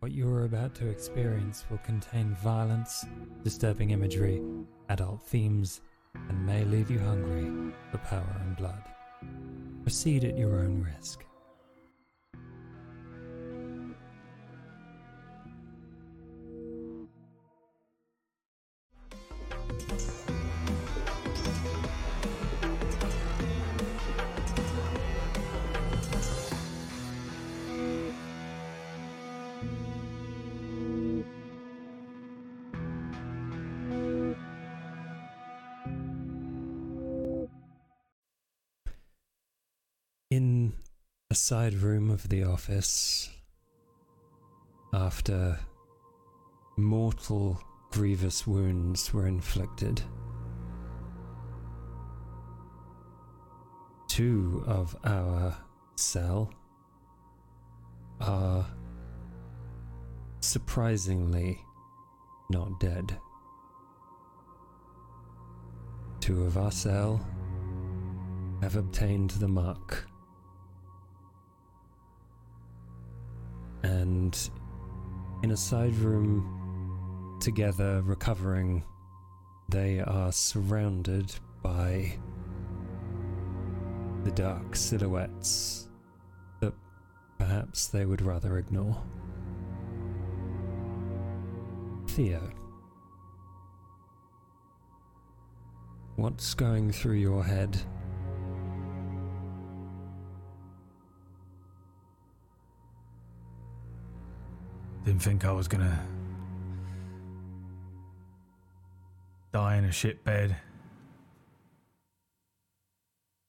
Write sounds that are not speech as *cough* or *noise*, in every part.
What you are about to experience will contain violence, disturbing imagery, adult themes, and may leave you hungry for power and blood. Proceed at your own risk. Side room of the office, after mortal grievous wounds were inflicted, two of our cell are surprisingly not dead. Two of our cell have obtained the mark. And in a side room, together recovering, they are surrounded by the dark silhouettes that perhaps they would rather ignore. Theo. What's going through your head? Didn't think I was gonna die in a shit bed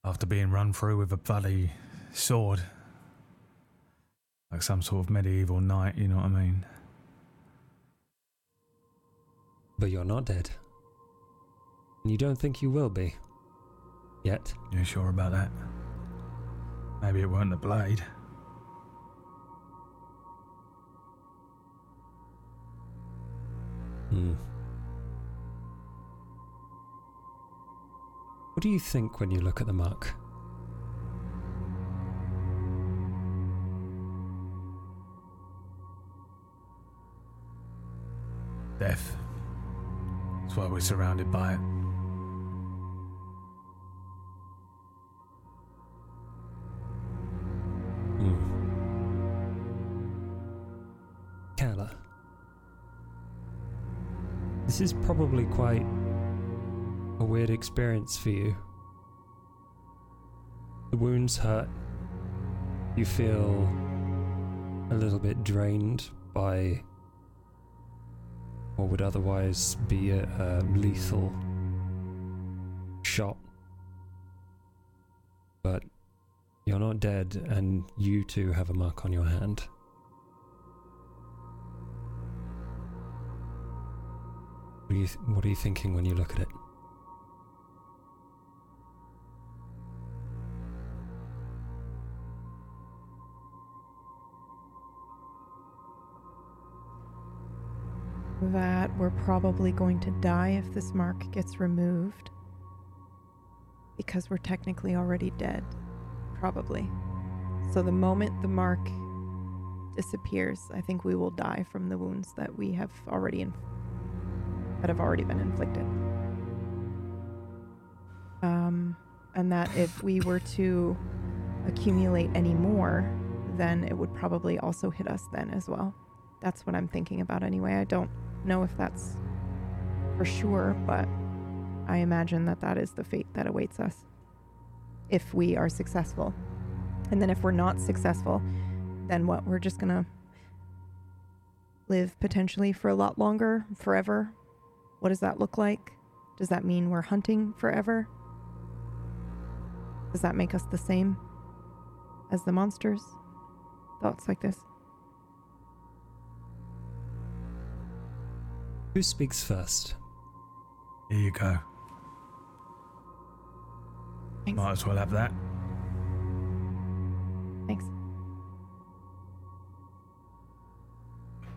after being run through with a bloody sword. Like some sort of medieval knight, you know what I mean? But you're not dead. And you don't think you will be. Yet. You sure about that? Maybe it weren't the blade. Hmm. What do you think when you look at the muck? Death. That's why we're surrounded by it. This is probably quite a weird experience for you. The wounds hurt. You feel a little bit drained by what would otherwise be a, a lethal shot. But you're not dead, and you too have a mark on your hand. What are you, th- what are you thinking when you look at it? that we're probably going to die if this mark gets removed. Because we're technically already dead. Probably. So the moment the mark disappears, I think we will die from the wounds that we have already in- that have already been inflicted. Um, and that if we were to accumulate any more, then it would probably also hit us then as well. That's what I'm thinking about anyway. I don't know if that's for sure, but I imagine that that is the fate that awaits us if we are successful. And then if we're not successful, then what? We're just going to live potentially for a lot longer, forever. What does that look like? Does that mean we're hunting forever? Does that make us the same as the monsters? Thoughts like this. Who speaks first? Here you go. Thanks. Might as well have that. Thanks.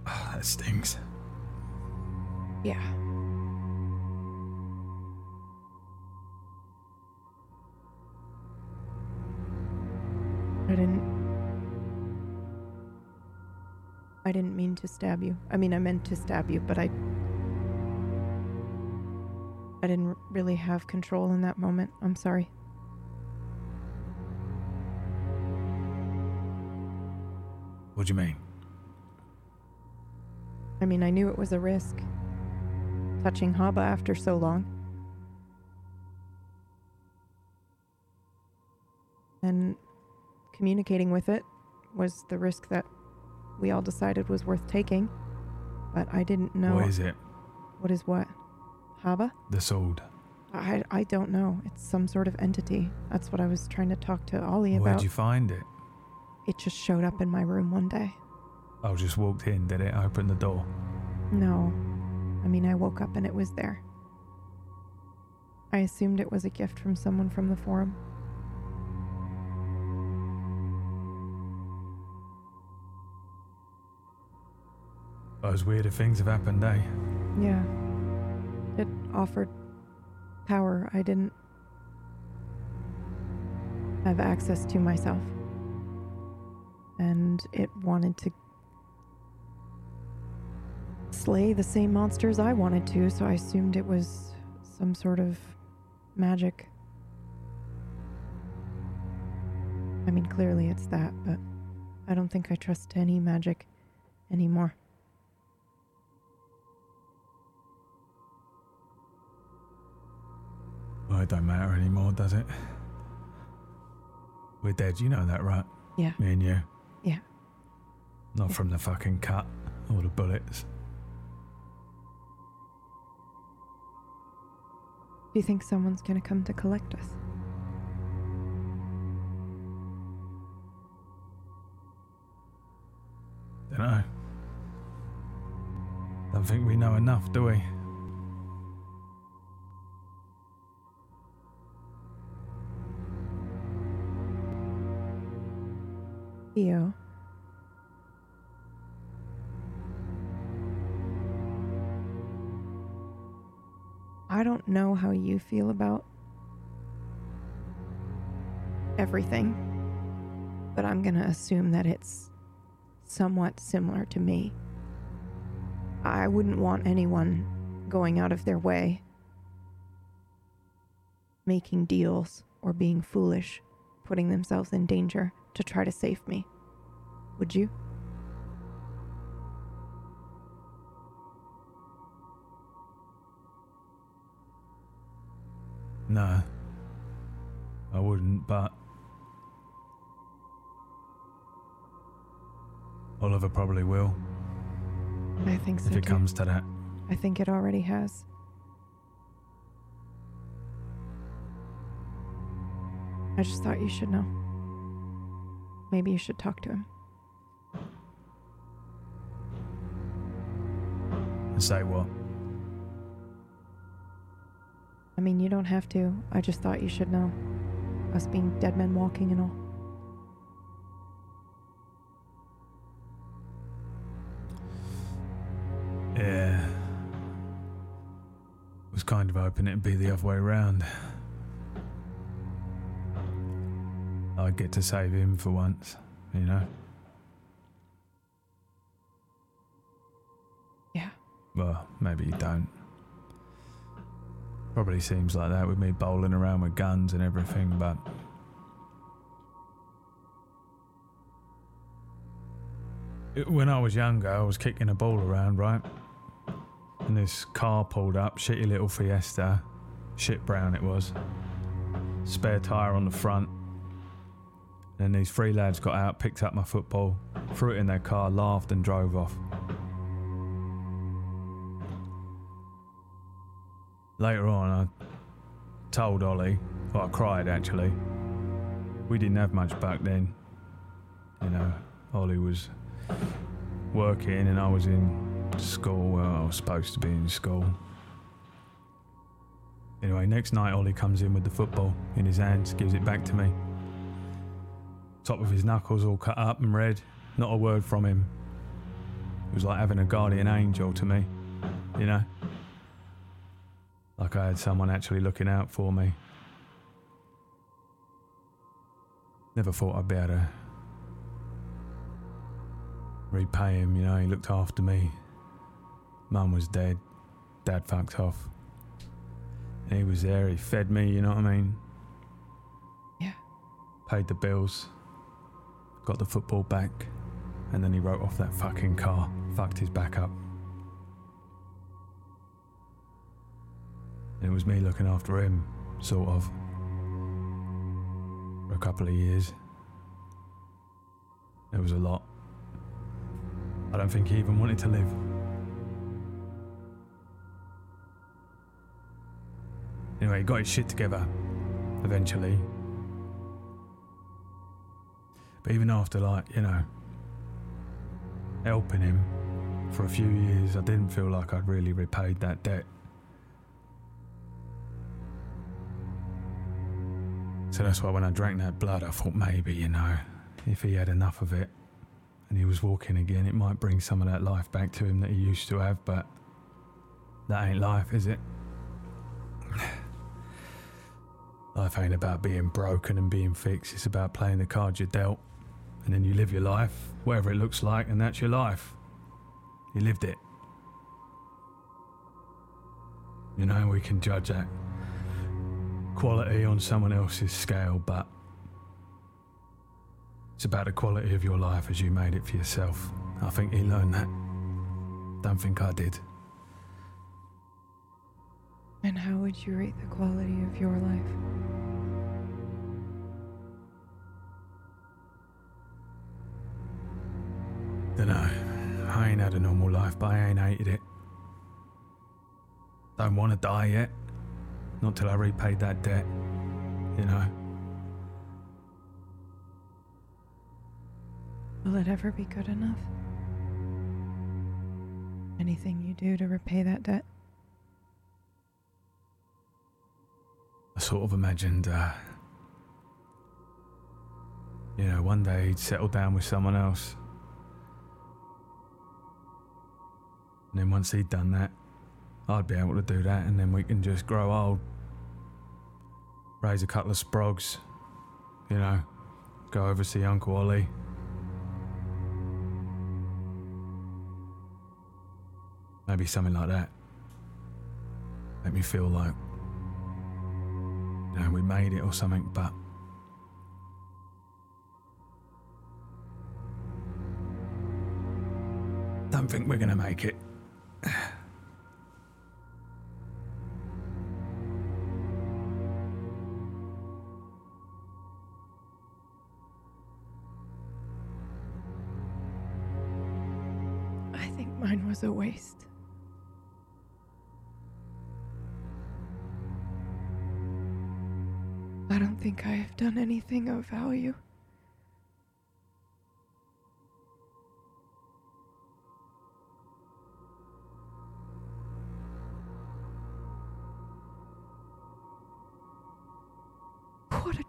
Ah, that stings. Yeah. Didn't. I didn't mean to stab you. I mean, I meant to stab you, but I. I didn't really have control in that moment. I'm sorry. What do you mean? I mean, I knew it was a risk. Touching Haba after so long. And communicating with it was the risk that we all decided was worth taking. But I didn't know. What is it? What is what? Haba? The sword. I, I don't know. It's some sort of entity. That's what I was trying to talk to Ollie about. Where'd you find it? It just showed up in my room one day. I just walked in, did it? Opened the door. No. I mean, I woke up and it was there. I assumed it was a gift from someone from the forum. Those weirder things have happened, eh? Yeah. It offered power I didn't have access to myself. And it wanted to slay the same monsters I wanted to, so I assumed it was some sort of magic. I mean, clearly it's that, but I don't think I trust any magic anymore. Well, it don't matter anymore, does it? We're dead, you know that, right? Yeah. Me and you. Yeah. Not Yeah. from the fucking cut or the bullets. Do you think someone's gonna come to collect us? Don't know. Don't think we know enough, do we? Theo. I don't know how you feel about everything, but I'm going to assume that it's somewhat similar to me. I wouldn't want anyone going out of their way, making deals, or being foolish, putting themselves in danger to try to save me. Would you? No. I wouldn't, but. Oliver probably will, I think so. if it too. comes to that. I think it already has. I just thought you should know. Maybe you should talk to him. And say what? I mean, you don't have to. I just thought you should know. Us being dead men walking and all. Yeah. Was kind of hoping it'd be the other way around. I'd get to save him for once, you know? Yeah. Well, maybe you don't. Probably seems like that with me bowling around with guns and everything, but. When I was younger, I was kicking a ball around, right? And this car pulled up, shitty little Fiesta, shit brown it was. Spare tyre on the front. And these three lads got out, picked up my football, threw it in their car, laughed, and drove off. Later on, I told Ollie, well, I cried actually. We didn't have much back then. You know, Ollie was working and I was in school. Well, I was supposed to be in school. Anyway, next night, Ollie comes in with the football in his hands, gives it back to me. Top of his knuckles all cut up and red. Not a word from him. It was like having a guardian angel to me, you know? Like I had someone actually looking out for me. Never thought I'd be able to repay him, you know, he looked after me. Mum was dead, dad fucked off. He was there, he fed me, you know what I mean? Yeah. Paid the bills, got the football back, and then he wrote off that fucking car, fucked his back up. It was me looking after him, sort of, for a couple of years. It was a lot. I don't think he even wanted to live. Anyway, he got his shit together eventually. But even after, like, you know, helping him for a few years, I didn't feel like I'd really repaid that debt. So that's why when I drank that blood, I thought maybe, you know, if he had enough of it and he was walking again, it might bring some of that life back to him that he used to have, but that ain't life, is it? *sighs* life ain't about being broken and being fixed, it's about playing the cards you're dealt. And then you live your life, whatever it looks like, and that's your life. You lived it. You know, we can judge that quality on someone else's scale, but it's about the quality of your life as you made it for yourself. I think he learned that. Don't think I did. And how would you rate the quality of your life? Dunno. I ain't had a normal life, but I ain't hated it. Don't want to die yet. Not till I repaid that debt. You know? Will it ever be good enough? Anything you do to repay that debt? I sort of imagined, uh, you know, one day he'd settle down with someone else. And then once he'd done that, I'd be able to do that, and then we can just grow old. Raise a couple of sprogs, you know, go over see Uncle Ollie. Maybe something like that. Make me feel like, you know, we made it or something, but. Don't think we're gonna make it. I think mine was a waste. I don't think I have done anything of value.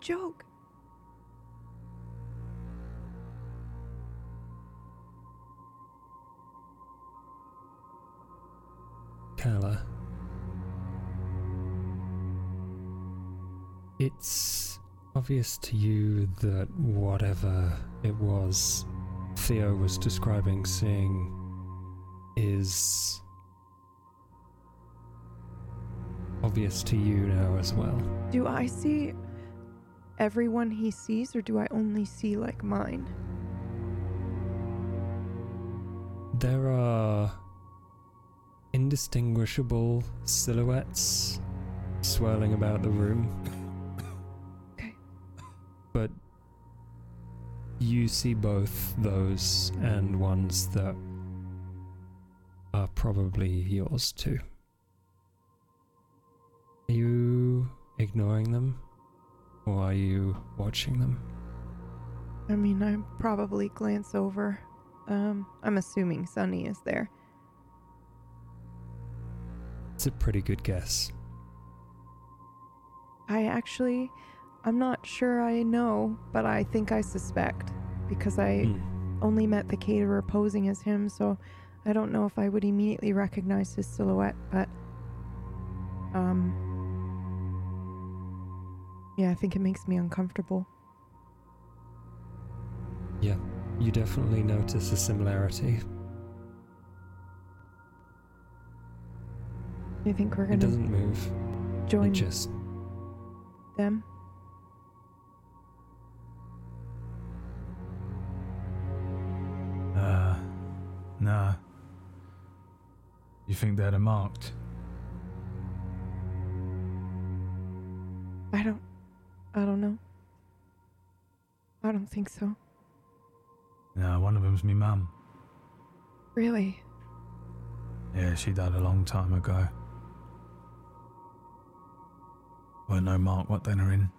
Joke. Kala. It's obvious to you that whatever it was Theo was describing seeing is obvious to you now as well. Do I see everyone he sees, or do I only see like mine? There are indistinguishable silhouettes swirling about the room. Okay. But you see both those and ones that are probably yours too. Are you ignoring them? Or are you watching them? I mean, I probably glance over. Um, I'm assuming Sunny is there. It's a pretty good guess. I actually, I'm not sure I know, but I think I suspect because I Hmm. only met the caterer posing as him, so I don't know if I would immediately recognize his silhouette, but um yeah, I think it makes me uncomfortable. Yeah. you definitely notice a similarity. You think we're gonna It doesn't move. join It just them? Uh, nah. You think they'd have marked? I don't know. I don't think so. No, one of them's me mum. Really? Yeah, she died a long time ago. Weren't no mark what then are in.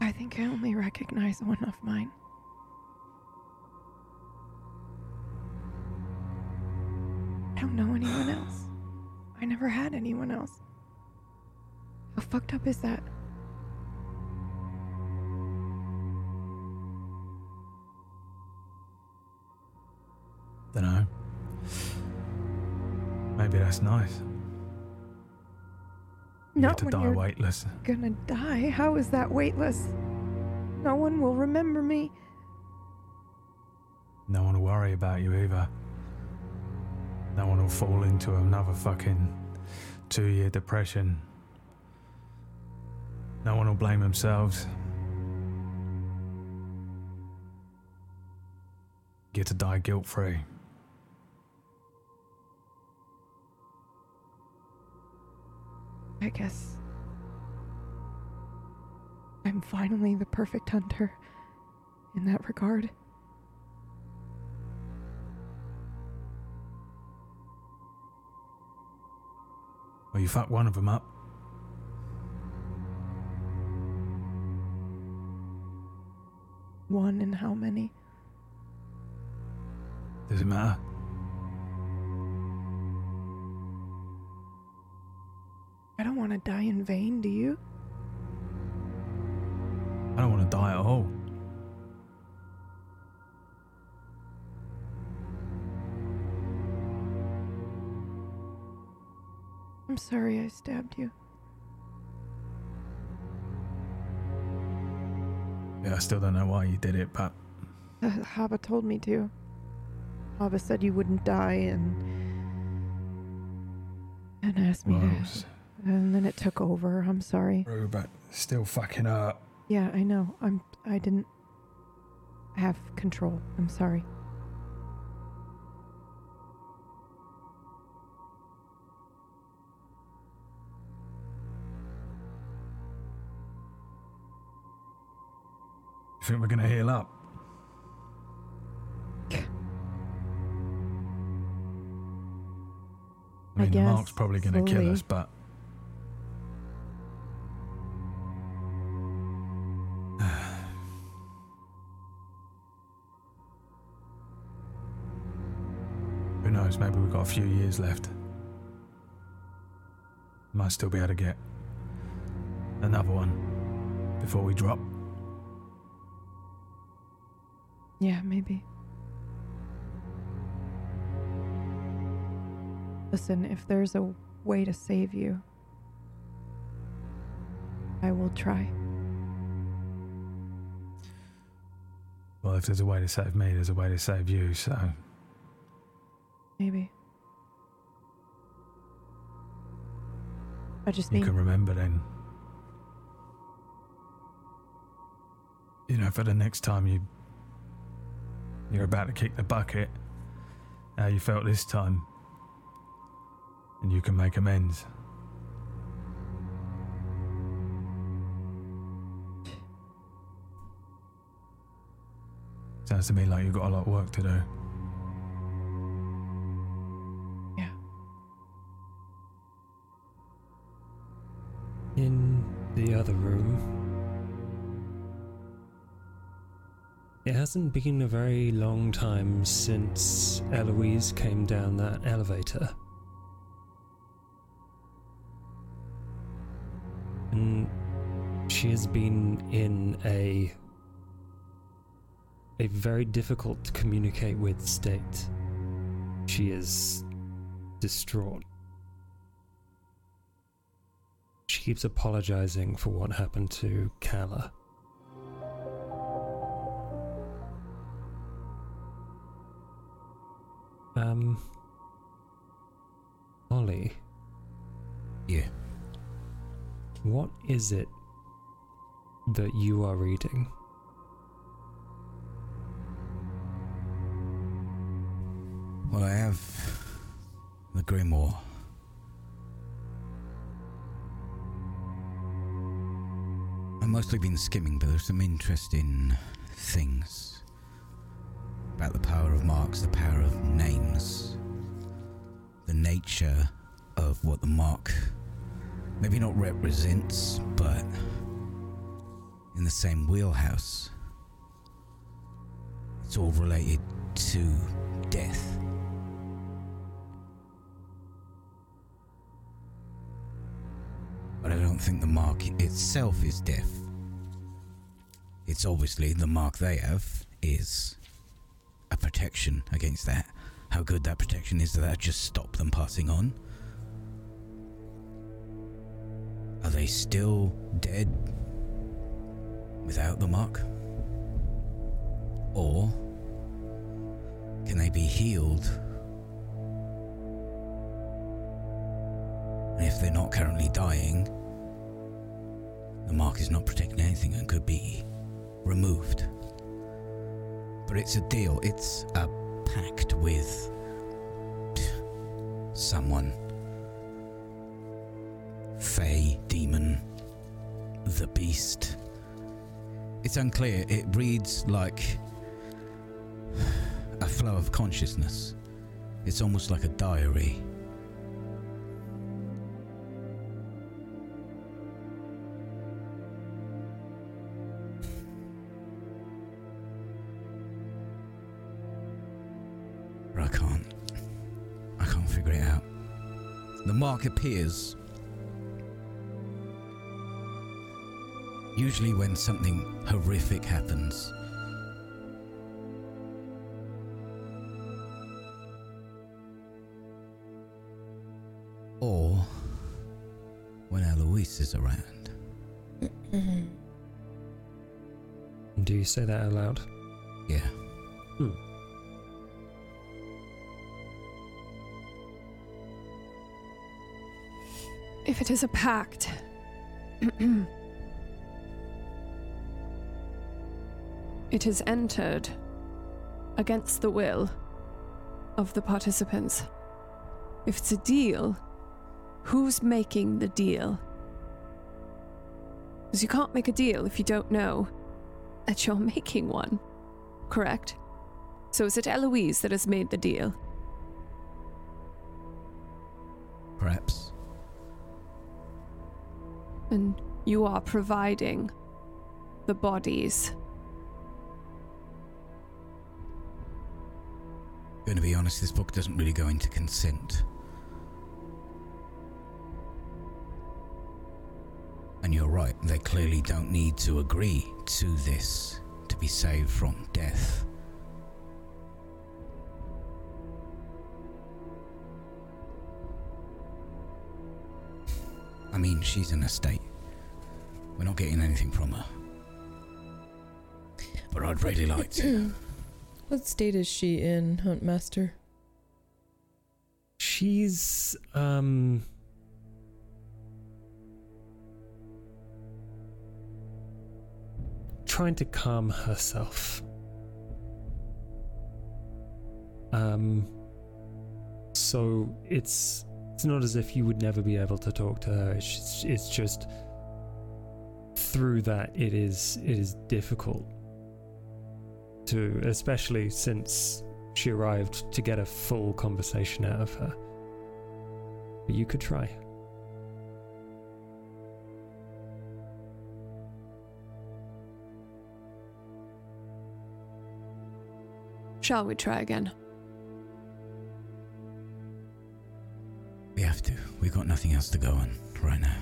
I think I only recognize one of mine. I don't know anyone else. I never had anyone else. How fucked up is that? Dunno. Maybe that's nice. Not to when die you're weightless. gonna die. How is that weightless? No one will remember me. No one will worry about you either. No one will fall into another fucking two year depression. No one will blame themselves. Get to die guilt free. I guess I'm finally the perfect hunter in that regard. Well, you fuck one of them up. One and how many? Does it matter? I don't want to die in vain, do you? I don't want to die at all. I'm sorry I stabbed you. Yeah, I still don't know why you did it, but Uh, Haba told me to. Haba said you wouldn't die and and asked me to. And then it took over. I'm sorry. but still fucking hurt. Yeah, I know. I'm I didn't have control. I'm sorry. Think we're gonna heal up? I I mean, the guess, mark's probably gonna kill us, but *sighs* who knows? Maybe we've got a few years left. Might still be able to get another one before we drop. Yeah, maybe. Listen, if there's a way to save you, I will try. Well, if there's a way to save me, there's a way to save you. So Maybe. I just you can remember then. You know, for the next time you you're about to kick the bucket, how you felt this time, and you can make amends. Sounds to me like you've got a lot of work to do. Hasn't been a very long time since Eloise came down that elevator. And she has been in a a very difficult to communicate with state. She is distraught. She keeps apologizing for what happened to Kala. Um, Ollie, Yeah. what is it that you are reading? Well, I have the Grimoire. I've mostly been skimming, but there's some interesting things about the power of marks, the power of names, the nature of what the mark maybe not represents, but in the same wheelhouse. It's all related to death. But I don't think the mark itself is death. It's obviously the mark they have is a protection against that. How good that protection is, that just stop them passing on? Are they still dead without the mark? Or can they be healed? And if they're not currently dying, the mark is not protecting anything and could be removed. It's a deal, it's a pact with someone. Fey, demon, the beast. It's unclear. It reads like a flow of consciousness. It's almost like a diary. Mark appears usually when something horrific happens. Or when Eloise is around. Mm-hmm. Do you say that out loud? Yeah. If it is a pact, *clears throat* it is entered against the will of the participants. If it's a deal, who's making the deal? Because you can't make a deal if you don't know that you're *laughs* making one, correct? So is it Eloise that has made the deal? And you are providing the bodies. Going to be honest, this book doesn't really go into consent. And you're right, they clearly don't need to agree to this to be saved from death. I mean, she's in a state. We're not getting anything from her. But I'd really like to. *clears throat* What state is she in, Huntmaster? She's um trying to calm herself. Um so it's it's not as if you would never be able to talk to her. It's just, it's just through that it is it is difficult to especially since she arrived to get a full conversation out of her. But you could try. Shall we try again? We have to. We've got nothing else to go on right now.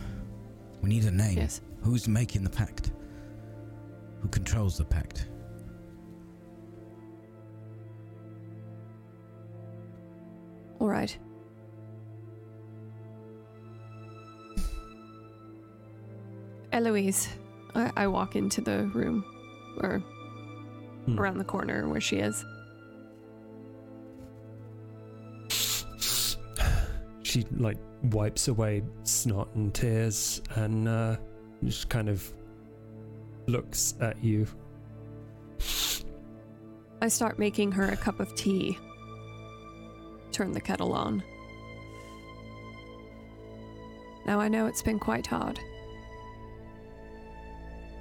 We need a name. Yes. Who's making the pact? Who controls the pact? All right. Eloise, I, I walk into the room, or Hmm. around the corner where she is. She like wipes away snot and tears and uh, just kind of looks at you. I start making her a cup of tea. Turn the kettle on. Now I know it's been quite hard.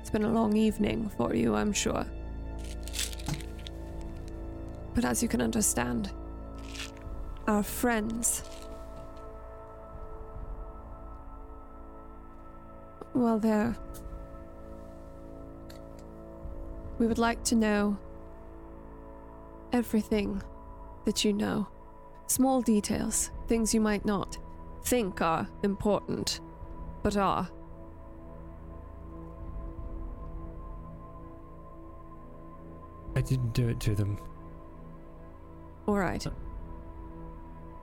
It's been a long evening for you, I'm sure. But as you can understand, our friends. Well, they're. We would like to know everything that you know. Small details, things you might not think are important, but are. I didn't do it to them. Alright.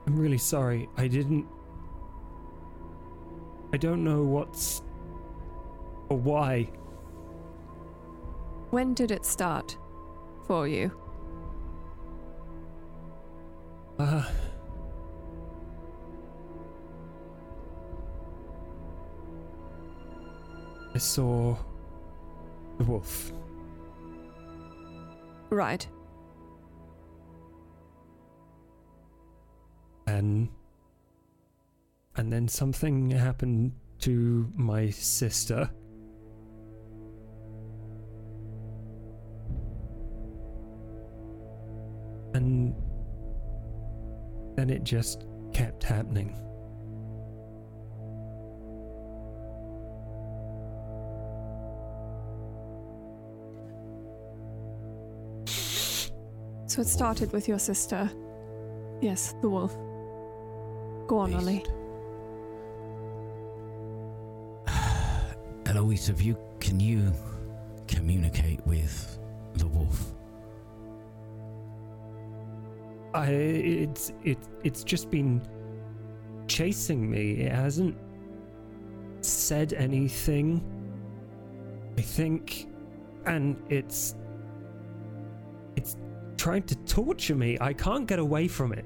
I'm really sorry. I didn't. I don't know what's. Or why. When did it start for you? Uh. I saw. the wolf. Right. and and then something happened to my sister then it just kept happening So it started with your sister. Yes, the wolf. Go on, Ollie. *sighs* Eloise, have you can you communicate with the wolf? I it's it it's just been chasing me. It hasn't said anything. I think and it's it's trying to torture me. I can't get away from it.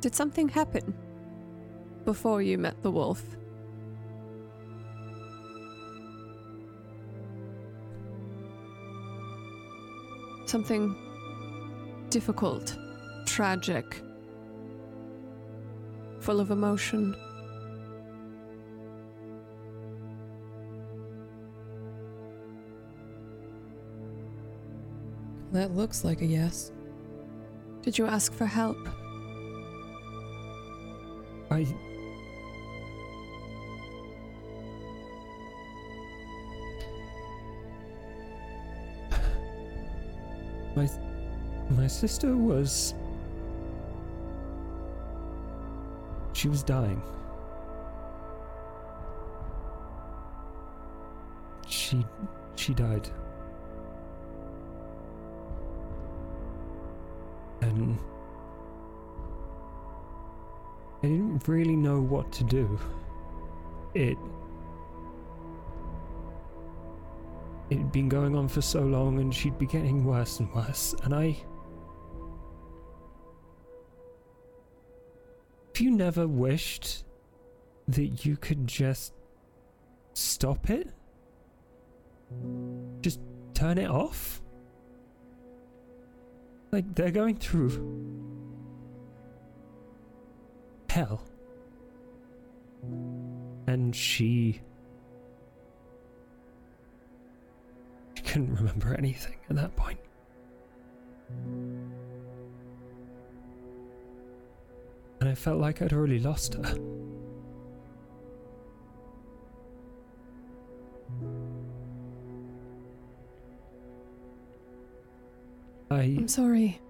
Did something happen before you met the wolf? Something difficult, tragic, full of emotion. That looks like a yes. Did you ask for help? I *sighs* My my sister was she was dying. She she died. And I didn't really know what to do. It it'd been going on for so long and she'd be getting worse and worse and i you never wished that you could just stop it? Just turn it off? Like they're going through hell. And she couldn't remember anything at that point. And I felt like I'd already lost her. I. I'm sorry.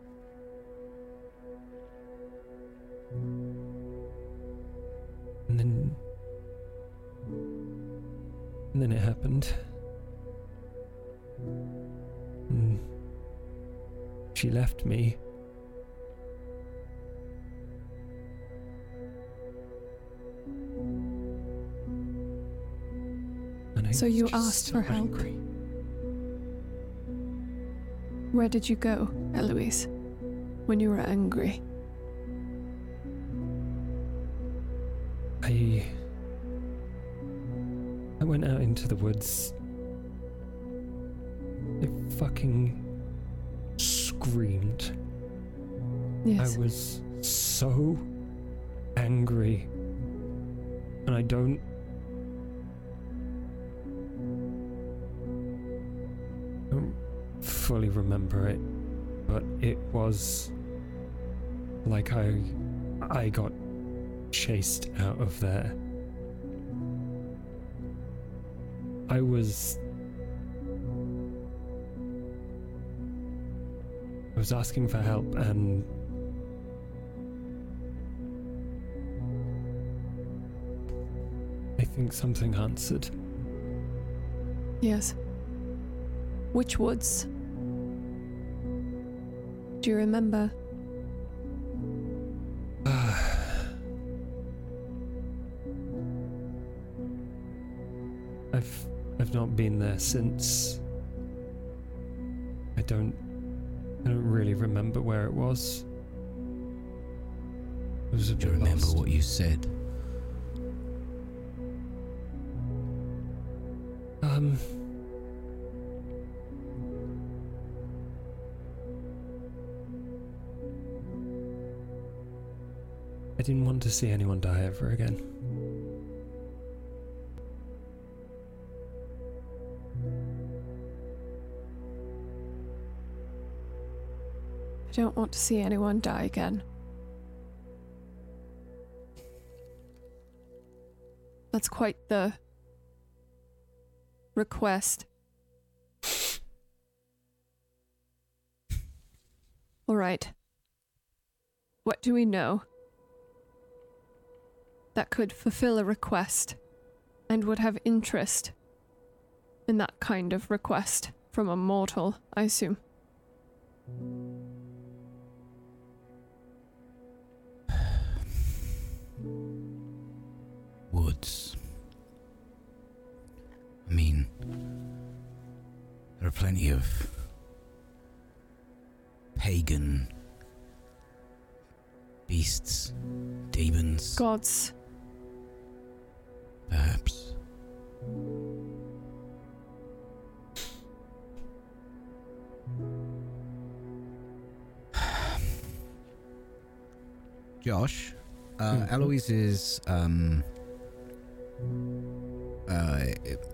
And then. And then it happened. Mm. She left me. I So you asked so for help? angry. Where did you go, Eloise, when you were angry? I. I went out into the woods. I fucking screamed. Yes. I was so angry. And I don't. don't fully remember it, but it was like I. I got chased out of there. I was. I was asking for help and I think something answered. Yes. Which woods? Do you remember? *sighs* I've I've not been there since. I don't I don't really remember where it was. It was a Do you remember lost. what you said? Um. I didn't want to see anyone die ever again. I don't want to see anyone die again. That's quite the request. All right. What do we know that could fulfill a request and would have interest in that kind of request from a mortal, I assume? *sighs* Woods. I mean, there are plenty of pagan beasts, demons, Gods. Perhaps. *sighs* Josh, uh, Mhm. Eloise is um, uh,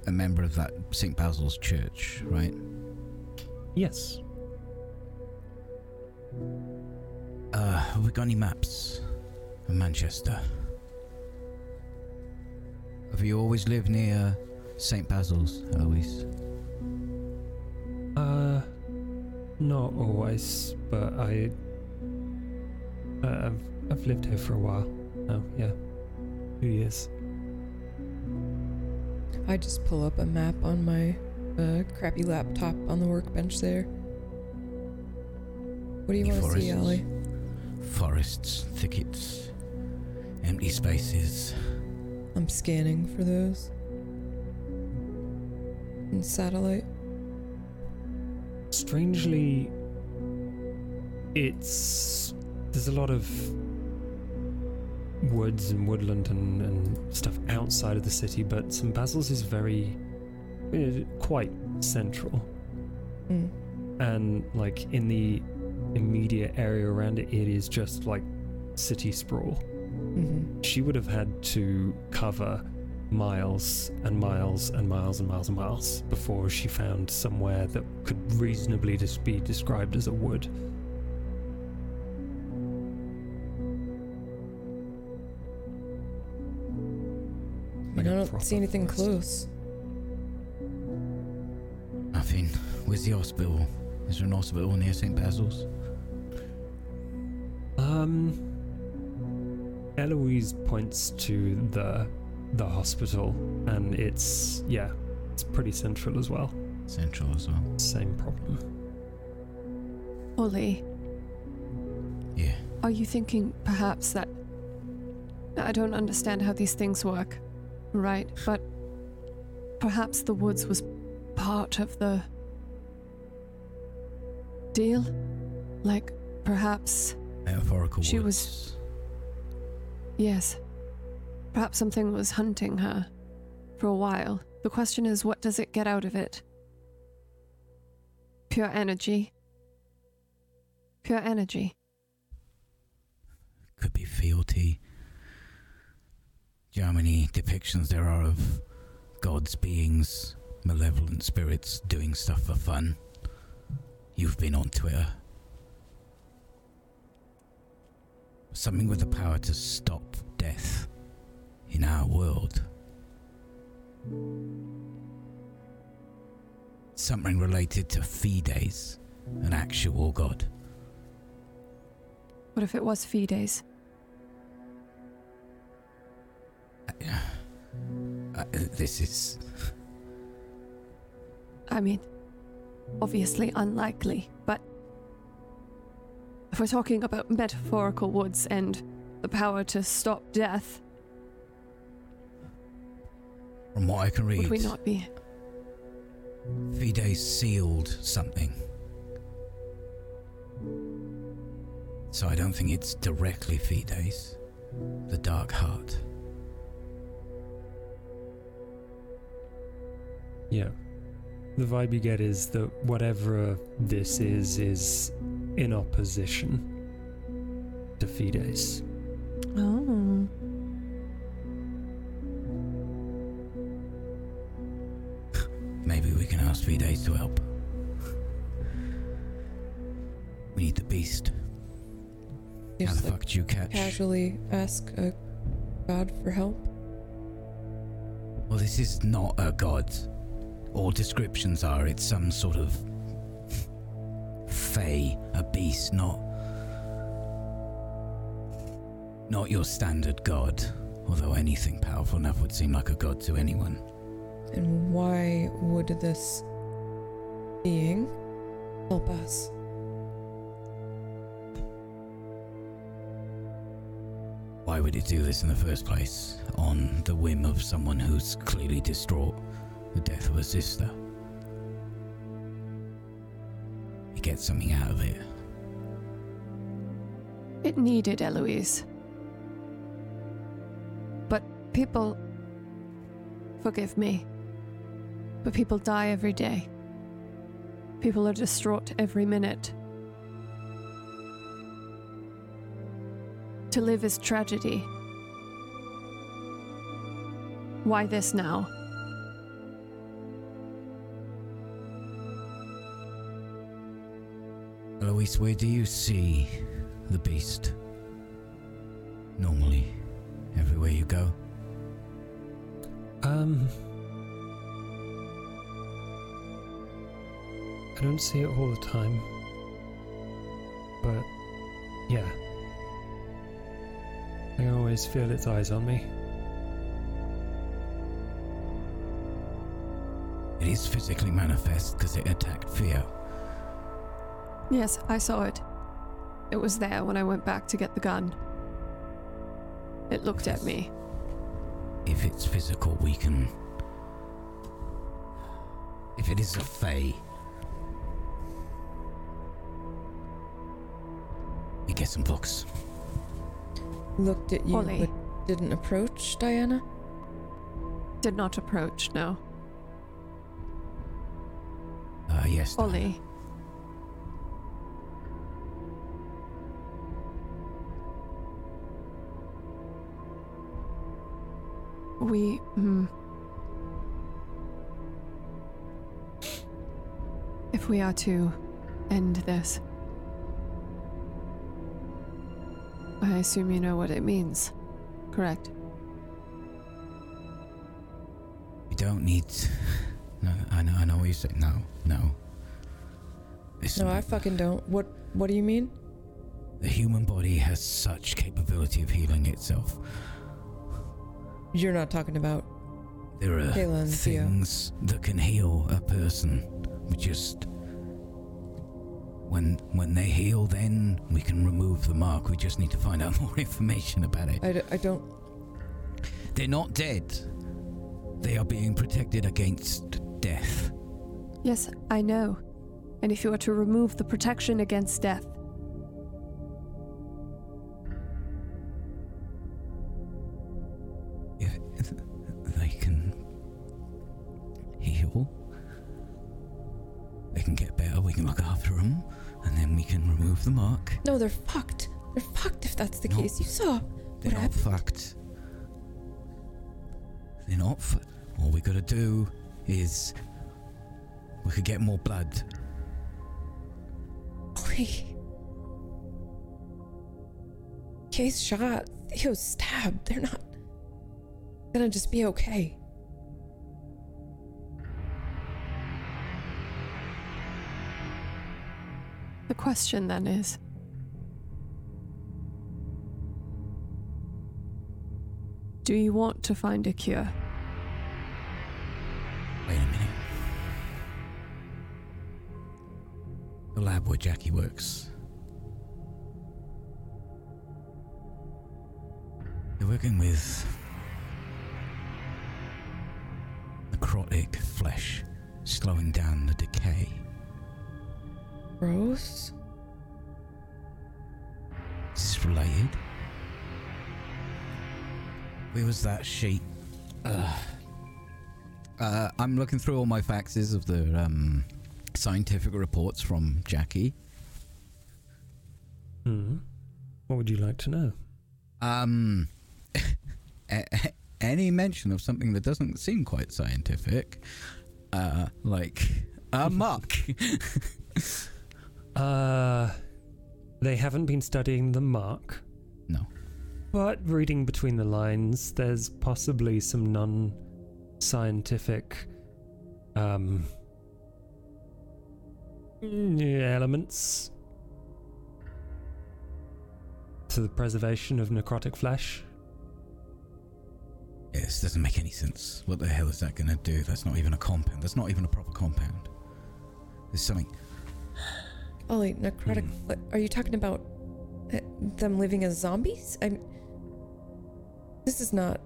a member of that St. Basil's Church, right? Yes. Uh, have we got any maps of Manchester? Have you always lived near St. Basil's, Eloise? Uh, not always, but I. Uh, I've I've lived here for a while now. Yeah, two years. I just pull up a map on my uh, crappy laptop on the workbench there. What do you want to see, forests? Allie? Forests, thickets, empty spaces. I'm scanning for those. And satellite. Strangely, it's there's a lot of woods and woodland and, and stuff outside of the city, but St Basil's is very uh, quite central, Mm. and like in the immediate area around it, it is just like city sprawl. Hmm She would have had to cover miles and miles and miles and miles and miles before she found somewhere that could reasonably just be described as a wood. I Like I don't see anything forest. close. Nothing. Where's the hospital? Is there an hospital near St. Basil's? Um, Eloise points to the the hospital, and it's yeah, it's pretty central as well. Central as well. Same problem. Ollie, Yeah. are you thinking perhaps that. I don't understand how these things work, right? But perhaps the woods was part of the deal? Like, perhaps. Metaphorical She woods. was- Yes. Perhaps something was hunting her for a while. The question is, what does it get out of it? Pure energy. Pure energy. Could be fealty. Do you know how many depictions there are of gods, beings, malevolent spirits doing stuff for fun? You've been on Twitter. Something with the power to stop death in our world. Something related to Fides, an actual god. What if it was Fides? Uh, this is. I mean, obviously unlikely, but if we're talking about metaphorical woods and the power to stop death, From what I can read, would we not be? Fides sealed something. So I don't think it's directly Fides. The Dark Heart. Yeah. The vibe you get is that whatever this is, is in opposition to Fides. Oh. Maybe we can ask Fides to help. We need the beast. How the like fuck did you catch? casually ask a god for help. Well, this is not a god. All descriptions are it's some sort of fey, a beast, not not your standard god. Although anything powerful enough would seem like a god to anyone. And why would this being help us? Why would it do this in the first place? On the whim of someone who's clearly distraught the death of a sister. You get something out of it. It needed Eloise. But people. Forgive me. But people die every day. People are distraught every minute. To live is tragedy. Why this now? Eloise, where do you see the beast? Normally, everywhere you go. Um. I don't see it all the time. But, yeah. I always feel its eyes on me. It is physically manifest because it attacked Theo. Yes, I saw it. It was there when I went back to get the gun. It looked at me. If it's physical, we can. If it is a Fey. You get some books. Looked at you Ollie. but didn't approach Diana? Did not approach, no. Uh, yes. Diana. We. Hmm. If we are to end this, I assume you know what it means, correct? You don't need. No, I know. I know what you say. No, no. Listen, No, I fucking don't. What what do you mean? the human body has such capability of healing itself. You're not talking about There are Kayla and Theo. things that can heal a person. We just when when they heal, then we can remove the mark. We just need to find out *laughs* more information about it. I, d- I don't They're not dead. They are being protected against death. Yes, I know. And if you were to remove the protection against death, mark. They're fucked. They're fucked if that's the No. case. You saw They're what not happened. fucked. They're not. Fu- All we gotta do is we could get more blood. Ollie. Case shot. Theo stabbed. They're not gonna just be okay. The question then is Do you want to find a cure? Wait a minute. The lab where Jackie works. They're working with necrotic flesh, slowing down the decay. Gross. Is this related? Where was that sheet? Uh, uh, I'm looking through all my faxes of the um, scientific reports from Jackie. Hmm. What would you like to know? Um, *laughs* a- a- any mention of something that doesn't seem quite scientific, uh, like a *laughs* muck. Uh, they haven't been studying the mark. No. But reading between the lines, there's possibly some non scientific um, mm, elements to the preservation of necrotic flesh. Yeah, this doesn't make any sense. What the hell is that going to do? That's not even a compound. That's not even a proper compound. There's something. Ollie, necrotic. Fle- Are you talking about uh, them living as zombies? I'm. This is not.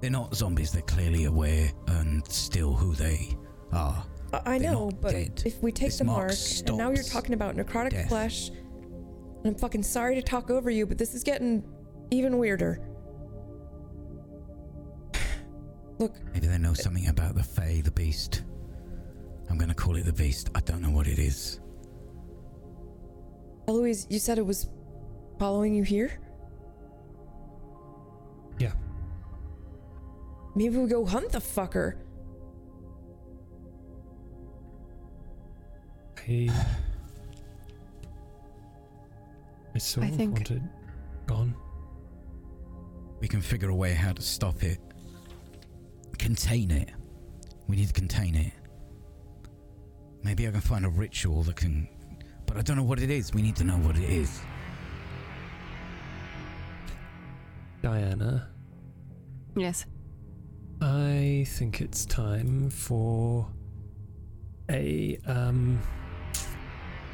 They're not zombies. They're clearly aware and still who they are. I, I know, but dead. if we take This the mark mark, and now you're talking about necrotic death. flesh, and I'm fucking sorry to talk over you, but this is getting even weirder. Look, Maybe they know something about the Fae, the Beast. I'm going to call it the Beast. I don't know what it is. Eloise, you said it was following you here? Yeah. Maybe we go hunt the fucker. I. I sort I of think- want it gone. We can figure a way how to stop it. Contain it. We need to contain it. Maybe I can find a ritual that can. But I don't know what it is. We need to know what it is. Diana, Yes. I think it's time for a um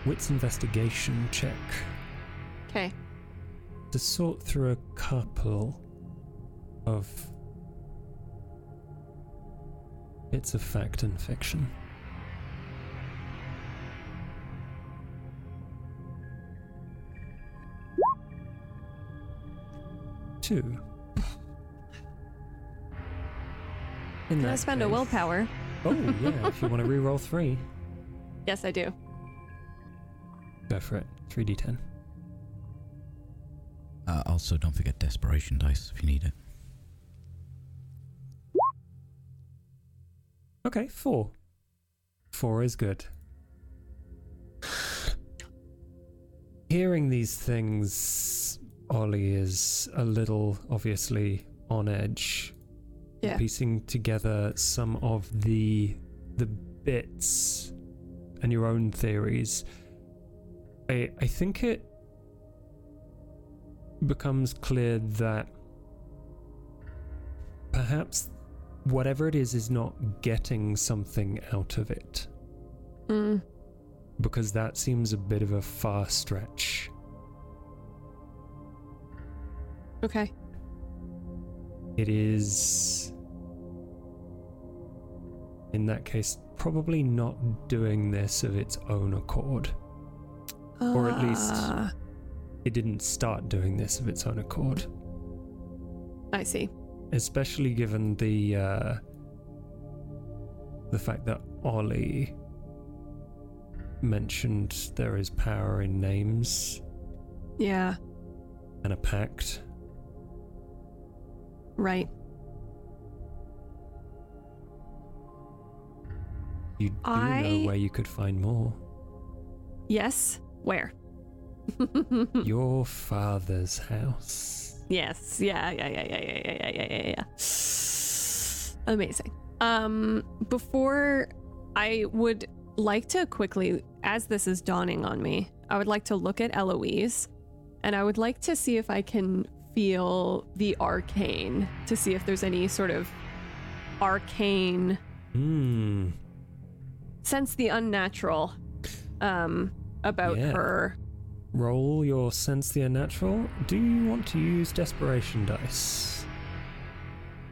wits investigation check Okay. to sort through a couple of bits of fact and fiction. Two. In Can I that spend a willpower? Oh yeah, if you want to re-roll three, *laughs* Yes, I do. go for it. Three d ten. Uh, also, don't forget desperation dice if you need it. Okay, four. Four is good. Hearing these things, Ollie is a little obviously on edge. Yeah. Piecing together some of the the bits and your own theories. I I think it becomes clear that perhaps whatever it is is not getting something out of it Mm. because that seems a bit of a far stretch. Okay. It is, in that case, probably not doing this of its own accord. Or at least- Ah, It didn't start doing this of its own accord, I see. especially given the uh, the fact that Ollie mentioned there is power in names Yeah, and a pact. Right. You do I- know where you could find more. Yes. Where? *laughs* Your father's house. Yes. Yeah. Yeah. Yeah. Yeah. Yeah. Yeah. Yeah. Yeah. Yeah. yeah. Amazing. Um, before I would like to quickly, as this is dawning on me, I would like to look at Eloise, and I would like to see if I can feel the arcane to see if there's any sort of arcane Hmm. sense the unnatural um about Yeah. her Roll your sense the unnatural. Do you want to use desperation dice?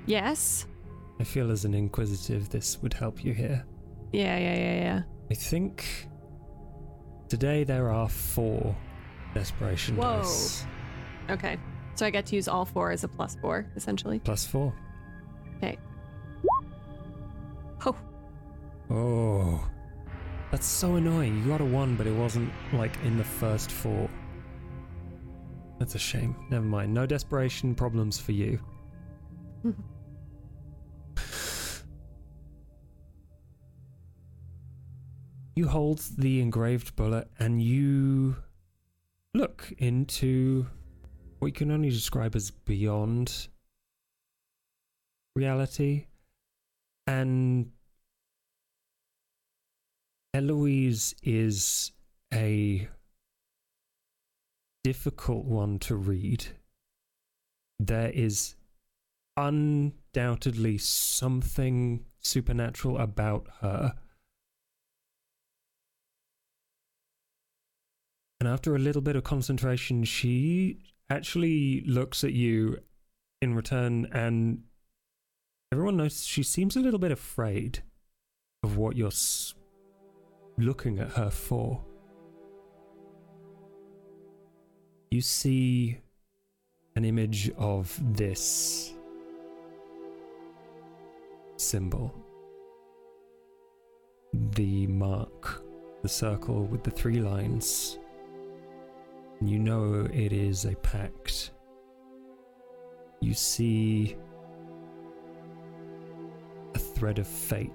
yes I feel as an inquisitive, this would help you here. yeah yeah yeah yeah I think today there are four desperation Whoa. dice. okay so i get to use all four as a plus four essentially Plus four. Okay. oh Oh. That's so annoying. You got a one, but it wasn't like in the first four. That's a shame. Never mind. No desperation problems for you. *laughs* you hold the engraved bullet and you look into what you can only describe as beyond reality. And Eloise is a difficult one to read. There is undoubtedly something supernatural about her. And after a little bit of concentration, she actually looks at you in return, and everyone knows she seems a little bit afraid of what you're s- looking at her for. You see an image of this symbol. The mark, the circle with the three lines. You know it is a pact. You see a thread of fate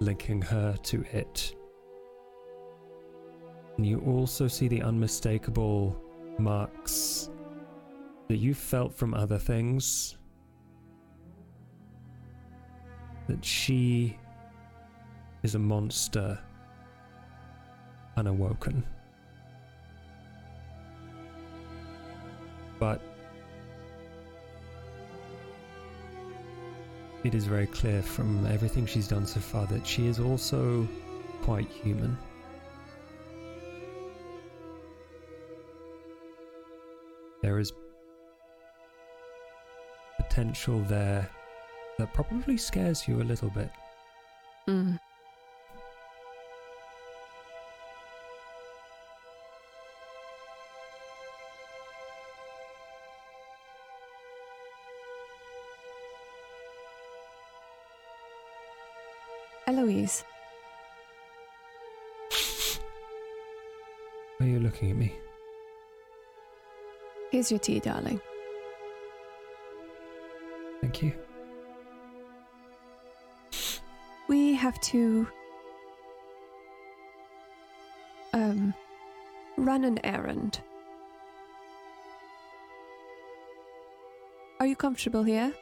linking her to it. And you also see the unmistakable marks that you felt from other things. That she is a monster unawoken. But it is very clear from everything she's done so far that she is also quite human. There is potential there that probably scares you a little bit. mm. Eloise, are you looking at me? here's your tea, darling. Thank you. We have to um run an errand. Are you comfortable here?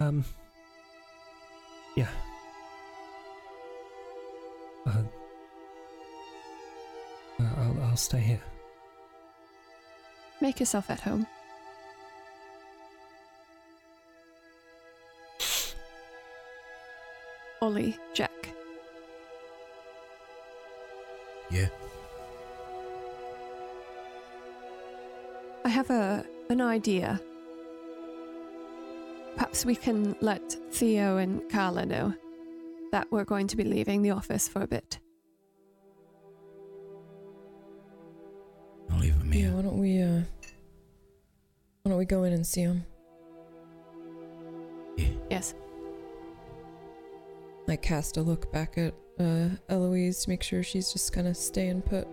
Um. Yeah. Uh, uh, I'll, I'll stay here. Make yourself at home. Ollie, Jack. Yeah. I have a an idea. Perhaps we can let Theo and Carla know that we're going to be leaving the office for a bit. I'll leave it Yeah, here. why don't we uh why don't we go in and see him? Yes. I cast a look back at uh, Eloise to make sure she's just kind of staying put.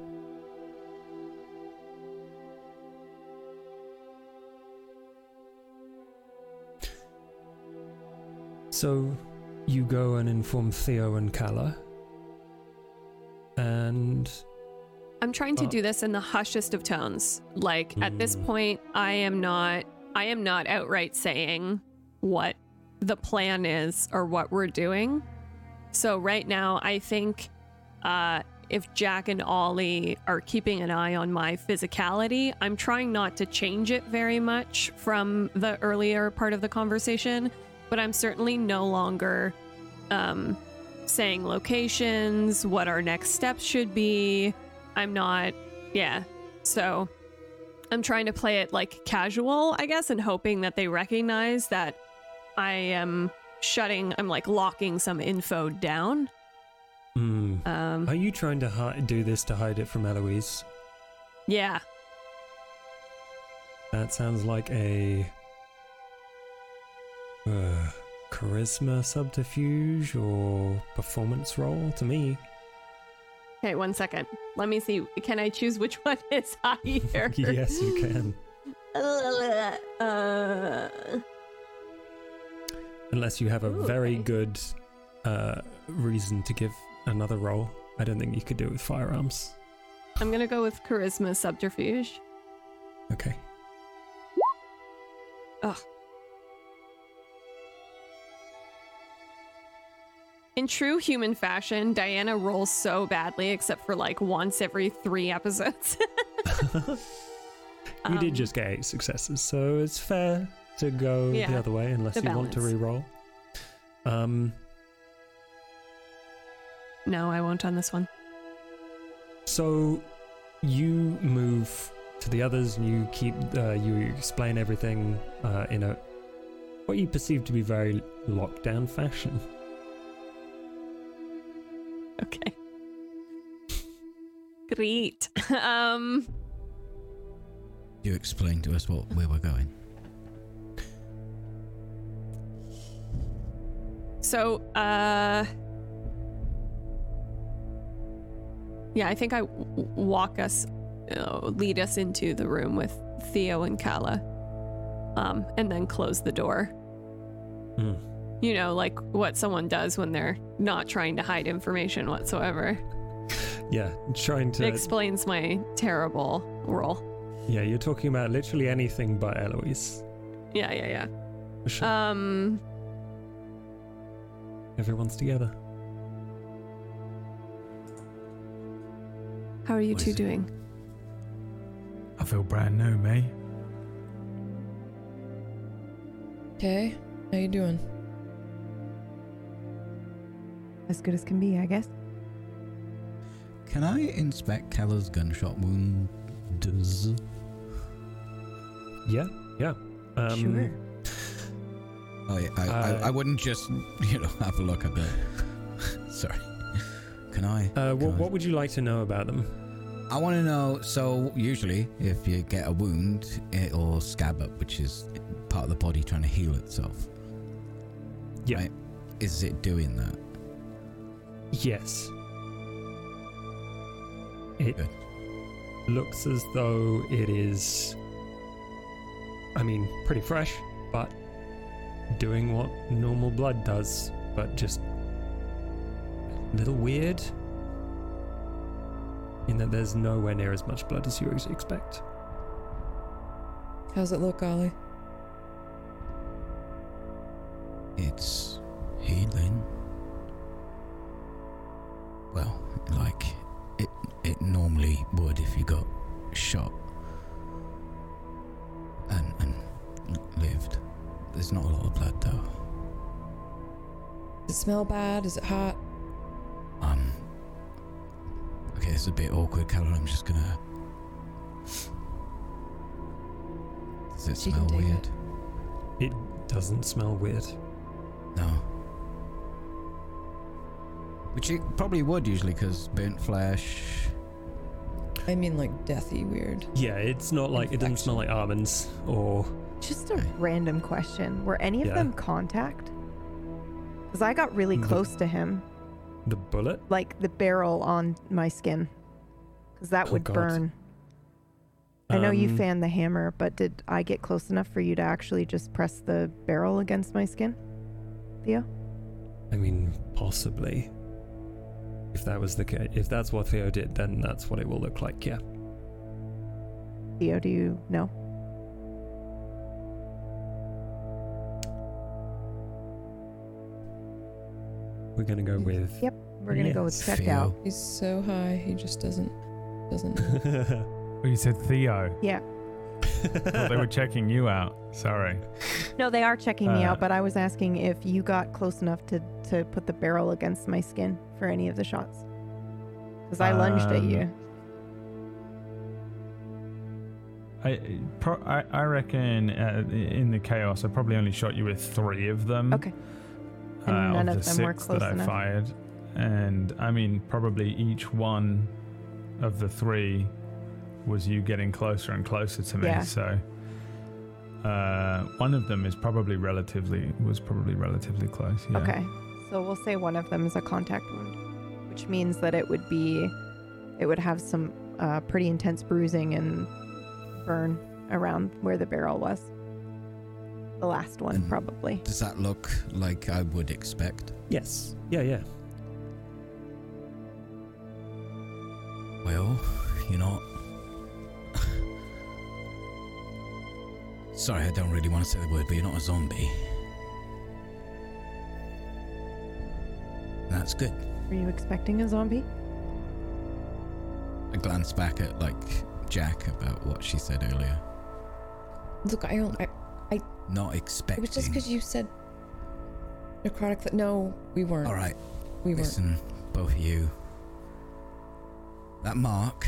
So you go and inform Theo and Kala. And I'm trying to Uh, do this in the hushest of tones. Like at this Mm. point, I am not I am not outright saying what the plan is or what we're doing. So right now, I think uh, if Jack and Ollie are keeping an eye on my physicality, I'm trying not to change it very much from the earlier part of the conversation. But I'm certainly no longer um, saying locations, what our next steps should be. I'm not, yeah. So I'm trying to play it like casual, I guess, and hoping that they recognize that I am shutting, I'm like locking some info down. mm, Um, are you trying to hi- do this to hide it from Eloise? yeah. That sounds like a uh, charisma subterfuge or performance roll to me. Okay, one second. Let me see. Can I choose which *laughs* one is higher? *laughs* yes, you can. Uh, Unless you have a Ooh, very okay. good uh, reason to give another roll. I don't think you could do it with firearms. I'm gonna go with charisma subterfuge. Okay. In true human fashion, Diana rolls so badly, except for like once every three episodes. *laughs* you did Um, just get eight successes, so it's fair to go Yeah, the other way unless you want to re-roll. Um, No, I won't on this one. so you move to the others, and you keep uh, you explain everything uh, in a what you perceive to be very lockdown fashion. *laughs* *laughs* Okay. Great. *laughs* um, You explain to us what where we're going. so, uh, yeah, I think I w- w- walk us, uh, lead us into the room with Theo and Kala, um, and then close the door. Hmm. You know, like what someone does when they're not trying to hide information whatsoever. Yeah, trying to. Explains my terrible roll. yeah, you're talking about literally anything but Eloise. Yeah, yeah, yeah. For sure. Um, Everyone's together. how are you What two doing? I feel brand new, me. Okay, how you doing? As good as can be, I guess. Can I inspect Keller's gunshot wounds? Yeah, yeah. Um, sure. Oh, yeah, I, Uh, I, I wouldn't just, you know, have a look at the. *laughs* Sorry. Can I? Uh, what, Can I- what would you like to know about them? I want to know. So usually, if you get a wound, it'll scab up, which is part of the body trying to heal itself. Yeah. Right? Is it doing that? Yes. It Good. looks as though it is. I mean, pretty fresh, but doing what normal blood does, but just a little weird. In that there's nowhere near as much blood as you ex- expect. How's it look, Ollie? It's healing. Well, like it it normally would if you got shot and and lived. There's not a lot of blood though. Does it smell bad? Is it hot? Um. Okay, it's a bit awkward, Callum. I'm just gonna. Does it She smell take weird? It doesn't smell weird. No. Which it probably would usually, because burnt flesh. I mean, like deathy weird. Yeah, it's not like it doesn't smell like almonds or Just a random question. Were any of Yeah. them contact? Because I got really The- close to him. The bullet? like the barrel on my skin, because that Oh, would God. burn. I know you Um, fanned the hammer, but did I get close enough for you to actually just press the barrel against my skin, Theo? I mean, possibly. If that was the case, if that's what Theo did, then that's what it will look like. Yeah. Theo, do you know? We're gonna go with. Yep. We're gonna go with Yes, check Theo. out. He's so high, he just doesn't doesn't. know. *laughs* Oh, you said Theo. Yeah. Thought they were checking you out. Sorry. No, they are checking me Uh, out, but I was asking if you got close enough to to put the barrel against my skin for any of the shots. Because I lunged at Um, you. I, pro- I, I reckon uh, in the chaos, I probably only shot you with three of them. Okay. And uh, none of of the them were six close that I enough. fired, and I mean probably each one of the three was you getting closer and closer to me. Yeah. So uh, one of them is probably relatively was probably relatively close. Yeah. Okay. So we'll say one of them is a contact wound, which means that it would be, it would have some uh, pretty intense bruising and burn around where the barrel was. The last one, And- probably. Does that look like I would expect? yes. Yeah. Yeah. Well, you're not. Sorry, I don't really want to say the word, but you're not a zombie. That's good. Were you expecting a zombie? I glanced back at like Jack about what she said earlier. Look, I don't. I, I Not expecting. it was just because you said necrotic. Th- no, we weren't. All right, we weren't. listen, both of you. That mark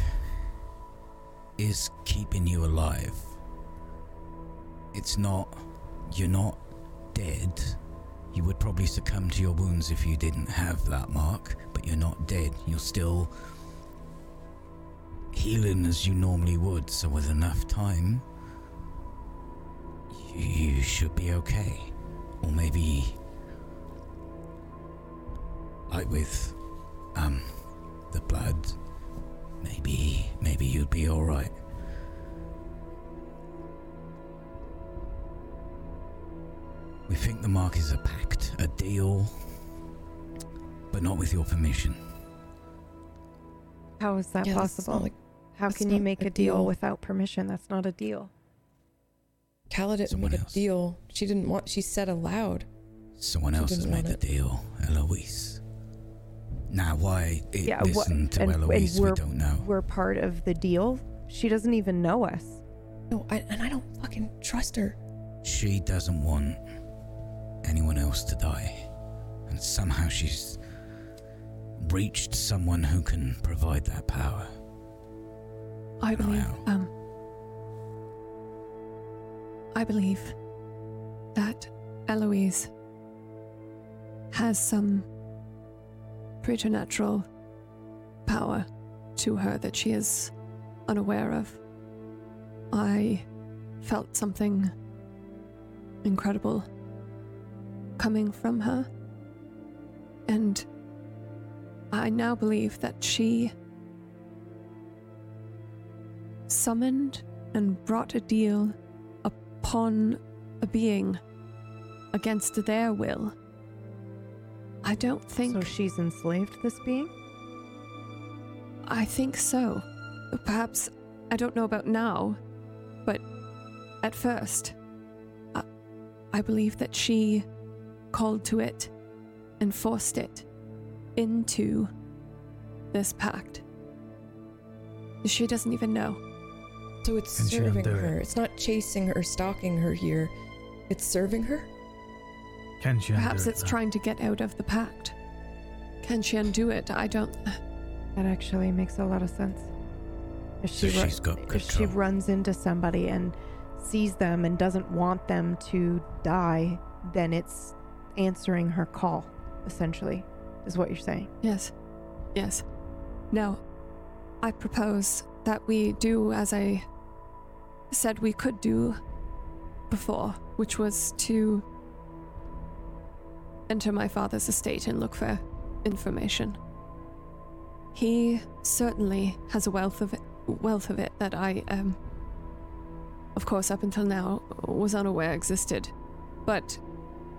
is keeping you alive. It's not. You're not dead. You would probably succumb to your wounds if you didn't have that mark, but you're not dead. You're still healing as you normally would, so with enough time, you should be okay. Or maybe. Like with. um. the blood. Maybe. maybe you'd be alright. We think the mark is a pact, a deal, but not with your permission. How is that Yeah, possible? like How can you make a a deal deal. without permission? That's not a deal. Calla didn't Someone make else. a deal. She didn't want. She said aloud. Someone She else has made the it. deal, Eloise. Now, why it Yeah, wha- listen to and- and Eloise, we we're- don't know. We're part of the deal. She doesn't even know us. No, I, and I don't fucking trust her. She doesn't want anyone else to die. And somehow she's reached someone who can provide that power. I believe, um, I believe that Eloise has some preternatural power to her that she is unaware of. I felt something incredible coming from her, and I now believe that she summoned and brought a deal upon a being against their will. I don't think. So she's enslaved this being? I think so. Perhaps I don't know about now, but at first, I, I believe that she called to it and forced it into this pact. She doesn't even know. So it's Can she serving undo it? her. It's not chasing her, stalking her here. It's serving her. Can she undo Perhaps it's though? trying to get out of the pact. Can she undo it? I don't. *sighs* That actually makes a lot of sense. If So she, ru- she's got if she runs into somebody and sees them and doesn't want them to die, then it's answering her call, essentially, is what you're saying. Yes. Yes. Now, I propose that we do as I said we could do before, which was to enter my father's estate and look for information. He certainly has a wealth of it, wealth of it that I, um, of course, up until now, was unaware existed. But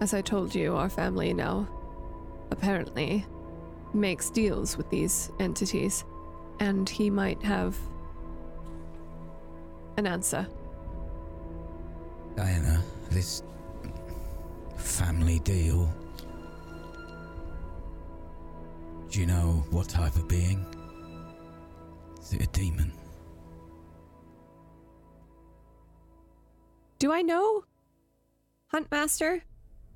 as I told you, our family now apparently makes deals with these entities, and he might have an answer. Diana, this family deal. Do you know what type of being? Is it a demon? Do I know? Huntmaster?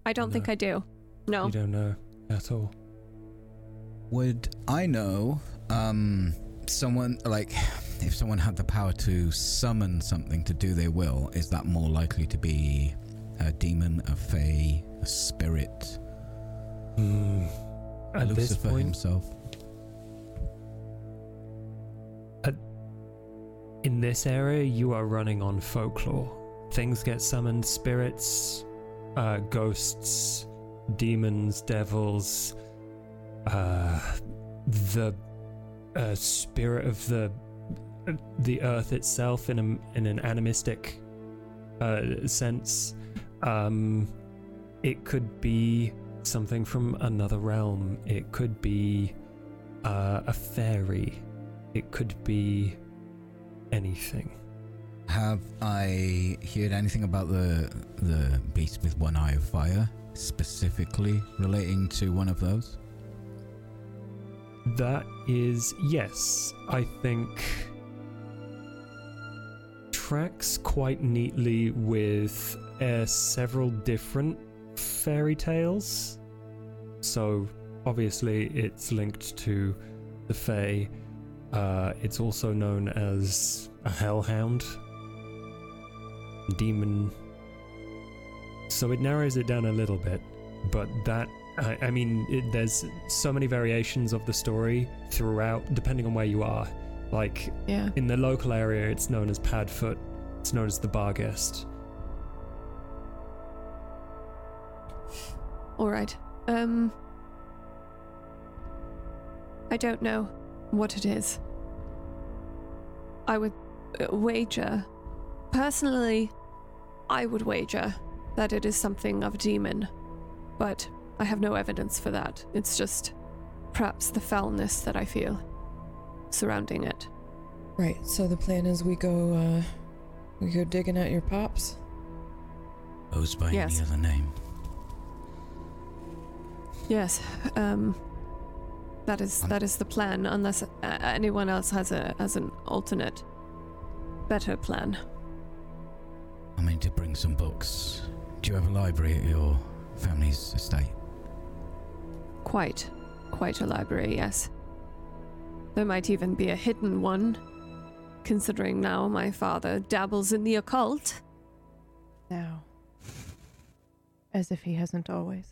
I don't No. think I do. No. You don't know at all. Would I know, um, someone, like, if someone had the power to summon something to do their will, is that more likely to be a demon, a fae, a spirit? Hmm. At this Lucifer point, himself? At, in this area, you are running on folklore. Things get summoned, spirits, uh, ghosts, demons, devils, uh, the uh, spirit of the the earth itself in a, in an animistic uh, sense. Um, it could be something from another realm. It could be uh, a fairy. It could be anything. Have I heard anything about the the beast with one eye of fire, specifically relating to one of those? That is, yes, I think tracks quite neatly with uh, several different fairy tales. So, obviously, it's linked to the Fae. Uh, it's also known as a hellhound, demon. So, it narrows it down a little bit, but that I, I mean, it, there's so many variations of the story throughout, depending on where you are. Like Yeah. in the local area, it's known as Padfoot. It's known as the Barguest. All right. Um. I don't know what it is. I would uh, wager, personally, I would wager that it is something of a demon, but I have no evidence for that. It's just perhaps the foulness that I feel surrounding it. Right. So the plan is we go, uh, we go digging at your pops. Goes by Yes. any other name? Yes. Um. That is that is the plan, unless uh, anyone else has a has an alternate, better plan. I mean to bring some books. Do you have a library at your family's estate? Quite, quite a library, yes. There might even be a hidden one, considering now my father dabbles in the occult. Now. As if he hasn't always.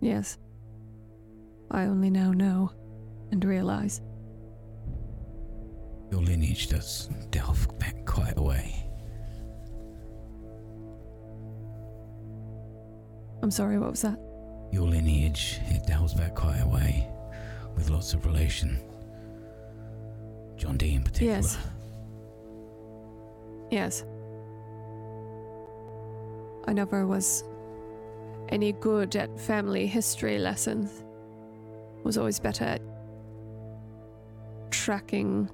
Yes. I only now know and realize. Your lineage does delve back quite a way. I'm sorry, what was that? Your lineage, it delves back quite a way, with lots of relation. John Dee in particular. Yes. Yes. I never was any good at family history lessons. Was always better at tracking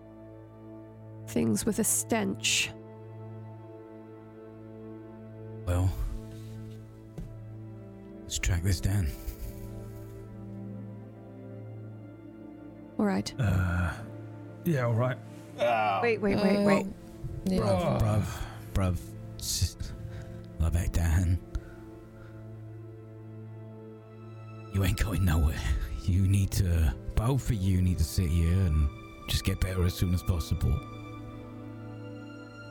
things with a stench. Well, let's track this down. All right. Uh, yeah, all right. Wait, wait, wait, Uh, wait. Yeah. Bruv, bruv, bruv. Just lie back down. You ain't going nowhere. You need to, both of you need to sit here and just get better as soon as possible.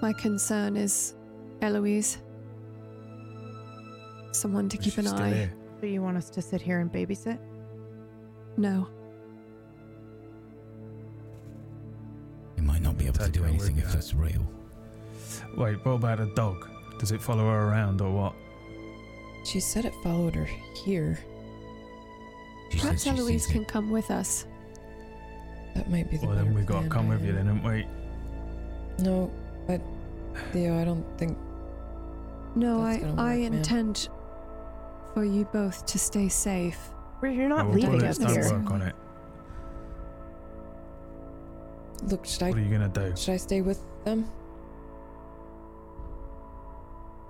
My concern is Eloise. Someone to keep an She's eye. here. So you want us to sit here and babysit? No. You might not be able to do anything if that's real. Wait, what about a dog? Does it follow her around or what? She said it followed her here. She Perhaps says she Eloise sees can it. come with us. That might be the Well, then better we got to plan, come with you, Diana. then, haven't we? No, but Theo, I don't think. No, That's I, gonna I work, man. intend for you both to stay safe. Where you're not leaving us don't here. work on it. Look, should I What are you gonna do? should I stay with them?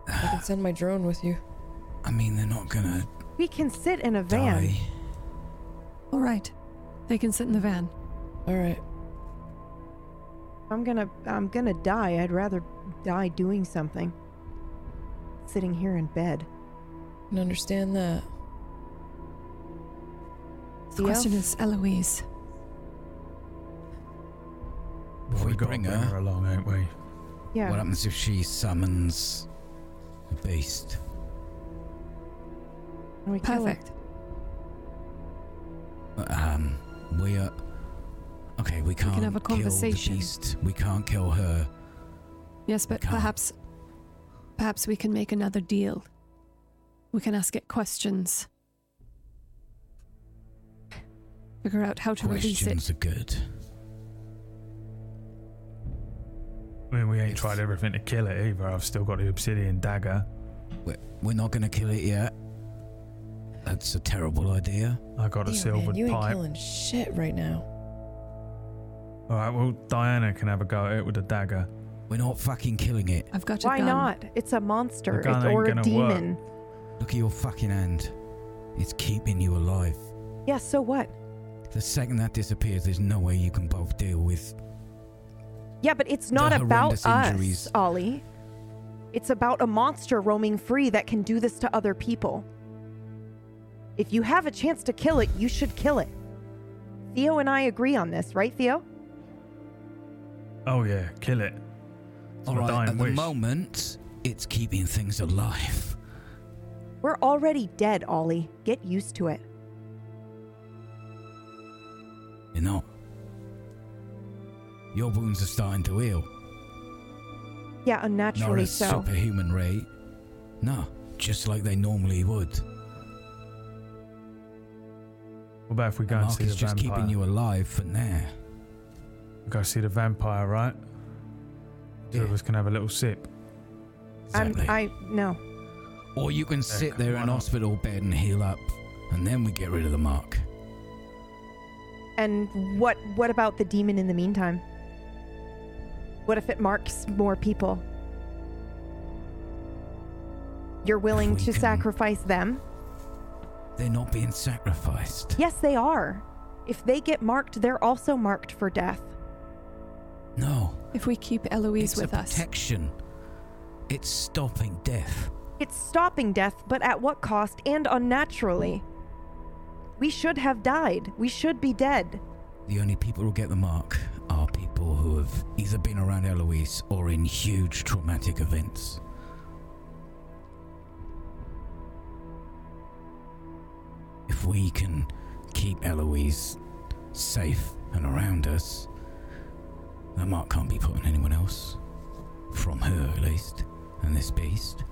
I can send my drone with you. I mean, they're not gonna We can sit in a van. die. All right. They can sit in the van. All right. I'm gonna I'm gonna die. I'd rather die doing something. Sitting here in bed. Can understand that. The Theo? question is Eloise. If we we got bring to bring her- her along, ain't we? Yeah. What happens if she summons a beast? we. Perfect. Um, we are. Okay, we can't we can have a conversation. kill the beast. We can't kill her. Yes, but perhaps perhaps we can make another deal. We can ask it questions. Figure out how to release it. Questions are good. I mean, we ain't If- tried everything to kill it either. I've still got the obsidian dagger. We're, we're not going to kill it yet. That's a terrible idea. I got a Damn, silver man, you ain't pipe. killing shit right now. All right, well, Diana can have a go at it with a dagger. We're not fucking killing it. I've got a Why gun. not? It's a monster. The gun It's, ain't or a gonna demon. Look at your fucking hand. It's keeping you alive. Yeah, so what? The second that disappears, there's no way you can both deal with. Yeah, but it's not about horrendous us, injuries. Ollie. It's about a monster roaming free that can do this to other people. If you have a chance to kill it, you should kill it. Theo and I agree on this, right, Theo? Oh yeah, kill it. It's All my right, dying at the moment, it's keeping things alive. We're already dead, Ollie. Get used to it. You know. Your wounds are starting to heal. Yeah, Not unnaturally at a so. superhuman rate. No, just like they normally would. What about if we go and Mark see the is just keeping you alive for now. We go see the vampire, right? Two of us can have a little sip. I'm, I no. Or you can sit there in not? hospital bed and heal up, and then we get rid of the mark. And what what about the demon in the meantime? What if it marks more people? You're willing we to can- sacrifice them? They're not being sacrificed. Yes, they are. If they get marked, they're also marked for death. No, If we keep Eloise it's with a us. protection. It's stopping death. It's stopping death, but at what cost and unnaturally? We should have died. We should be dead. The only people who get the mark are people who have either been around Eloise or in huge traumatic events. If we can keep Eloise safe and around us, that mark can't be put on anyone else. From her, at least. And this beast.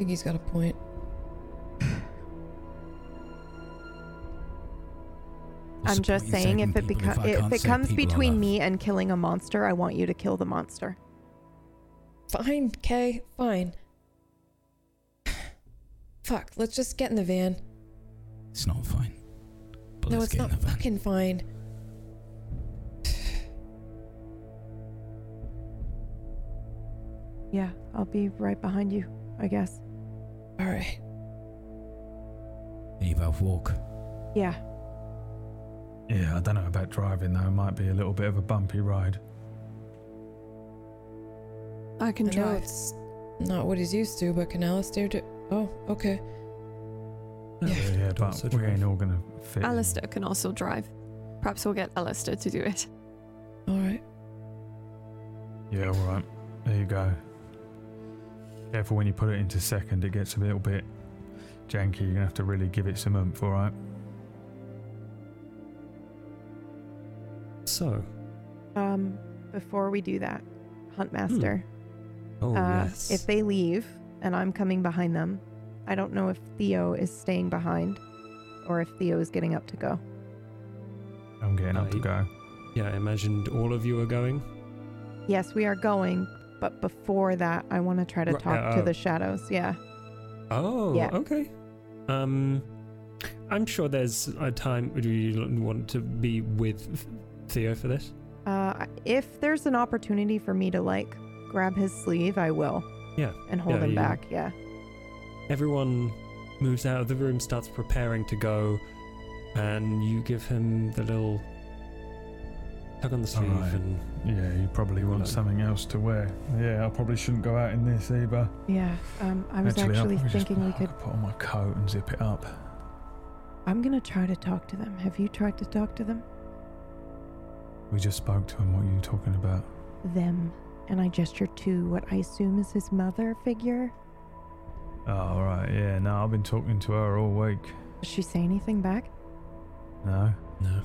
Think he's got a point. *sighs* I'm just saying if it people beco- I if it comes between love? me and killing a monster, I want you to kill the monster. Fine, Kay, fine. *sighs* Fuck, let's just get in the van. It's not fine. But no, let's it's get not in the van. fucking fine. *sighs* Yeah, I'll be right behind you, I guess. Alright. Can you both walk? Yeah. Yeah, I don't know about driving though. It might be a little bit of a bumpy ride. I can I know drive. it's not what he's used to, but can Alistair do. Oh, okay. Yeah. yeah, Don't but also we ain't all gonna fit. in. Alistair can also drive. Perhaps we'll get Alistair to do it. Alright. Yeah, all right. There you go. Careful when you put it into second; it gets a little bit janky. You're gonna have to really give it some oomph. All right. So, Um, before we do that, Huntmaster, oh uh, yes. if they leave, and I'm coming behind them. I don't know if Theo is staying behind or if Theo is getting up to go. I'm getting up to go. Yeah, I imagined all of you are going. Yes, we are going, but before that, I want to try to talk uh, to the shadows. Yeah. Oh, Yeah. okay. Um, I'm sure there's a time. Do you want to be with Theo for this? Uh, if there's an opportunity for me to like grab his sleeve, I will. Yeah. And hold Yeah, him back. Yeah. Everyone moves out of the room, starts preparing to go, and you give him the little tug on the sleeve Alright. and Yeah, you probably want Right. something else to wear. Yeah, I probably shouldn't go out in this either. Yeah. Um, I was I'll actually probably just- thinking we I could. put on my coat and zip it up. I'm gonna try to talk to them. Have you tried to talk to them? We just spoke to him. What are you talking about? Them. And I gestured to what I assume is his mother figure. Oh, all right. Yeah, no, I've been talking to her all week. Does she say anything back? No. no.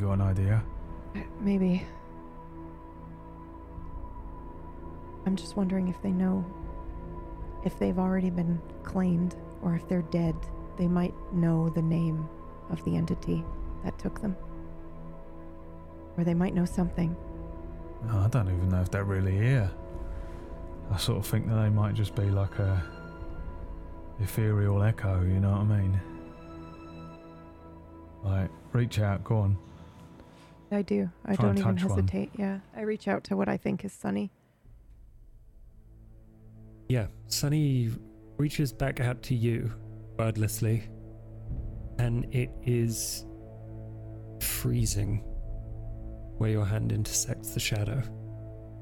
Got an idea? Uh, Maybe. I'm just wondering if they know if they've already been claimed or if they're dead. They might know the name of the entity that took them. Or they might know something. No, I don't even know if they're really here. I sort of think that they might just be like a ethereal echo, you know what I mean? Like, reach out, go on. I do. I don't even touch one. hesitate. Yeah. I reach out to what I think is Sunny. Yeah, Sunny reaches back out to you wordlessly, and it is freezing where your hand intersects the shadow.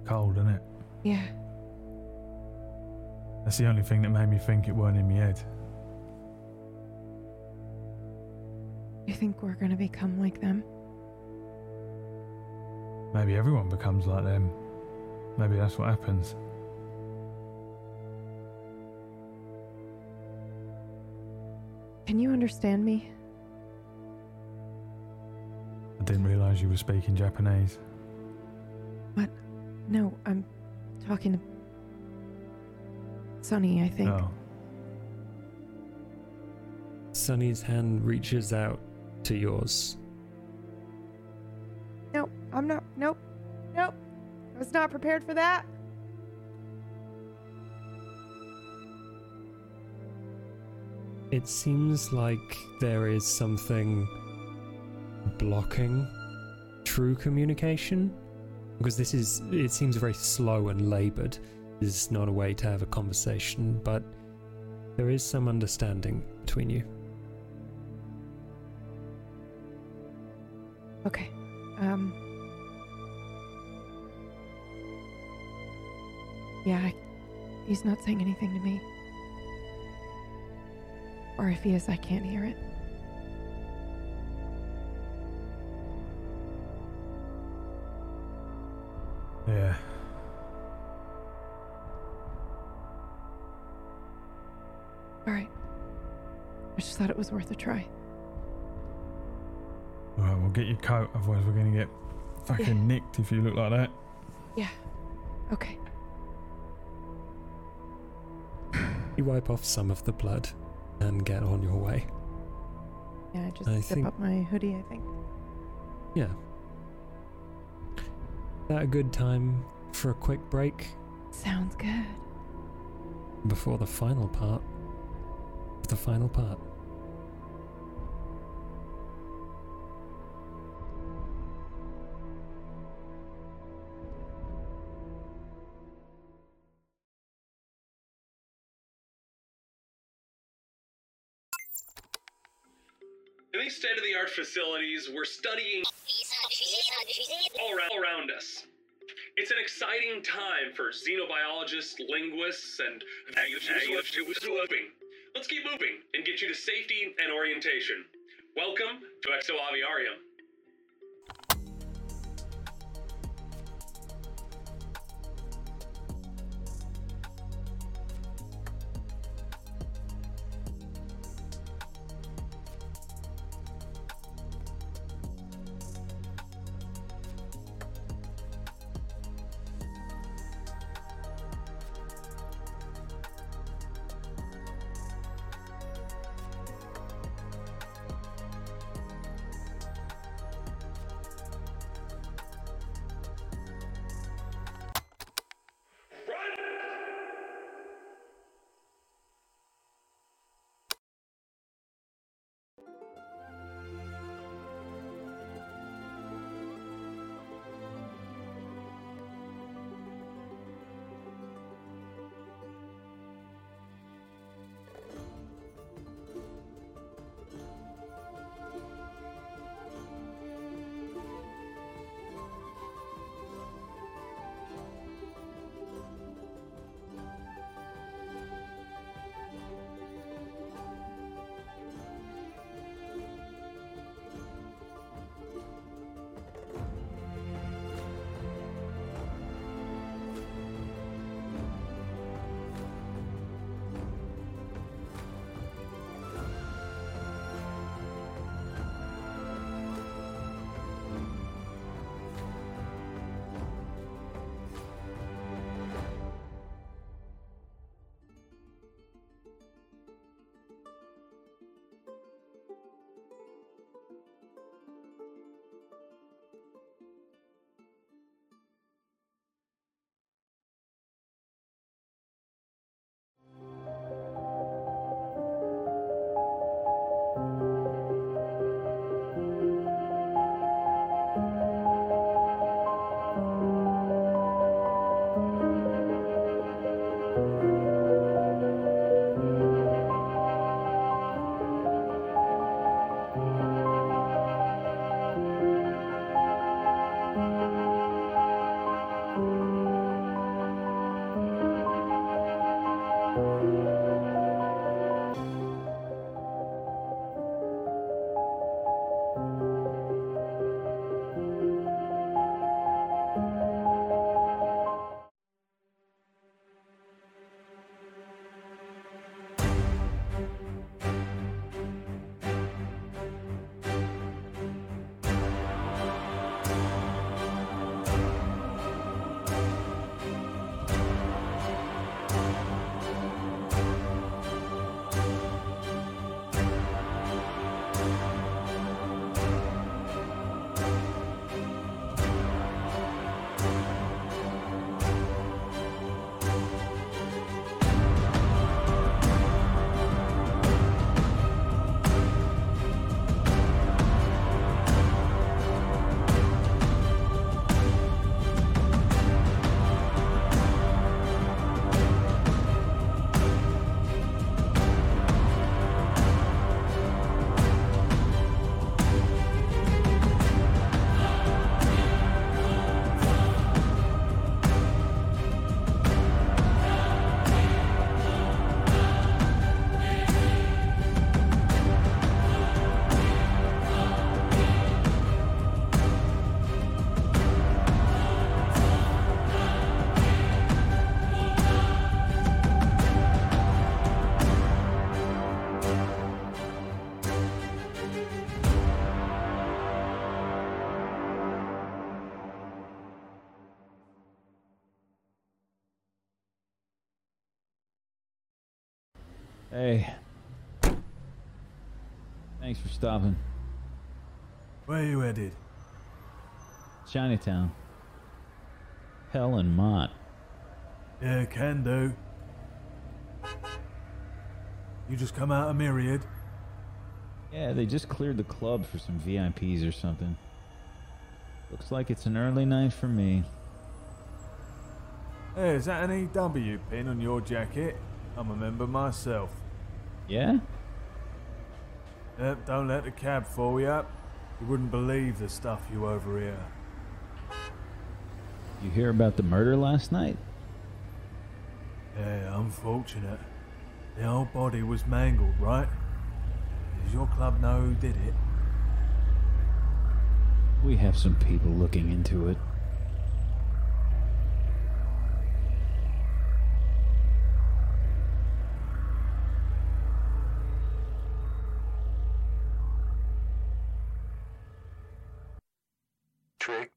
Cold, isn't it? Yeah. That's the only thing that made me think it weren't in my head. You think we're gonna become like them? Maybe everyone becomes like them. Maybe that's what happens. Can you understand me? I didn't realise you were speaking Japanese. What? No, I'm talking to Sunny, I think. Oh, Sunny's hand reaches out to yours. Nope, I'm not. Nope. Nope. I was not prepared for that. It seems like there is something blocking true communication because this is it seems very slow and labored this is not a way to have a conversation but there is some understanding between you Okay. Um. Yeah, I, he's not saying anything to me. Or if he is, I can't hear it. yeah. All right. I just thought it was worth a try. Alright, we'll get your coat, otherwise we're gonna get fucking nicked if you look like that. Yeah. Okay. You wipe off some of the blood and get on your way. Yeah, I just I zip think- up my hoodie, I think. yeah. Is that a good time for a quick break? Sounds good. before the final part. The final part facilities, we're studying all around, us. It's an exciting time for xenobiologists, linguists, and. Let's keep moving and get you to safety and orientation. Welcome to Exo Aviarium. Hey. Thanks for stopping. Where are you headed? Chinatown. Pell and Mott. Yeah, can do. You just come out of Myriad? Yeah, they just cleared the club for some VIPs or something. Looks like it's an early night for me. Hey, is that an EW pin on your jacket? I'm a member myself. Yeah? Yep, don't let the cab fool you up. You wouldn't believe the stuff you overhear. You hear about the murder last night? Yeah, unfortunate. The old body was mangled, right? Does your club know who did it? We have some people looking into it.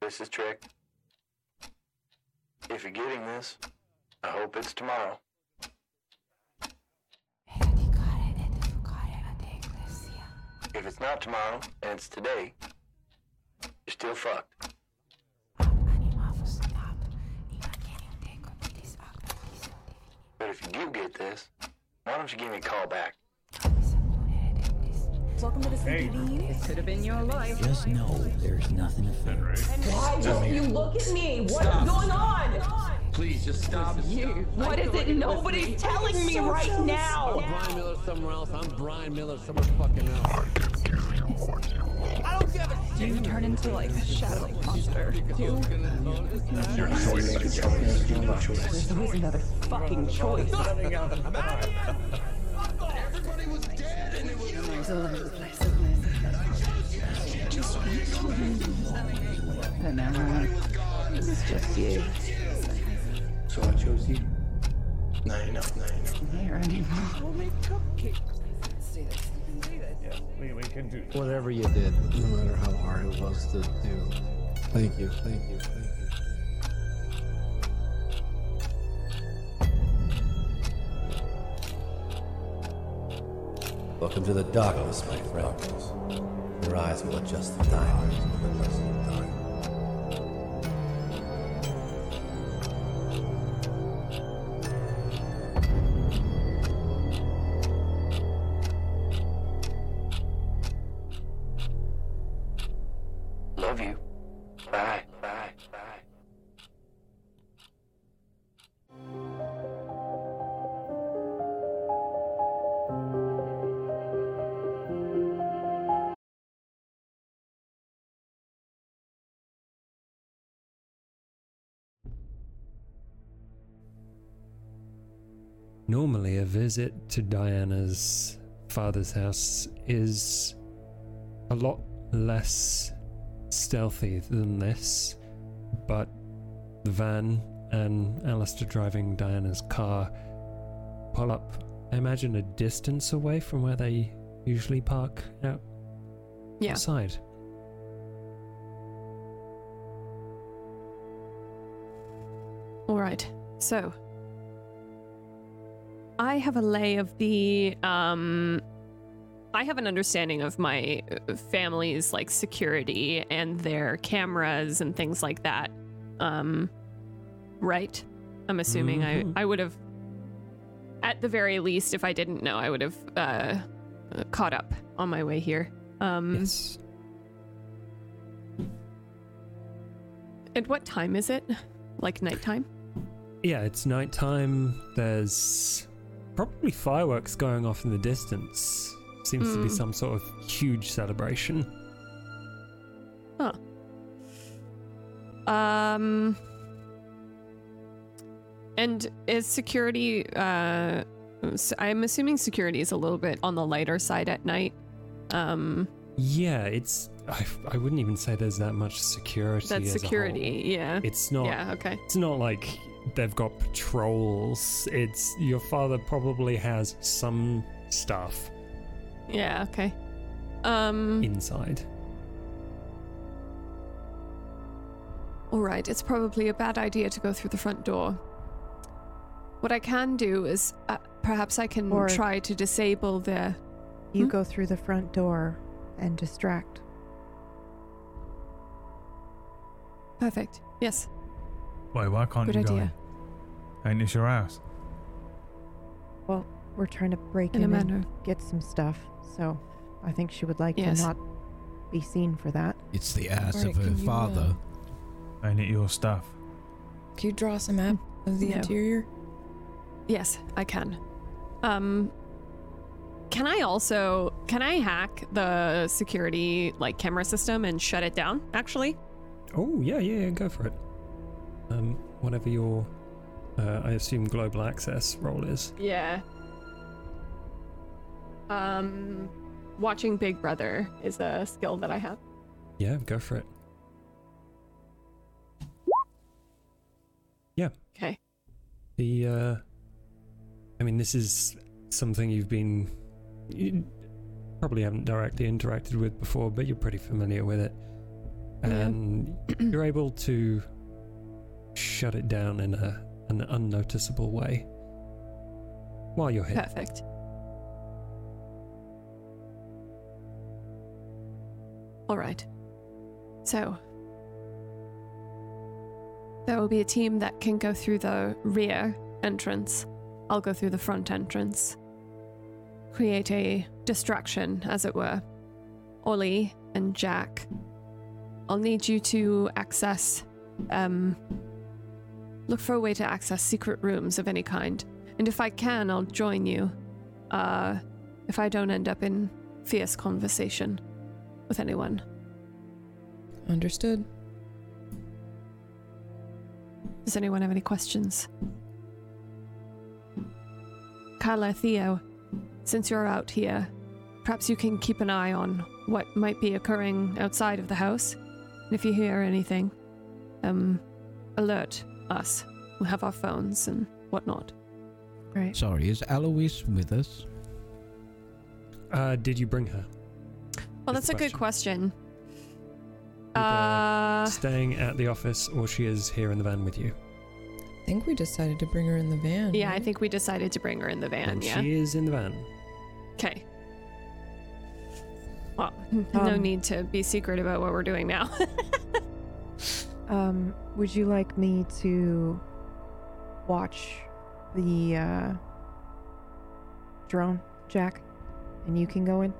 This is Trick. If you're getting this, I hope it's tomorrow. If it's not tomorrow and it's today, you're still fucked. But if you do get this, why don't you give me a call back? Welcome to the CTV. It could have been your life. Just know there's nothing to fear. Why don't you look at me? What is Stop. going on? Please just stop. You. What is it? Nobody's telling me right now. I'm Brian Miller somewhere else. I'm Brian Miller somewhere fucking else. I don't give a shit. You turn into like a shadow monster. You. Your choice. There's always another fucking choice. Everybody was dead and it was. And now it's just you. So I chose you. Now you know, now you know. Here anymore. We'll make cupcakes. Yeah, we, we can do Whatever you did, no matter how hard it was to do. Thank you, thank you, thank you. Welcome to the darkness, my friends. Your eyes will adjust the time. Visit to Diana's father's house is a lot less stealthy than this, but the van and Alistair driving Diana's car pull up, I imagine, a distance away from where they usually park out Yeah. outside. All right. So, I have a lay of the um I have an understanding of my uh, family's like security and their cameras and things like that. Um right? I'm assuming Mhm. I I would have at the very least if I didn't know, I would have uh, uh caught up on my way here. Um Yes. And what time is it? Like nighttime? Yeah, it's nighttime. There's probably fireworks going off in the distance. Seems to be Mm. some sort of huge celebration. Huh. Um. And is security? Uh, I'm assuming security is a little bit on the lighter side at night. Um, Yeah, it's. I, I wouldn't even say there's that much security. that's security. Yeah. It's not. Yeah. Okay. It's not like they've got patrols. It's your father probably has some stuff Yeah. Okay. Um. inside. All right, it's probably a bad idea to go through the front door. What I can do is, uh, perhaps I can Or- try to disable the. You Hmm? go through the front door and distract. Perfect. Yes. Wait, why can't Good you go idea. In? Ain't this your house? Well, we're trying to break In a in, manner. and get some stuff, so I think she would like Yes. to not be seen for that. It's the ass Alright, of her can you, uh, father. Ain't it your stuff? Can you draw us a map of the No. interior? Yes, I can. Um can I also can I hack the security like camera system and shut it down actually? Oh yeah, yeah, yeah, go for it. Um, whatever your, uh, I assume global access role is. Yeah. Um watching Big Brother is a skill that I have. Yeah, go for it. Yeah. Okay. The, uh, I mean, this is something you've been, you probably haven't directly interacted with before, but you're pretty familiar with it. Yeah. And *clears throat* you're able to shut it down in a, an unnoticeable way while you're here. Perfect. All right. So, there will be a team that can go through the rear entrance. I'll go through the front entrance. Create a distraction, as it were. Ollie and Jack, I'll need you to access, um, look for a way to access secret rooms of any kind. And if I can, I'll join you. Uh, if I don't end up in fierce conversation with anyone. Understood. Does anyone have any questions? Carla, Theo, since you're out here, perhaps you can keep an eye on what might be occurring outside of the house. And if you hear anything, um, alert us. We have our phones and whatnot. Right. Sorry, is Eloise with us? Uh, did you bring her? Well, Is that's a the good question. Uh, staying at the office or she is here in the van with you. I think we decided to bring her in the van. yeah, I think we decided to bring her in the van. and Yeah. she is in the van. Okay. Well, no Um, need to be secret about what we're doing now. *laughs* Um, would you like me to watch the uh, drone, Jack? And you can go in?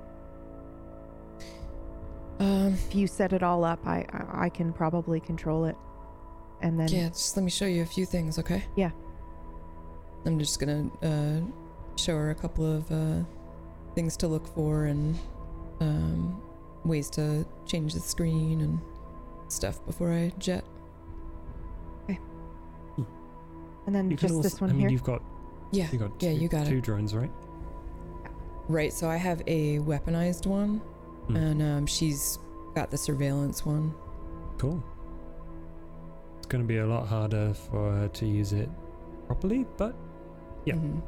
Um, If you set it all up, I I, I can probably control it. And then yeah, just let me show you a few things, okay? Yeah. I'm just gonna uh, show her a couple of uh, things to look for and um, ways to change the screen and stuff before I jet. Okay, and then You just also, this one I mean, here. you've got Yeah, you got yeah, two, you got two it. drones, right? Right, so I have a weaponized one, Hmm. and um, she's got the surveillance one. Cool. It's going to be a lot harder for her to use it properly, but Yeah. Mhm.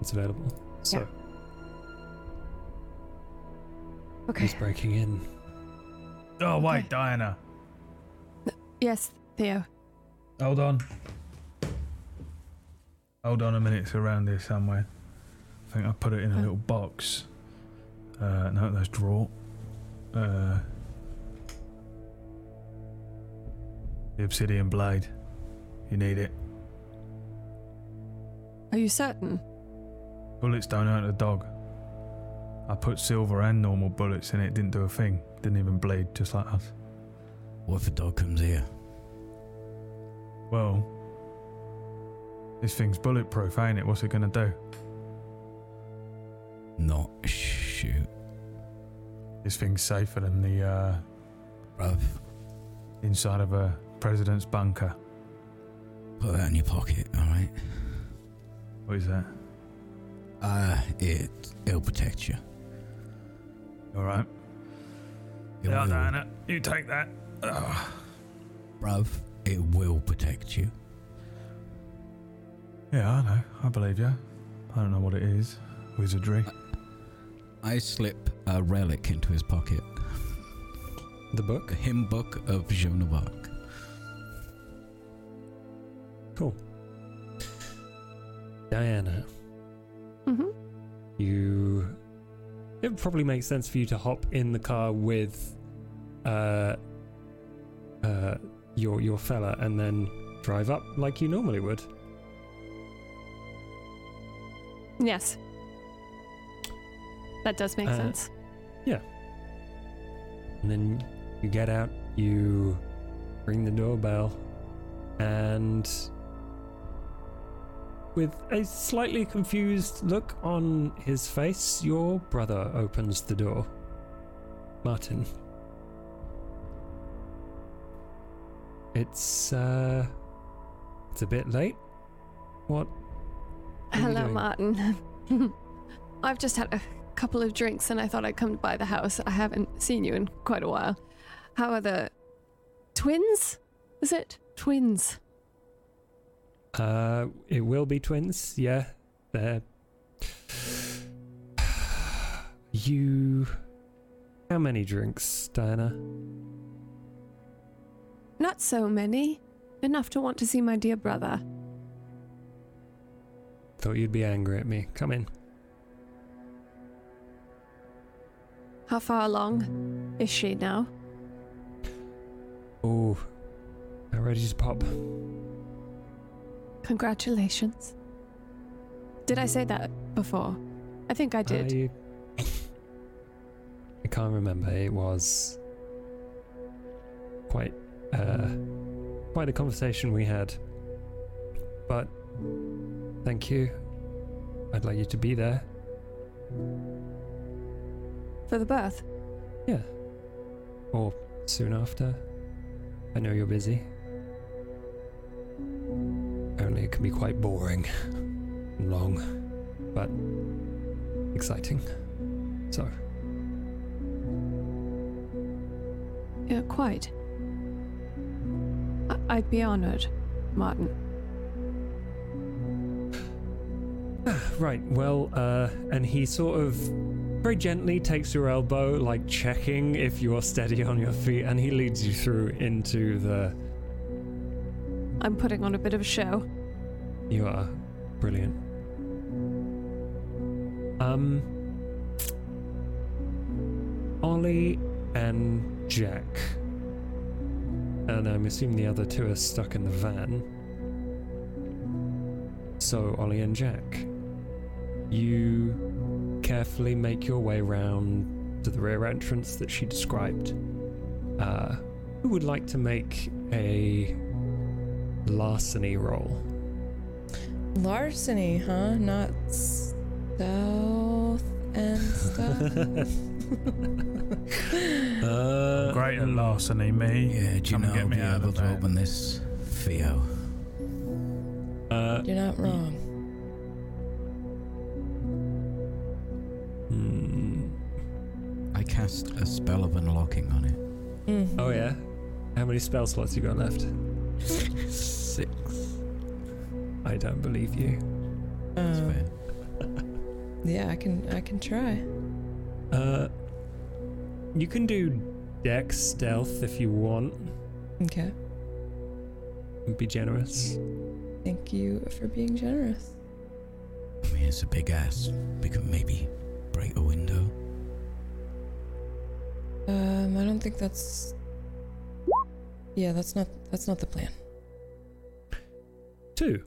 it's available. So Yeah. Okay. who's breaking in? Oh, wait, Okay. Diana. Yes, Theo. Hold on. Hold on a minute, it's around here somewhere. I think I put it in a Huh. little box. Uh, no, that's drawer. Uh, the obsidian blade. You need it. Are you certain? Bullets don't hurt a dog. I put silver and normal bullets in it, didn't do a thing. Didn't even bleed, just like us. What if a dog comes here? Well, this thing's bulletproof, ain't it? What's it gonna do? Not shoot. This thing's safer than the uh, Bruv, inside of a president's bunker. put that in your pocket, alright? What is that? Uh, it, it'll protect you. All right. It Yeah, will. You take that. Ugh. Bruv, it will protect you. Yeah, I know. I believe you. I don't know what it is. Wizardry. I slip a relic into his pocket. The book? The hymn book of Joan of Arc. Cool. Diana, Mhm. you. It probably makes sense for you to hop in the car with uh, uh, your your fella and then drive up like you normally would. Yes. That does make Uh, sense. Yeah. And then you get out, you ring the doorbell, and with a slightly confused look on his face, your brother opens the door. Martin. It's uh it's a bit late. What? you Hello. Martin. *laughs* I've just had a couple of drinks and I thought I'd come by the house. I haven't seen you in quite a while. How are the twins? Is it twins? Uh it will be twins, yeah. They're *sighs* You how many drinks, Diana? Not so many. Enough to want to see my dear brother. Thought you'd be angry at me. Come in. How far along is she now? Oh, I'm ready to pop. Congratulations. Did I say that before? I think I did. I, I can't remember. It was quite, uh, quite a conversation we had. But thank you. I'd like you to be there. For the birth? Yeah. Or soon after. I know you're busy. Only it can be quite boring. *laughs* Long. But exciting. So, Yeah, quite. I'd be honored, Martin. *sighs* right, well, uh, and he sort of very gently takes your elbow, like checking if you're steady on your feet, and he leads you through into the. I'm putting on a bit of a show. You are brilliant. Um, Ollie and Jack, and I'm assuming the other two are stuck in the van. So, Ollie and Jack, you carefully make your way round to the rear entrance that she described. Uh, who would like to make a larceny roll? Larceny, huh? Not stealth and *laughs* stuff. *laughs* *laughs* Uh, Great at larceny, me. Yeah, do you Come know and get I'll me be out able of to there. open this? Theo. Uh, You're not wrong. hmm. I cast a spell of unlocking on it. Mhm. Oh yeah. How many spell slots you got left? Six. I don't believe you. That's Um, fair. yeah, I can. I can try. Uh, you can do dex stealth if you want. Okay. Be generous. Thank you for being generous. I mean, it's a big ass. We could maybe break a window. Um, I don't think that's. Yeah, that's not. That's not the plan. Two.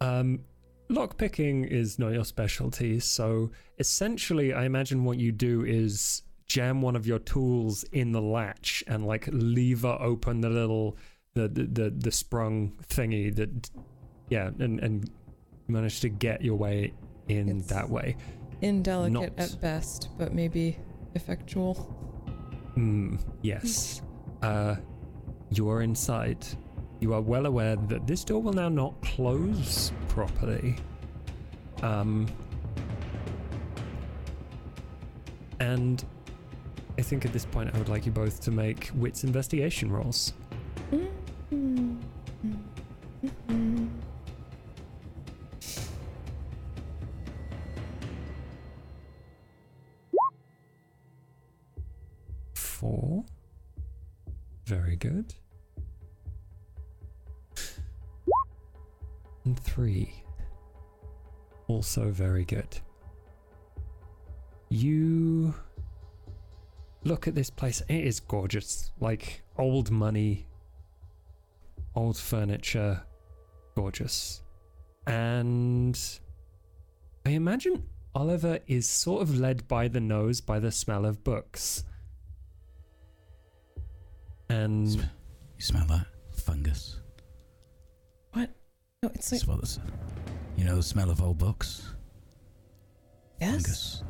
Um, lock picking is not your specialty, so essentially, I imagine what you do is jam one of your tools in the latch and like lever open the little the the the, the sprung thingy that yeah and and manage to get your way in It's- that way. Indelicate Not- at best, but maybe effectual. Hmm. Yes. *laughs* Uh, you are inside. You are well aware that this door will now not close properly. Um. And I think at this point I would like you both to make wits investigation rolls. Four. Very good. And three. Also very good. You look at this place. It is gorgeous. Like old money, old furniture, gorgeous. And I imagine Oliver is sort of led by the nose by the smell of books. And You smell that? Fungus. What? No, it's like. You know the smell of old books? yes. Fungus.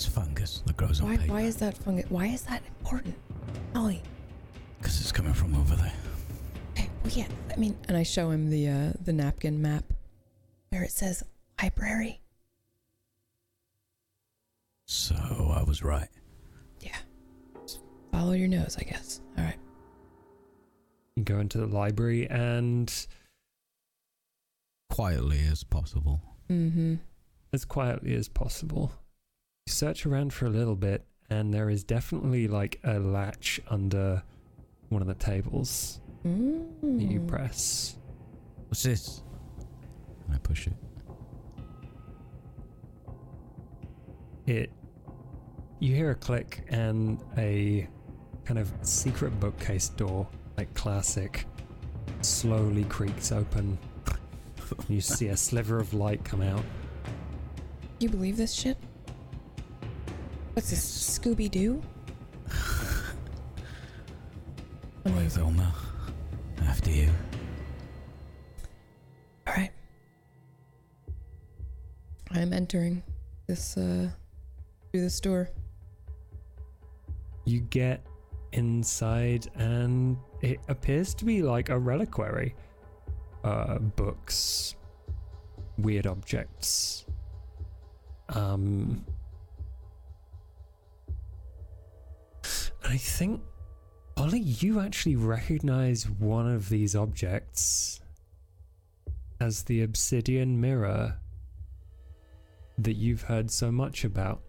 It's fungus that grows on Why? paper. Why is that fungus? Why is that important? Ollie. Because it's coming from over there. Okay. Well, yeah. I mean, and I show him the uh, the napkin map where it says library. So I was right. Yeah. Just follow your nose, I guess. All right. you go into the library and Quietly as possible. Mm-hmm. as quietly as possible. You search around for a little bit, and there is definitely like a latch under one of the tables that you Mm. press. What's this? And I push it. It. You hear a click, and a kind of secret bookcase door, like classic, slowly creaks open. You see a sliver of light come out. You believe this shit? What's this? Scooby Doo? Boy, Velma. After you. All right. I'm entering this uh through this door. You get inside, and it appears to be like a reliquary. Uh, books, weird objects. Um, I think, Ollie, you actually recognize one of these objects as the obsidian mirror that you've heard so much about.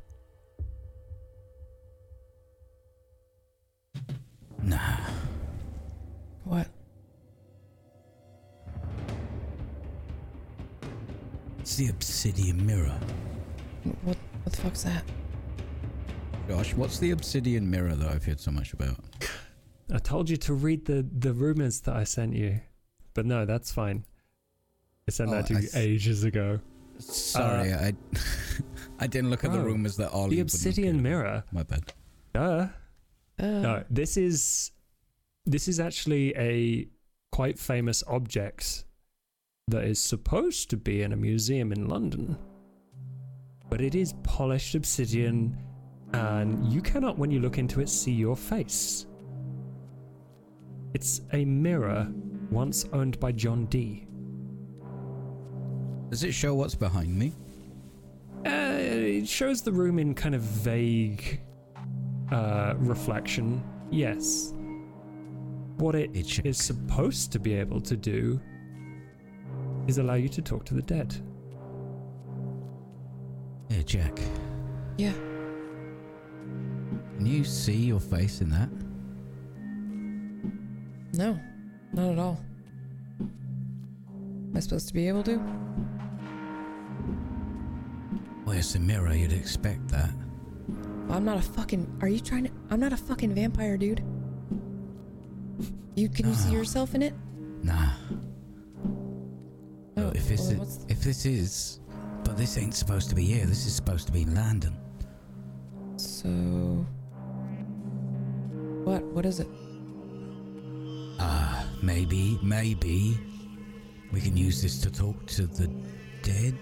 Nah. What? It's the obsidian mirror. What what the fuck's that? Josh, what's the obsidian mirror that I've heard so much about? I told you to read the the rumors that I sent you, but no, that's fine. I sent Oh, that to I you s- ages ago. Sorry, I *laughs* I didn't look at the rumors that Ollie. the obsidian mirror. My bad. Duh. Uh, No, this is this is actually a quite famous object that is supposed to be in a museum in London. But it is polished obsidian and you cannot when you look into it see your face. It's a mirror once owned by John Dee. Does it show what's behind me? Uh, it shows the room in kind of vague uh, reflection. Yes. What it It is supposed to be able to do is allow you to talk to the dead. Hey, Jack. Yeah. Can you see your face in that? No, not at all. Am I supposed to be able to? Well, it's a mirror. You'd expect that. I'm not a fucking. Are you trying to? I'm not a fucking vampire, dude. You can you see yourself in it? Nah. Oh, Look, if this well, is, if this is, but this ain't supposed to be here. This is supposed to be London. So. What? What is it? Ah, maybe, maybe we can use this to talk to the dead.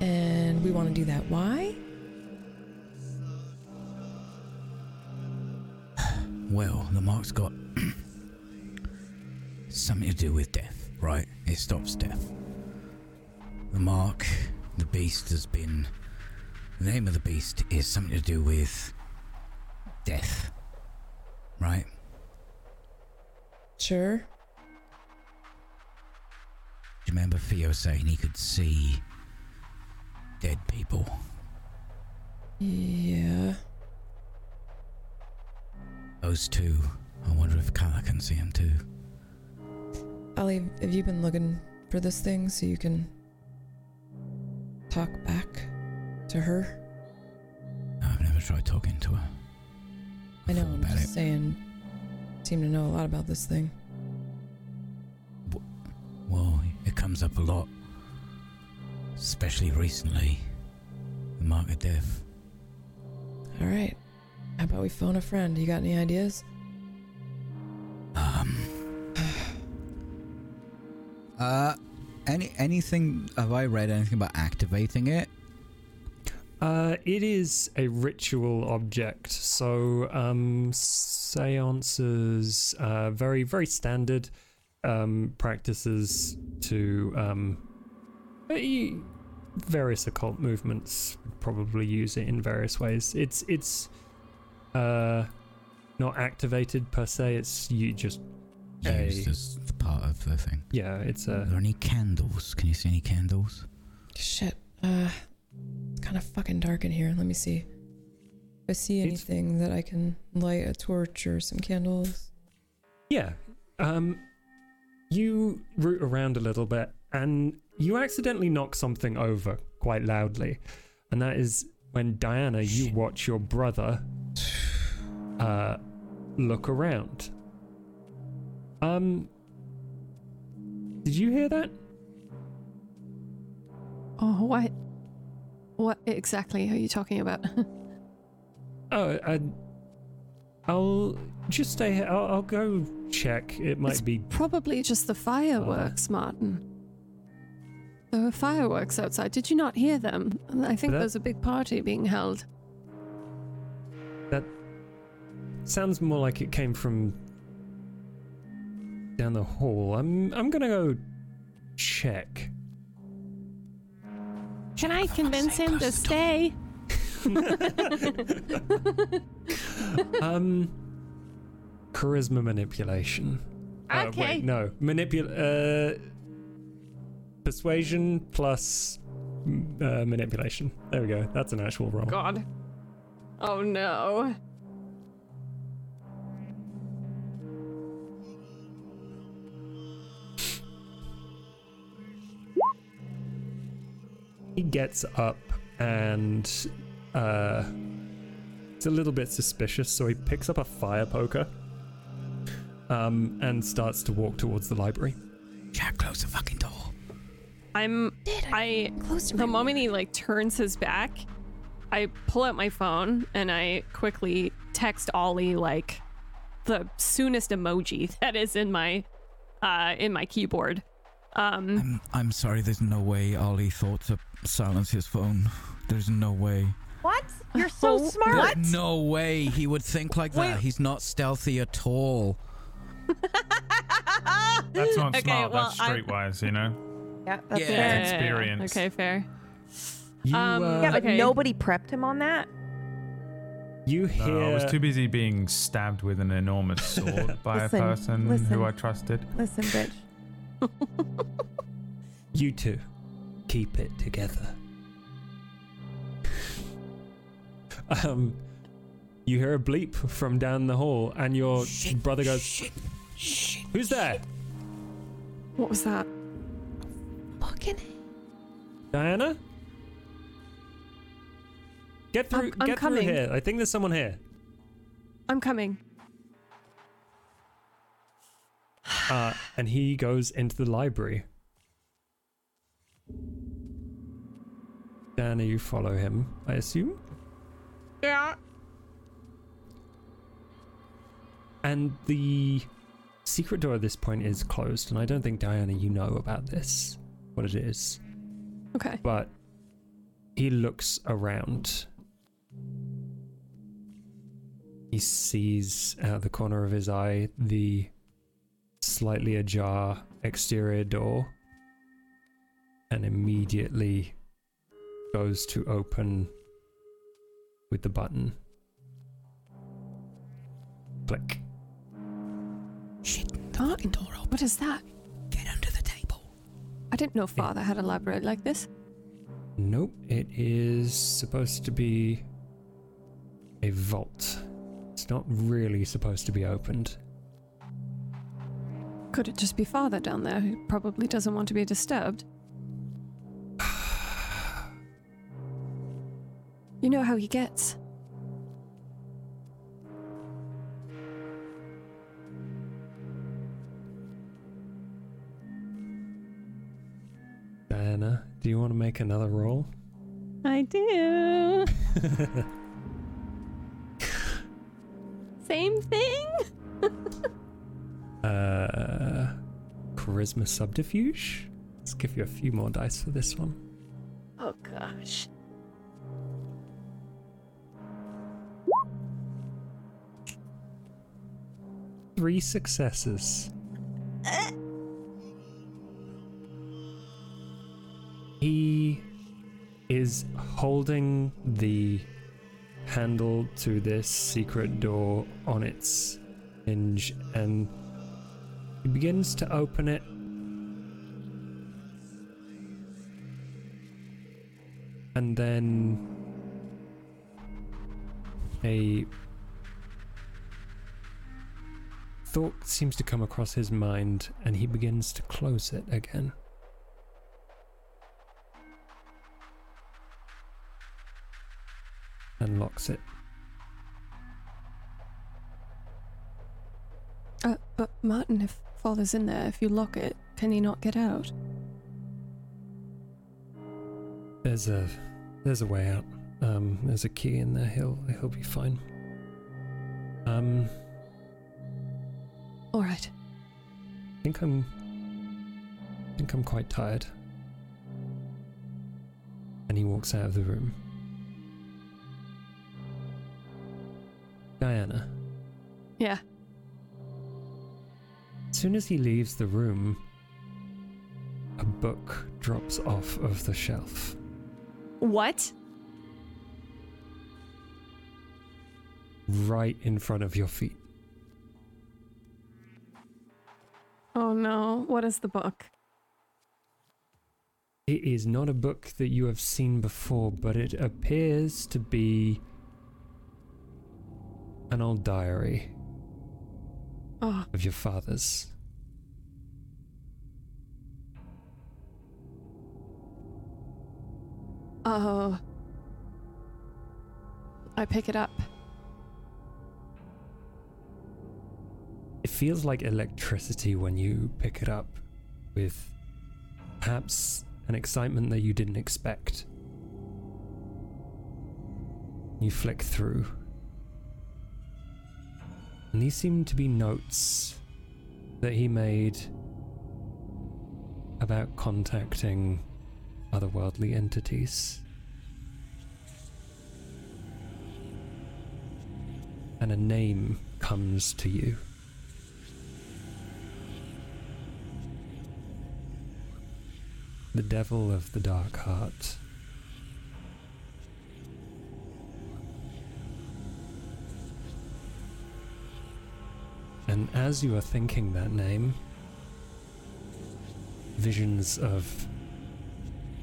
And we want to do that. Why? *sighs* Well, the mark's got *clears throat* something to do with death, right? It stops death. The mark, the beast has been. The name of the beast is something to do with death, right? Sure. Do you remember Theo saying he could see dead people? Yeah. Those two. I wonder if Kala can see them too. Ali, have you been looking for this thing so you can talk back to her? I've never tried talking to her. I know, thought I'm just it. saying, seem to know a lot about this thing. Well, it comes up a lot. Especially recently. The mark of death. All right. How about we phone a friend? You got any ideas? Um. *sighs* Uh, any anything? Have I read anything about activating it? Uh, it is a ritual object, so um, seances, uh, very very standard um, practices to um, eh, various occult movements would probably use it in various ways. It's it's uh, not activated per se. It's you just a Used as part of the thing. yeah. It's Are there any candles? Can you see any candles? Shit. Uh, it's kind of fucking dark in here. Let me see. If I see It's- anything that I can light a torch or some candles. Yeah. Um, you root around a little bit and you accidentally knock something over quite loudly. And that is when Diana, you watch your brother uh, look around. Um, did you hear that? Oh, what? What exactly are you talking about? *laughs* Oh, I, I'll just stay here. I'll, I'll go check. It might It's be. Probably just the fireworks, ah. Martin. There were fireworks outside. Did you not hear them? I think That- there's a big party being held. That sounds more like it came from down the hall. I'm I'm gonna go check. Can I convince him to stay? *laughs* um, charisma manipulation. Uh, Okay. wait, no, manipul. Uh, persuasion plus uh, manipulation. There we go. That's an actual roll. God. Oh no. He gets up and uh, it's a little bit suspicious, so he picks up a fire poker um, and starts to walk towards the library. Jack, close the fucking door. I'm I close the moment he like turns his back, I pull out my phone and I quickly text Ollie like the soonest emoji *laughs* that is in my uh in my keyboard. Um I'm, I'm sorry, there's no way Ollie thought to silence his phone. There's no way. What? You're so Oh, smart. No way he would think like that. He's not stealthy at all. *laughs* That's not Okay, smart. well, that's I'm- streetwise, you know. Yeah, that's Yeah. fair. It's experience. Okay, fair. You, Um, uh, Yeah, but Okay. nobody prepped him on that. you hear. No, I was too busy being stabbed with an enormous sword by Listen, a person listen. who I trusted. Listen, bitch. *laughs* You two, keep it together. *laughs* um, you hear a bleep from down the hall, and your brother goes, "Who's there? What was that? Fucking. Diana? Get through. I'm- I'm get coming. through here. I think there's someone here." I'm coming. Uh, and he goes into the library. Diana, you follow him, I assume. Yeah. And the secret door at this point is closed, and I don't think Diana, you know about this, what it is. Okay. But he looks around. He sees out of the corner of his eye the slightly ajar exterior door and immediately goes to open with the button. Click. Martin, what is that? Get under the table. I didn't know father had a library like this. Nope, it is supposed to be a vault. It's not really supposed to be opened. Could it just be Father down there who probably doesn't want to be disturbed? you know how he gets. Diana, do you want to make another roll? I do. *laughs* Same thing? *laughs* uh, charisma subterfuge. Let's give you a few more dice for this one. Oh gosh. Three successes. He is holding the handle to this secret door on its hinge and he begins to open it. And then a thought seems to come across his mind and he begins to close it again. And locks it. Uh, but Martin, if Father's in there, if you lock it, can he not get out? There's a there's a way out. Um, there's a key in there. He'll he'll be fine. Um, All right. I think I'm I think I'm quite tired. And he walks out of the room. Diana, Yeah. As soon as he leaves the room, a book drops off of the shelf. What? right in front of your feet. Oh no. What is the book? It is not a book that you have seen before, but it appears to be an old diary Oh, of your father's. oh. I pick it up. It feels like electricity when you pick it up, with perhaps an excitement that you didn't expect. You flick through. And these seem to be notes that he made about contacting otherworldly entities. And a name comes to you. The Devil of the Dark Heart. And as you are thinking that name, visions of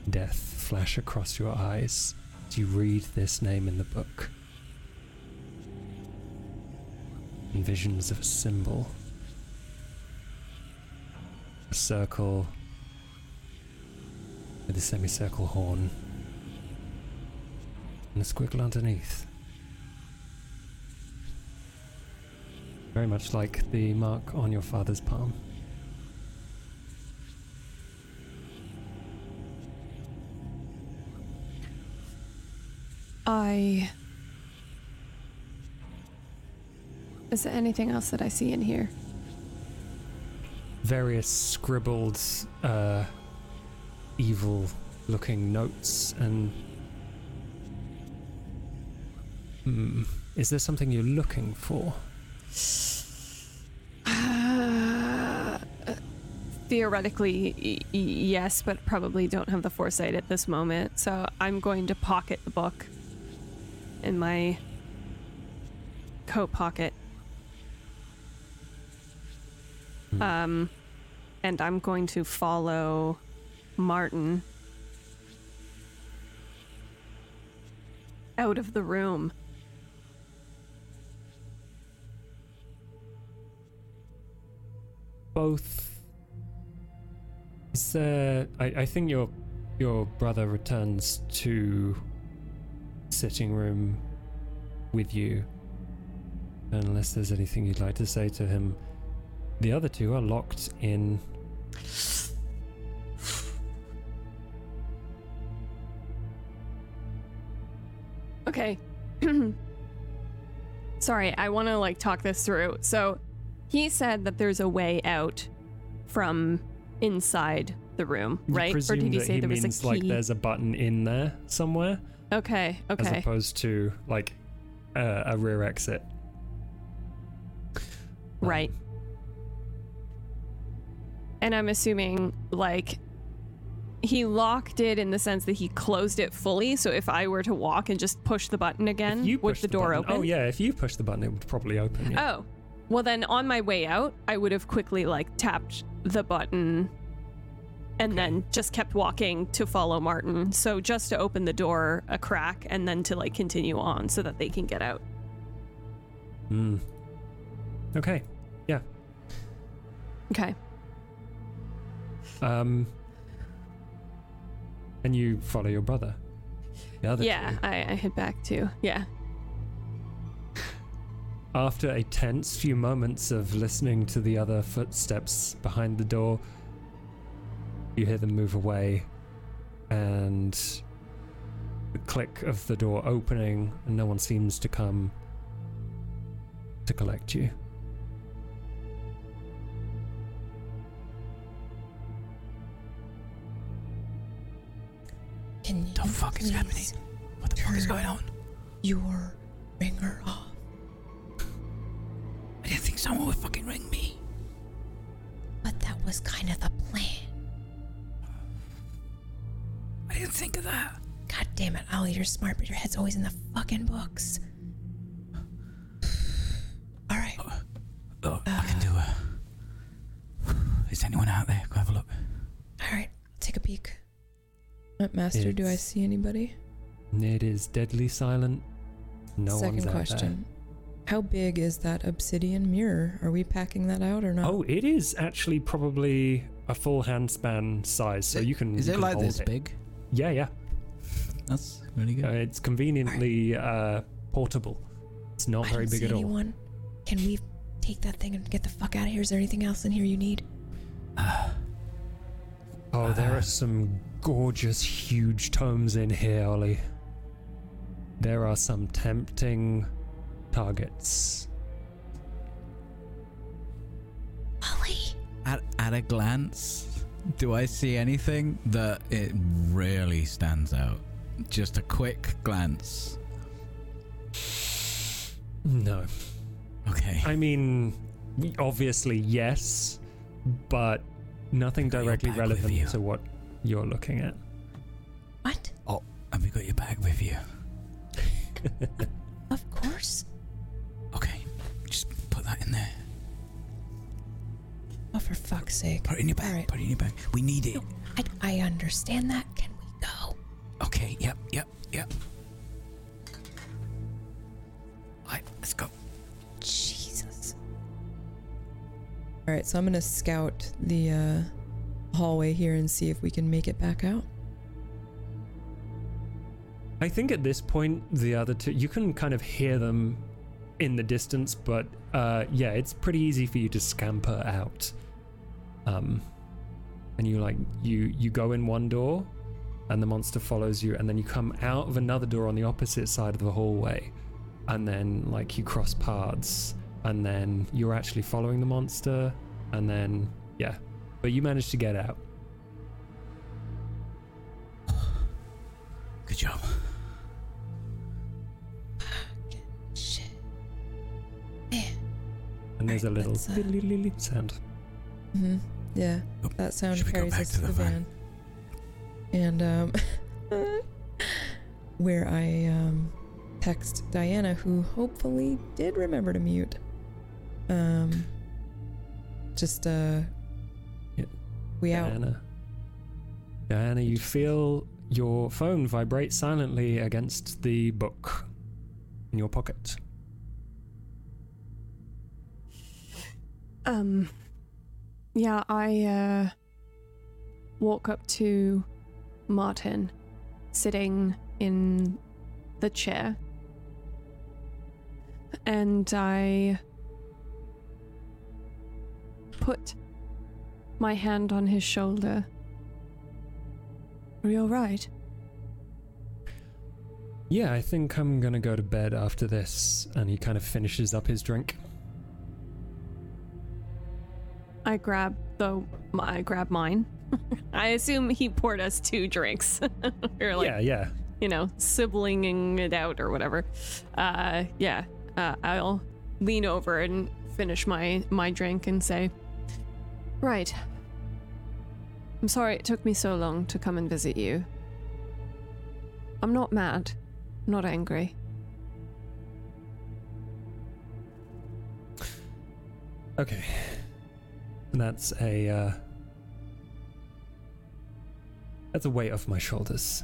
death flash across your eyes as you read this name in the book. And visions of a symbol, a circle with a semicircle horn and a squiggle underneath. Very much like the mark on your father's palm. I. Is there anything else that I see in here? Various scribbled, uh, evil looking notes and. Hmm. Is there something you're looking for? *sighs* Theoretically, y- yes, but probably don't have the foresight at this moment. So I'm going to pocket the book in my coat pocket. Um, and I'm going to follow Martin out of the room. both. Is there? I, I think your your brother returns to sitting room with you. Unless there's anything you'd like to say to him, the other two are locked in. Okay. *clears throat* Sorry, I want to like talk this through. So he said that there's a way out from inside the room, You right? Or presume did he that say he there was means a key? like there's a button in there somewhere, okay, okay. as okay. opposed to like uh, a rear exit. Right. And I'm assuming like he locked it in the sense that he closed it fully. So if I were to walk and just push the button again, You would push the door button. open? Oh yeah, if you push the button, it would probably open. Yeah. Oh. Well then on my way out, I would have quickly like tapped the button and then just kept walking to follow Martin. So just to open the door a crack and then to like continue on so that they can get out. Hmm. Okay. Yeah. Okay. Um. And you follow your brother. The other yeah, two. I, I head back too. Yeah. After a tense few moments of listening to the other footsteps behind the door, you hear them move away, and the click of the door opening, and no one seems to come to collect you. Can you The fuck is happening? What the fuck is going on? Your ringer off. I didn't think someone would fucking ring me. But that was kind of the plan. I didn't think of that. God damn it, Ollie, you're smart, but your head's always in the fucking books. *sighs* All right. Oh, I can do a. Is anyone out there? Go have a look. All right. Take a peek. Uh, Master, do I see anybody? It is deadly silent. No Second one's out there. Question. How big is that obsidian mirror? Are we packing that out or not? Oh, it is actually probably a full handspan size, so you can. Is you it can like hold this it. big? Yeah, yeah. That's really good. Uh, it's conveniently uh, portable. It's not I very don't big see at all. anyone. Can we take that thing and get the fuck out of here? Is there anything else in here you need? *sighs* Oh, there are some gorgeous, huge tomes in here, Ollie. There are some tempting targets. Ollie. At, at a glance, do I see anything that it really stands out? Just a quick glance. No. Okay. I mean, obviously, yes, but nothing directly bag with you. relevant to what you're looking at. What? Oh, have you got your bag with you? *laughs* Of course. Oh, for fuck's sake. Put it in your bag. All right. Put it in your bag. We need it. I, I understand that. Can we go? Okay, yep, yep, yep. Right, let's go. Jesus. All right, so I'm gonna scout the uh, hallway here and see if we can make it back out. I think at this point, the other two, you can kind of hear them in the distance, but uh, yeah, it's pretty easy for you to scamper out. Um, and you like you you go in one door, and the monster follows you, and then you come out of another door on the opposite side of the hallway, and then like you cross paths, and then you're actually following the monster, and then yeah, but you managed to get out. Good job. Shit. Man. And there's a little let's, uh, diddly-lily sound. hmm Yeah, Oh, that sound should carries us to to the the van? van. And um, *laughs* where I um, text Diana, who hopefully did remember to mute. Um, just uh, Yeah. we out. Diana. Diana, you feel your phone vibrate silently against the book in your pocket. Um, yeah, I uh, walk up to Martin, sitting in the chair, and I put my hand on his shoulder. Are you all right? Yeah, I think I'm gonna go to bed after this. And he kind of finishes up his drink. I grab the I grab mine. *laughs* I assume he poured us two drinks. *laughs* like, yeah, yeah. you know, siblinging it out or whatever. Uh, yeah. Uh, I'll lean over and finish my my drink and say, "Right. I'm sorry it took me so long to come and visit you. I'm not mad, not angry. Okay. That's a uh That's a weight off my shoulders.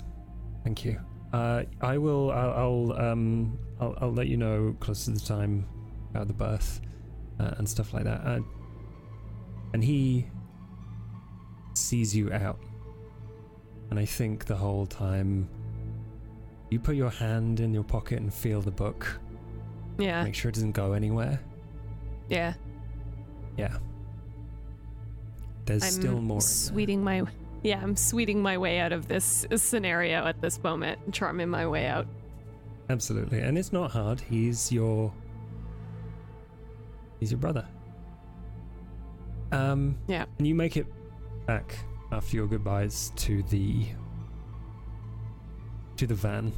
Thank you. Uh I will I'll, I'll um I'll, I'll let you know close to the time about the birth uh, and stuff like that. Uh, and he sees you out. And I think the whole time you put your hand in your pocket and feel the book. Yeah. Make sure it doesn't go anywhere. Yeah. Yeah. There's I'm still more. sweeting my yeah, I'm sweeting my way out of this scenario at this moment, charming my way out. Absolutely. And it's not hard. He's your He's your brother. Um Yeah. and you make it back after your goodbyes to the to the van.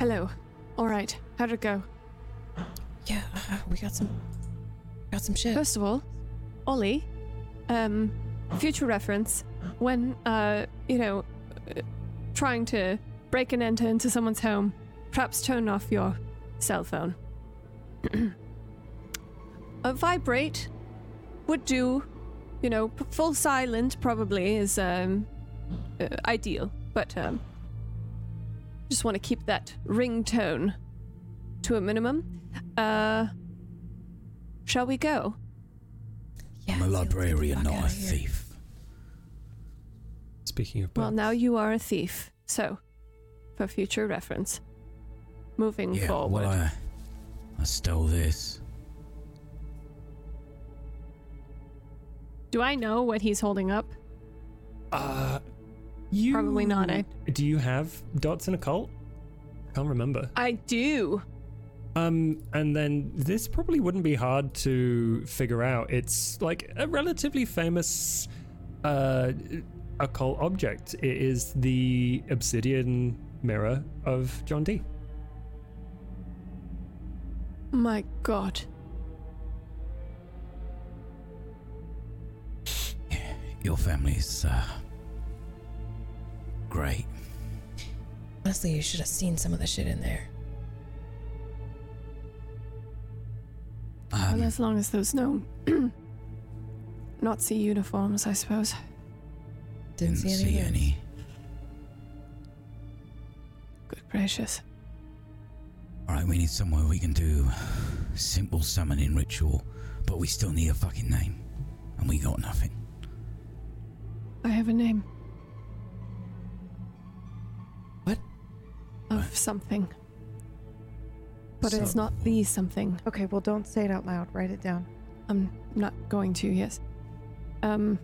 Hello. All right. How'd it go? Yeah, uh, we got some got some shit. First of all, Ollie, um, future reference, when, uh, you know, uh, trying to break and enter into someone's home, perhaps turn off your cell phone. *clears throat* A vibrate would do, you know, p- full silent probably is, um, uh, ideal, but, um, just want to keep that ringtone to a minimum. Uh, shall we go? I'm a librarian, not a thief. Speaking of Well, now you are a thief, so for future reference, moving Yeah, forward. well, I, I stole this. Do I know what he's holding up? Uh you Probably not, eh? Do you have dots in occult? Can't remember. I do. Um, and then this probably wouldn't be hard to figure out. It's like a relatively famous uh, occult object. It is the obsidian mirror of John Dee. My God. Your family's uh, great. Honestly, you should have seen some of the shit in there. Um, well, as long as there's no *clears throat* Nazi uniforms, I suppose. Didn't, Didn't see any. see any. Good gracious. All right, we need somewhere we can do simple summoning ritual, but we still need a fucking name, and we got nothing. I have a name. Of something. But it's not the something. Okay, well, don't say it out loud. Write it down. I'm not going to, yes. Um,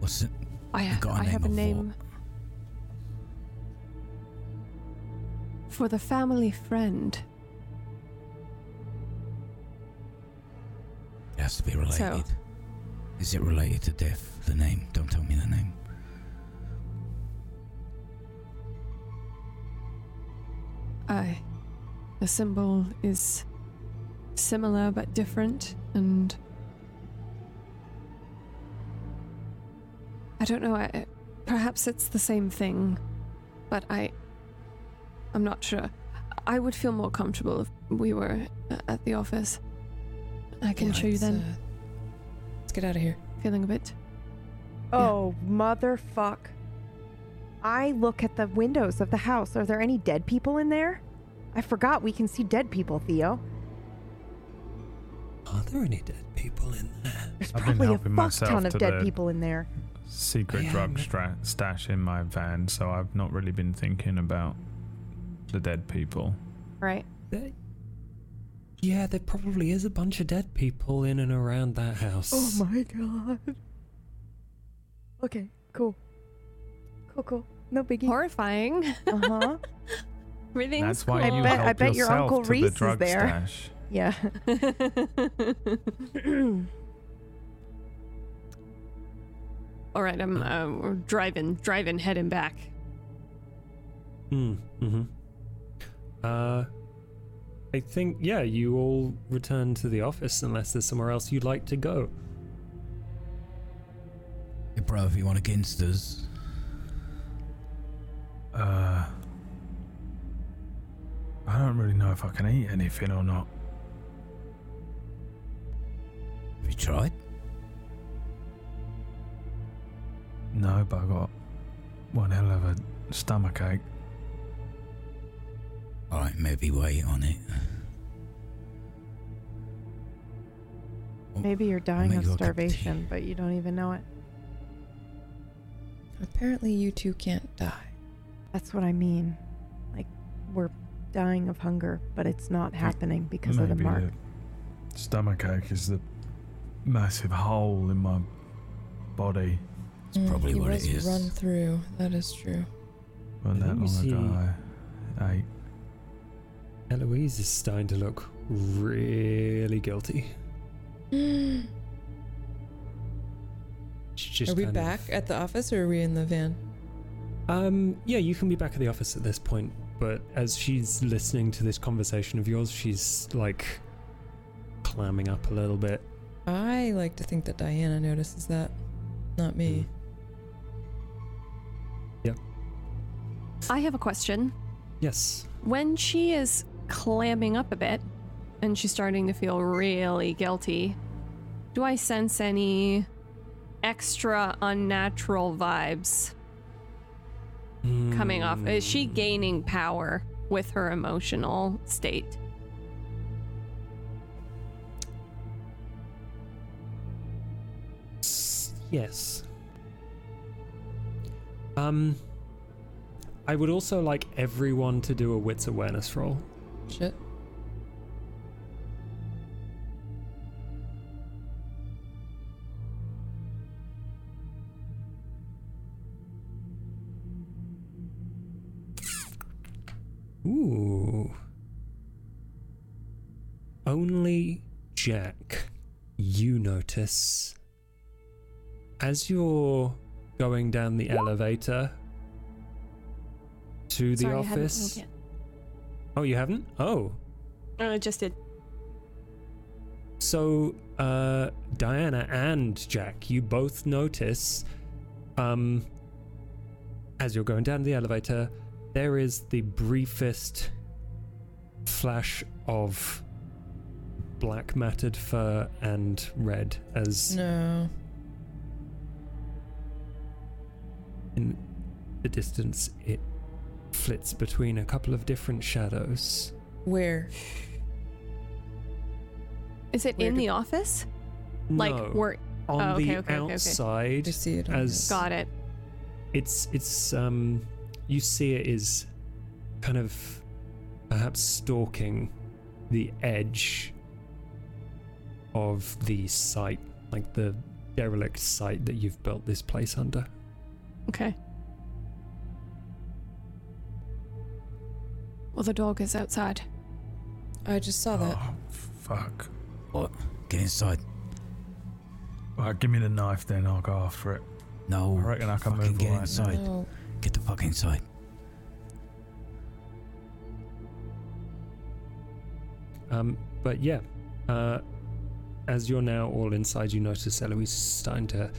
What's it? I, You got a I have a name name. For the family friend. It has to be related. So- Is it related to death? The name? Don't tell me the name. I. The symbol is similar but different, and. I don't know, I, perhaps it's the same thing, but I. I'm not sure. I would feel more comfortable if we were uh, at the office. I can Yeah, show you then. uh, let's get out of here. Feeling a bit. Oh, motherfuck. I look at the windows of the house. Are there any dead people in there? I forgot we can see dead people, Theo. Are there any dead people in there? There's I've probably a helping fuck ton of dead people in there. Secret Yeah, drug stra- stash in my van, so I've not really been thinking about the dead people. Right. They- Yeah, there probably is a bunch of dead people in and around that house. Oh my god. Okay, cool. Cool, cool. No biggie. Horrifying. Uh huh. *laughs* Everything's That's why cool. you I bet- I bet your yourself Uncle to Reese the is drug there. stash. *laughs* Yeah. *clears throat* All right, I'm uh, we're driving, driving, heading back. Hmm. Mm-hmm. Uh, I think yeah, you all return to the office unless there's somewhere else you'd like to go. Hey, bro, if you want against us, Uh, I don't really know if I can eat anything or not. have you tried? No, but I got one hell of a stomach ache. Alright, maybe wait on it. Maybe you're dying of you a cup of tea. starvation, but you don't even know it. Apparently, you two can't die. That's what I mean. Like, we're dying of hunger, but it's not happening because of the mark. the stomach ache is the massive hole in my body. It's probably Mm, he what it was is. run through. That is true. Wasn't that Let me long see. ago. I ate. Eloise is starting to look really guilty. *gasps* Just are we kind of- back at the office or are we in the van? Um, yeah, you can be back at the office at this point, but as she's listening to this conversation of yours, she's like clamming up a little bit. I like to think that Diana notices that, not me. Yep. I have a question. Yes. When she is clamming up a bit and she's starting to feel really guilty, do I sense any extra unnatural vibes coming off? Is she gaining power with her emotional state? Yes. Um, I would also like everyone to do a wits awareness roll. Shit. Notice as you're going down the elevator to the Sorry, I office. Oh, you haven't? Oh. Uh, just did. So, uh, Diana and Jack, you both notice, um, as you're going down the elevator, there is the briefest flash of black matted fur and red as No. in the distance it flits between a couple of different shadows. Where? Is it Where in do- the office? Like No. we're on Oh, okay, the okay, okay, okay. outside I see it on as got it. it's it's um you see it is kind of perhaps stalking the edge of the site like the derelict site that you've built this place under Okay. Well, the dog is outside. I just saw that. Oh, fuck. What? Get inside. Right, give me the knife then, I'll go after it. No. I reckon I can fucking move get all right inside. No. Get the fuck inside. um but yeah uh as you're now all inside you notice eloise is starting to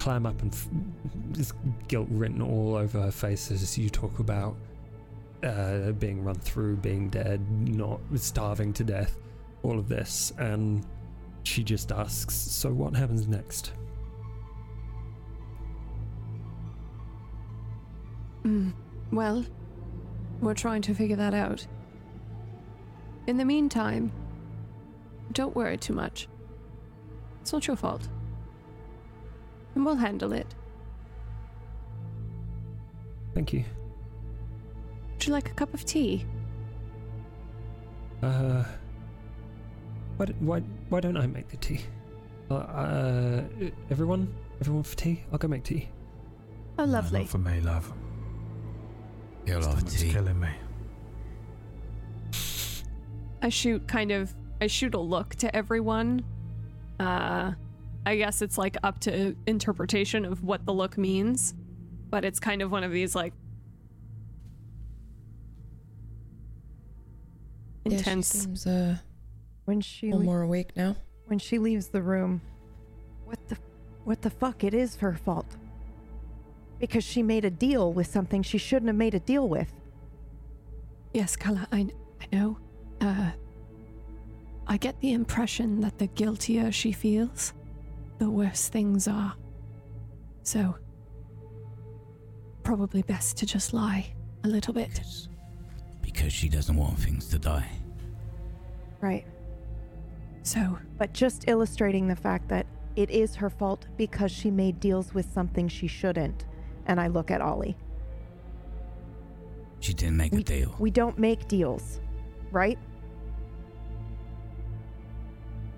climb up and f- there's guilt written all over her face as you talk about uh, being run through, being dead, not starving to death, all of this, and she just asks, "So what happens next?" Mm, well, we're trying to figure that out. In the meantime, don't worry too much. It's not your fault. And we'll handle it. Thank you. Would you like a cup of tea? Uh, why, why, why don't I make the tea? Uh, uh, everyone, everyone for tea. I'll go make tea. Oh, No, lovely. not for me, love. You'll have Stomach's tea. killing me. I shoot kind of I shoot a look to everyone. Uh I guess it's like up to interpretation of what the look means, but it's kind of one of these like Yeah, she intense. seems uh, When she le- more awake now. when she leaves the room, what the what the fuck? It is her fault. Because she made a deal with something she shouldn't have made a deal with. Yes, Kala, I, I know. Uh, I get the impression that the guiltier she feels, the worse things are. So, probably best to just lie a little bit. Because, because she doesn't want things to die. Right. So, But just illustrating the fact that it is her fault because she made deals with something she shouldn't. And I look at Ollie. She didn't make a deal. We don't make deals, right?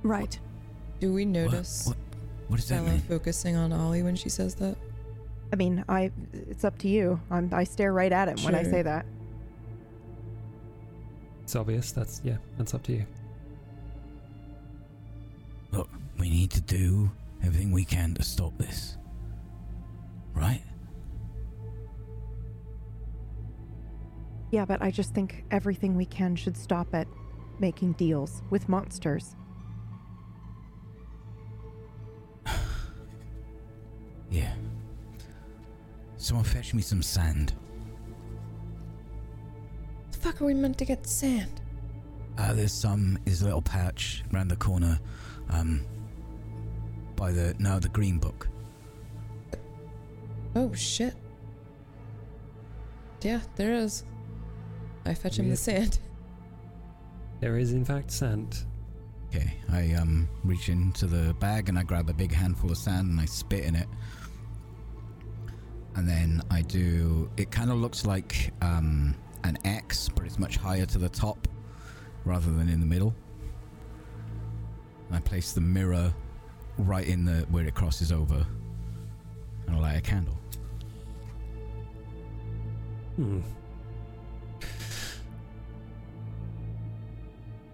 Right. Do we notice What, what does that Bella mean? focusing on Ollie when she says that? I mean, I it's up to you. I'm, I stare right at him when I say that. It's obvious. That's yeah. That's up to you. Look, we need to do everything we can to stop this. Right? Yeah, but I just think everything we can should stop at making deals with monsters. Yeah. Someone fetch me some sand. The fuck are we meant to get sand? Uh, there's some, is a little pouch around the corner, um, by the, no, the green book. Oh shit. Yeah, there is. I fetch him the sand. There is in fact sand. Okay, I, um, reach into the bag and I grab a big handful of sand and I spit in it. And then I do, it kind of looks like, um, an X, but it's much higher to the top rather than in the middle. And I place the mirror right in the, where it crosses over. And I light a candle. Hmm.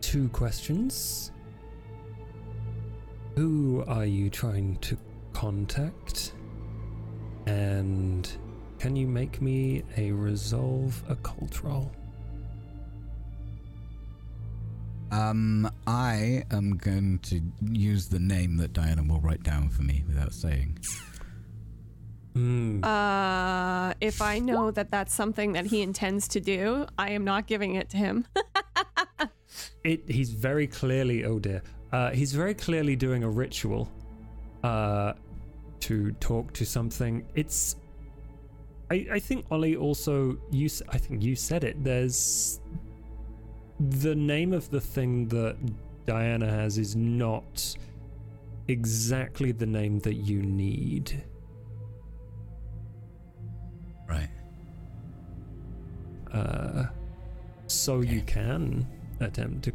Two questions. Who are you trying to contact? And can you make me a resolve occult roll? Um, I am going to use the name that Diana will write down for me without saying. Hmm. Uh, if I know that that's something that he intends to do, I am not giving it to him. *laughs* It, he's very clearly, oh dear, uh, he's very clearly doing a ritual uh, to talk to something. It's, I, I think Ollie also, you, I think you said it. There's the name of the thing that Diana has is not exactly the name that you need. Right. Uh, so you can attempt to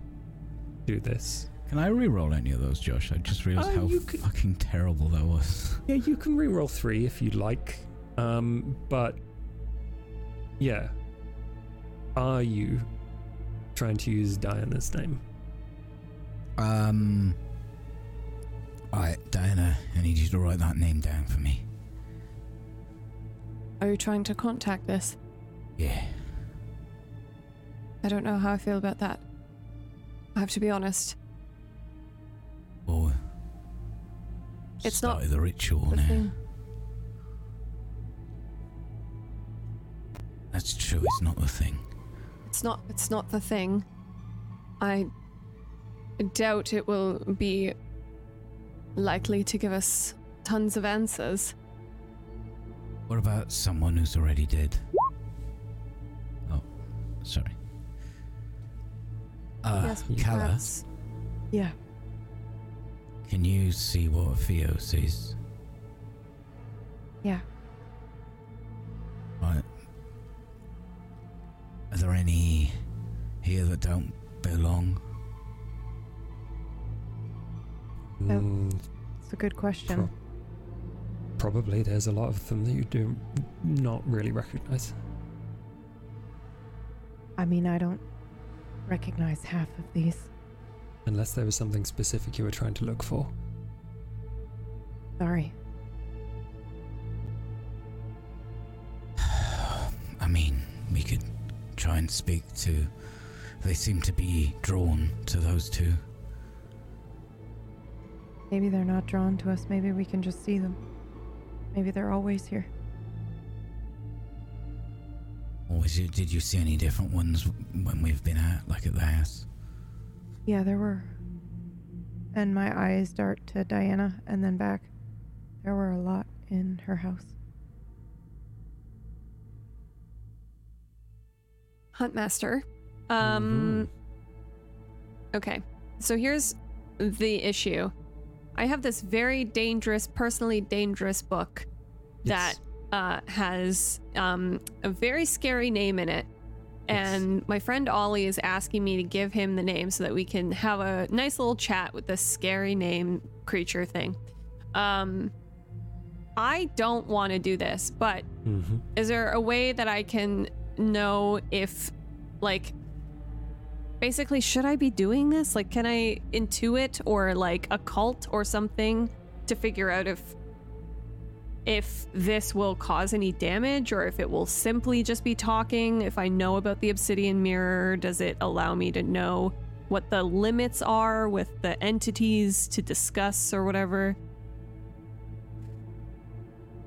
do this. Can I re-roll any of those, Josh? I just realized Oh, how you could- fucking terrible that was. Yeah, you can re-roll three if you'd like. Um, but yeah. Are you trying to use Diana's name? Um. Alright, Diana, I need you to write that name down for me. Are you trying to contact this? Yeah. I don't know how I feel about that. I have to be honest. Or It's not the ritual the now. thing. That's true. It's not the thing. It's not. It's not the thing. I doubt it will be likely to give us tons of answers. What about someone who's already dead? Oh, sorry. Uh, yes, Kala. Yeah. Can you see what Theo sees? Yeah. Right. Are there any here that don't belong? Oh. Mm, It's a good question. probably there's a lot of them that you do not really recognize. I mean, I don't recognize half of these. Unless there was something specific you were trying to look for. Sorry. *sighs* I mean, we could try and speak to. They seem to be drawn to those two. Maybe they're not drawn to us. Maybe we can just see them. Maybe they're always here. Or was you, did you see any different ones when we've been out, like at the house? Yeah, there were. And my eyes dart to Diana and then back. There were a lot in her house. Huntmaster. Um Okay. So here's the issue. I have this very dangerous, personally dangerous book that uh, has um, a very scary name in it. And my friend Ollie is asking me to give him the name so that we can have a nice little chat with this scary name creature thing. Um, I don't want to do this, but Mm-hmm. is there a way that I can know if, like, basically, should I be doing this? Like, can I intuit or like occult or something to figure out if if this will cause any damage or if it will simply just be talking? If I know about the obsidian mirror, does it allow me to know what the limits are with the entities to discuss or whatever?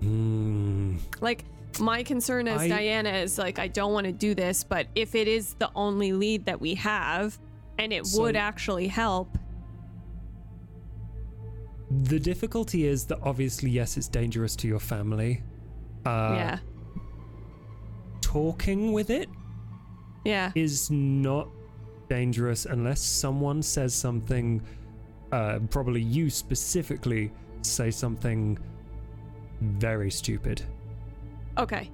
Mm, Like my concern as I- Diana is like I don't want to do this, but if it is the only lead that we have and it So- would actually help, the difficulty is that obviously, yes, it's dangerous to your family. Uh, yeah. Talking with it Yeah. is not dangerous unless someone says something, uh, probably you specifically say something very stupid. Okay.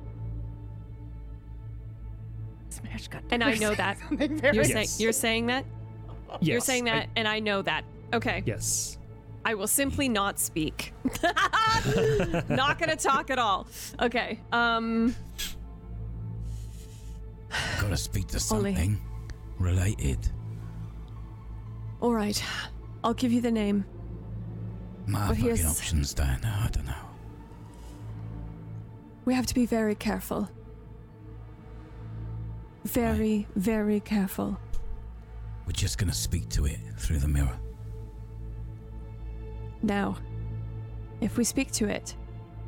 Smash got And I know that. *laughs* You're Yes. saying you're saying that? You're Yes, saying I- that and I know that. Okay. Yes. I will simply not speak. *laughs* not going to talk at all. Okay. Um Gotta speak to Ollie. something related. all right. I'll give you the name. My But fucking here's- options, Diana. I don't know. We have to be very careful. Very, very careful. We're just gonna speak to it through the mirror. Now, if we speak to it,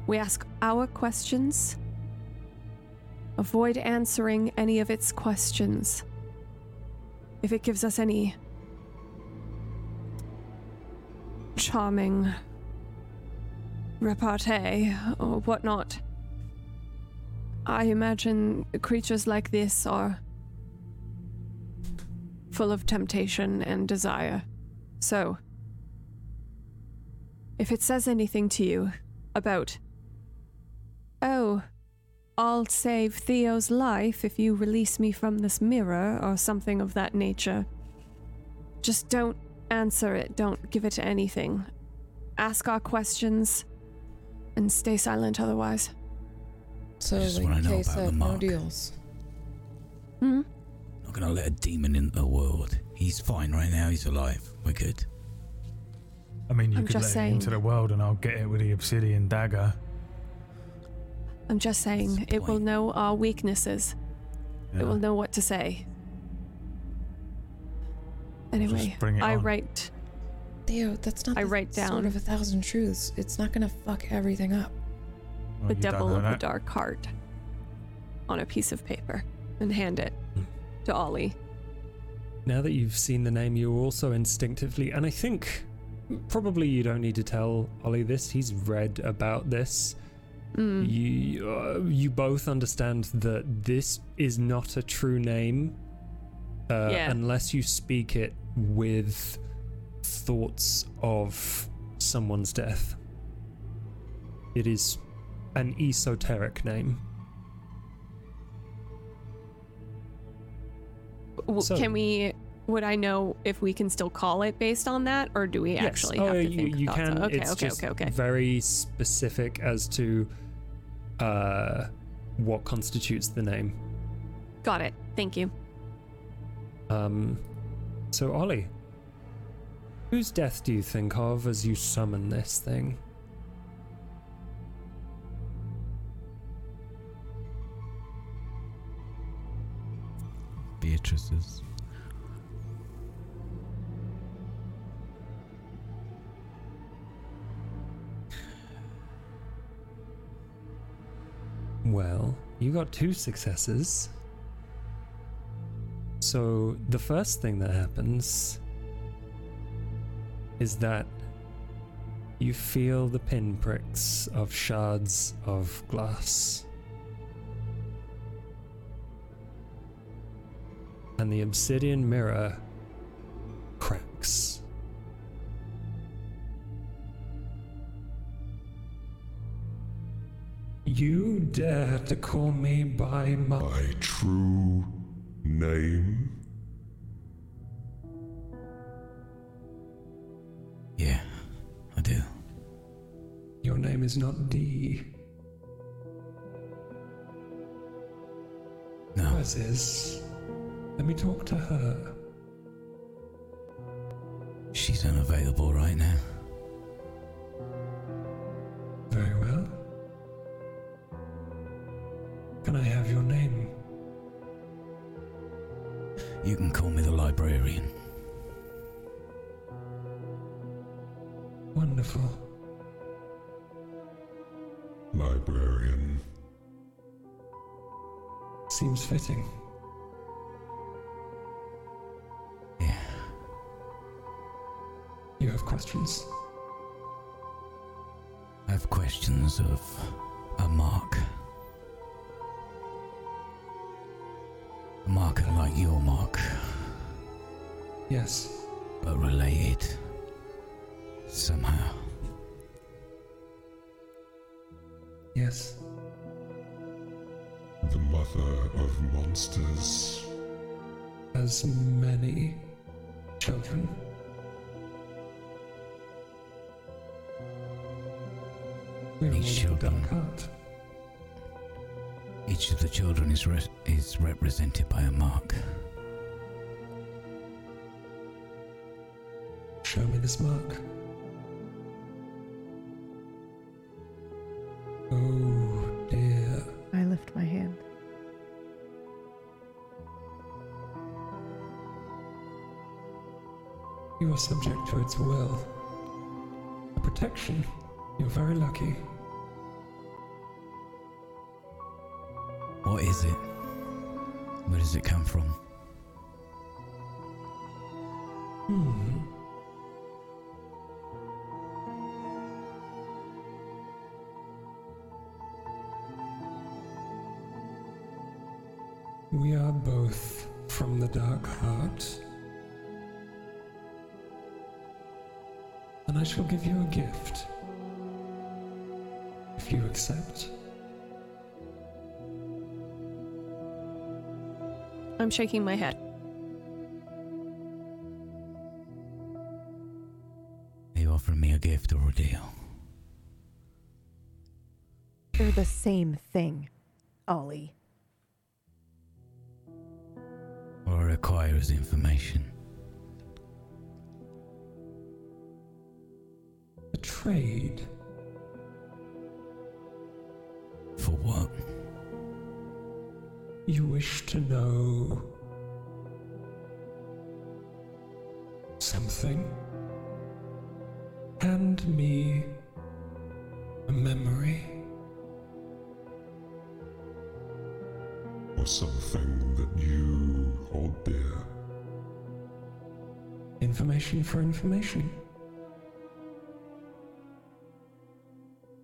we ask our questions. Avoid answering any of its questions. If it gives us any charming repartee or whatnot, I imagine creatures like this are full of temptation and desire. So, if it says anything to you about, oh, I'll save Theo's life if you release me from this mirror or something of that nature, just don't answer it. Don't give it anything. Ask our questions and stay silent otherwise. So, Just like, wanna know case about the of no deals. Hmm? Not gonna let a demon into the world. He's fine right now. He's alive. We're good. I mean, you I'm could let just it into the world and I'll get it with the obsidian dagger. I'm just saying, it will know our weaknesses. It will know what to say. Anyway, bring it I on. write. Theo, that's not I the write sort down of a thousand truths. It's not gonna fuck everything up. Well, the devil know of the dark heart on a piece of paper and hand it hmm. to Ollie. Now that you've seen the name, you also instinctively, and I think probably you don't need to tell Ollie this. He's read about this. Mm. You, uh, you both understand that this is not a true name uh, Yeah. unless you speak it with thoughts of someone's death. It is an esoteric name. W- So- Can we would I know if we can still call it based on that, or do we Yes. actually oh, have to you, think you thoughts can. on- Okay, it's okay, just okay, okay. very specific as to uh, what constitutes the name. Got it. Thank you. Um, so Ollie, whose death do you think of as you summon this thing? Beatrice's. Well, you got two successes. So the first thing that happens is that you feel the pinpricks of shards of glass. And the obsidian mirror cracks. You dare to call me by my true name? Yeah, I do. Your name is not Dee. No. Hers is. Let me talk to her. She's unavailable right now. You can call me the librarian. Wonderful. Librarian. Seems fitting. Yeah. You have questions? I have questions of a mark. Your mark, Yes. but related somehow. Yes. The mother of monsters. Has many children. We are Each of the children. Each of the children is re- is represented by a mark. Show me this mark. Oh dear. I lift my hand. You are subject to its will. A protection. You're very lucky. What is it? Does it come from? Shaking my head. Are you offering me a gift or a deal? They're the same thing, Information.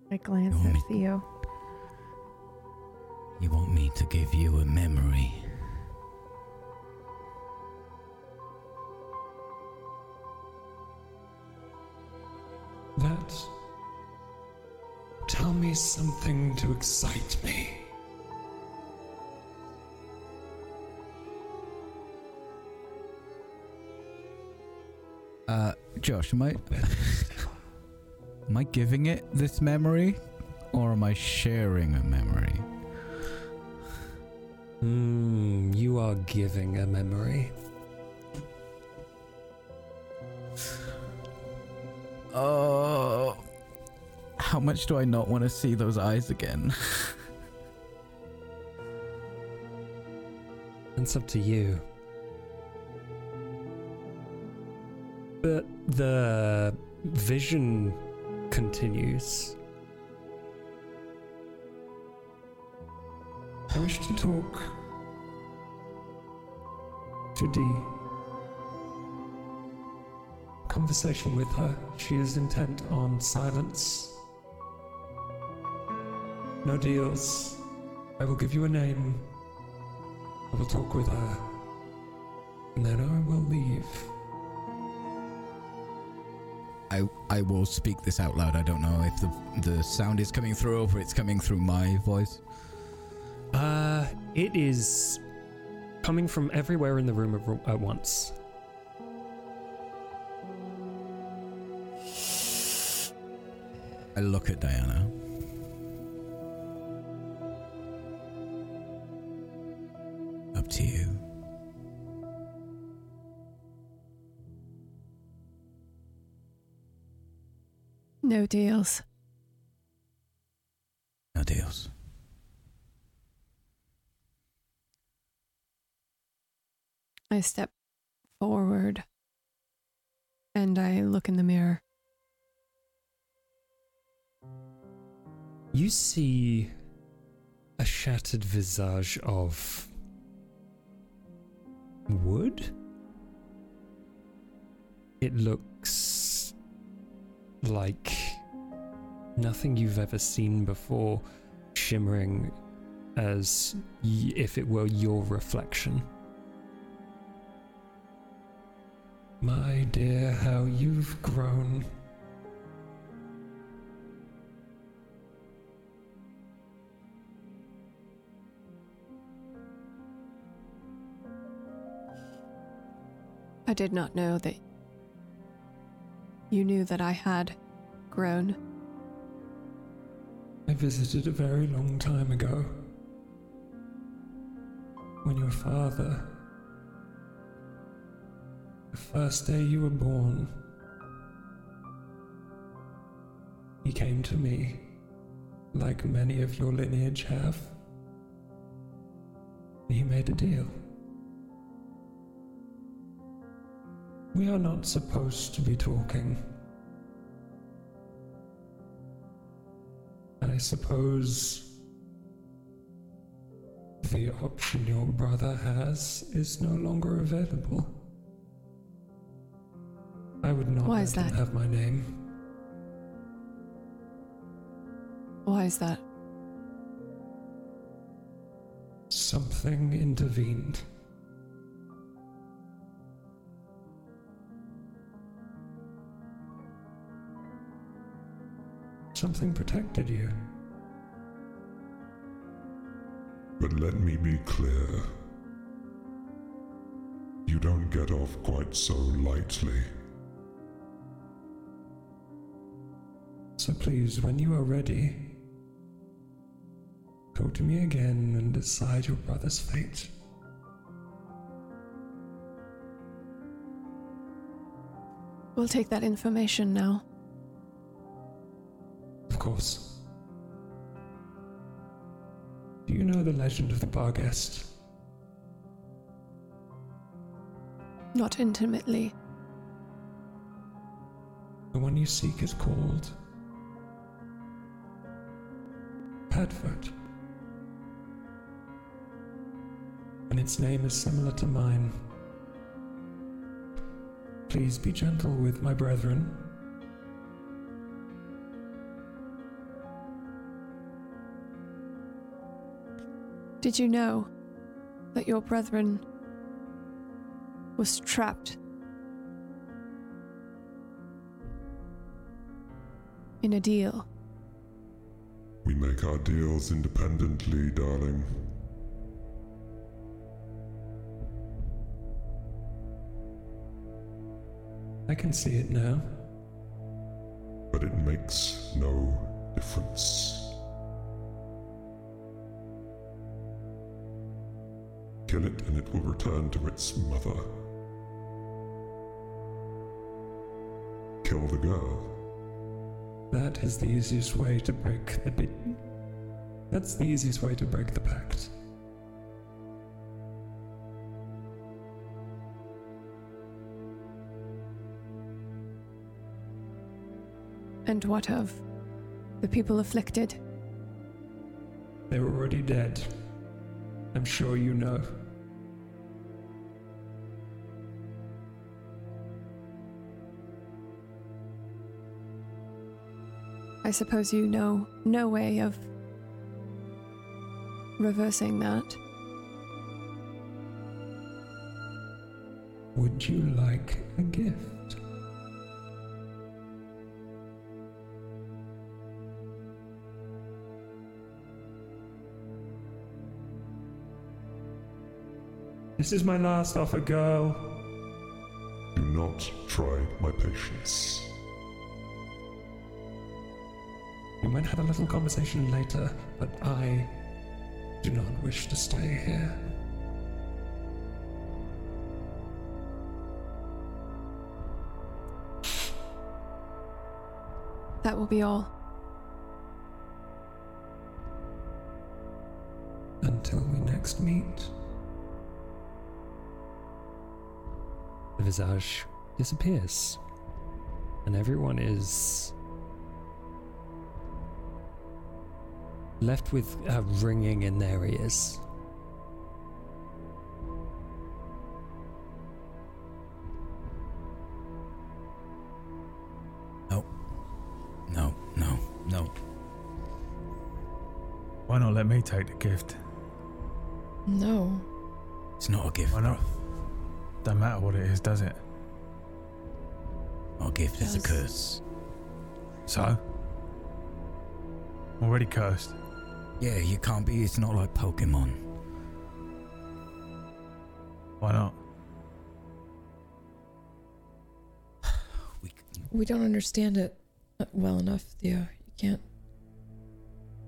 I glance You want at Theo. You want me to give you a memory? That. Tell me something to excite me. Josh, am I am I giving it this memory, or am I sharing a memory? Hmm, you are giving a memory. Oh, how much do I not want to see those eyes again? It's up to you. The vision continues. I wish to talk to Dee. Conversation with her. She is intent on silence. No deals. I will give you a name. I will talk with her. And then I will leave. I I will speak this out loud. I don't know if the the sound is coming through or if it's coming through my voice. Uh, it is coming from everywhere in the room at- at once. I look at Diana. Deals. No deals. I step forward and I look in the mirror. You see a shattered visage of wood. It looks like nothing you've ever seen before, shimmering as y- if it were your reflection. My dear, how you've grown. I did not know that you knew that I had grown. I visited a very long time ago. When your father, the first day you were born, he came to me, like many of your lineage have. He made a deal. We are not supposed to be talking. I suppose the option your brother has is no longer available. I would not Why let is that? have my name. Why is that? Something intervened. Something protected you. But let me be clear. You don't get off quite so lightly. So please, when you are ready, go to me again and decide your brother's fate. We'll take that information now. Of course. Do you know the legend of the Barghest? Not intimately. The one you seek is called Padfoot. And its name is similar to mine. Please be gentle with my brethren. Did you know that your brethren was trapped in a deal? We make our deals independently, darling. I can see it now. But it makes no difference. Kill it and it will return to its mother. Kill the girl. That is the easiest way to break the bit. That's the easiest way to break the pact. And what of the people afflicted? They're already dead. I'm sure you know. I suppose you know no way of reversing that. Would you like a gift? This is my last offer, girl. Do not try my patience. We might have a little conversation later, but I do not wish to stay here. That will be all. Until we next meet. Visage disappears, and everyone is left with a ringing in their ears. No. No, no, no. Why not let me take the gift? No. It's not a gift. Why not? Don't matter what it is, does it? Our gift, is a curse. So? Already cursed. Yeah, you can't be. It's not like Pokemon. Why not? We don't understand it well enough, Theo. You can't.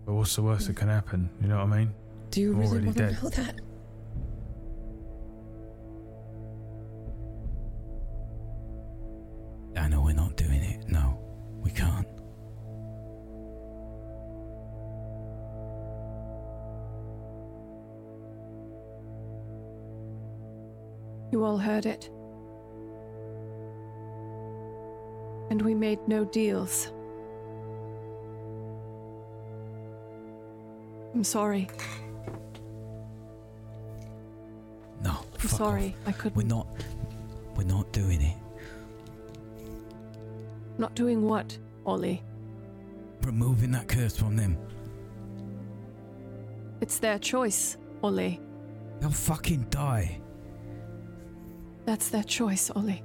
But what's the worst that can happen? You know what I mean? Do you I'm really already want to know that? Heard it. And we made no deals. I'm sorry. No, I'm sorry. I couldn't. We're not. We're not doing it. Not doing what, Ollie? Removing that curse from them. It's their choice, Ollie. They'll fucking die. That's their choice, Ollie.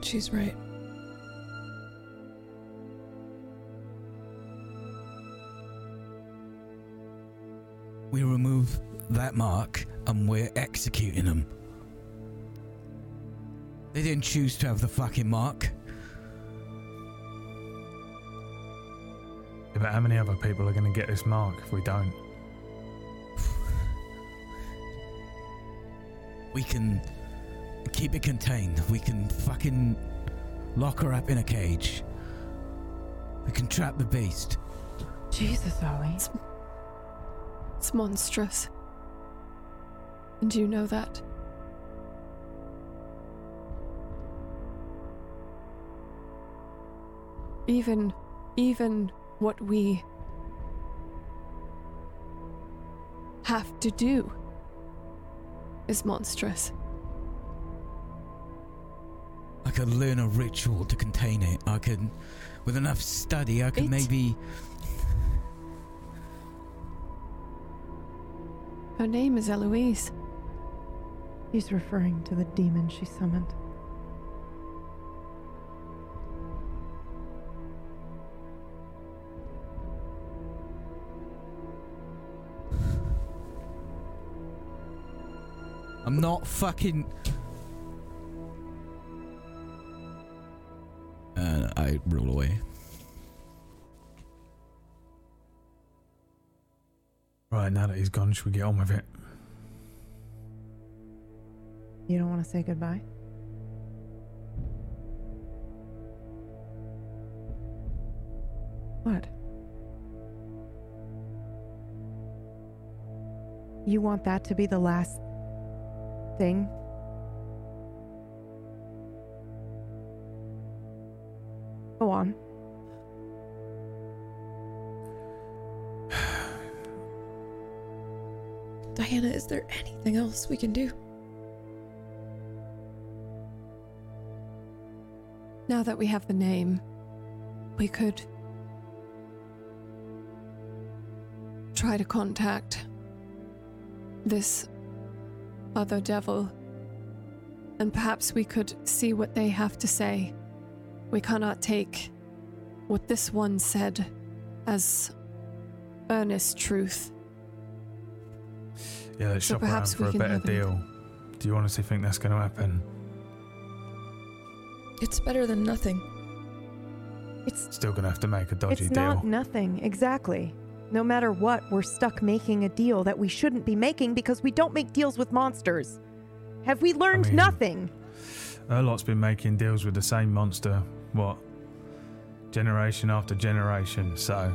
She's right. We remove that mark and we're executing them. They didn't choose to have the fucking mark. Yeah, but how many other people are going to get this mark if we don't? We can keep it contained. We can fucking lock her up in a cage. We can trap the beast. Jesus, Ollie. It's, it's monstrous. And you know that. Even, even what we have to do is monstrous. I could learn a ritual to contain it. I could, with enough study, I could It- maybe. Her name is Eloise. He's referring to the demon she summoned. I'm not fucking... And I roll away. Right, now that he's gone, should we get on with it? You don't want to say goodbye? What? You want that to be the last thing. Go on. *sighs* Diana, is there anything else we can do? Now that we have the name, we could try to contact this other devil, and perhaps we could see what they have to say. We cannot take what this one said as earnest truth. Yeah, let's so shop around for a better deal. Do you honestly think that's going to happen? It's better than nothing. It's still going to have to make a dodgy it's deal. It's not nothing, exactly. No matter what, we're stuck making a deal that we shouldn't be making because we don't make deals with monsters. Have we learned I mean, nothing? A lot's been making deals with the same monster, what? Generation after generation, so.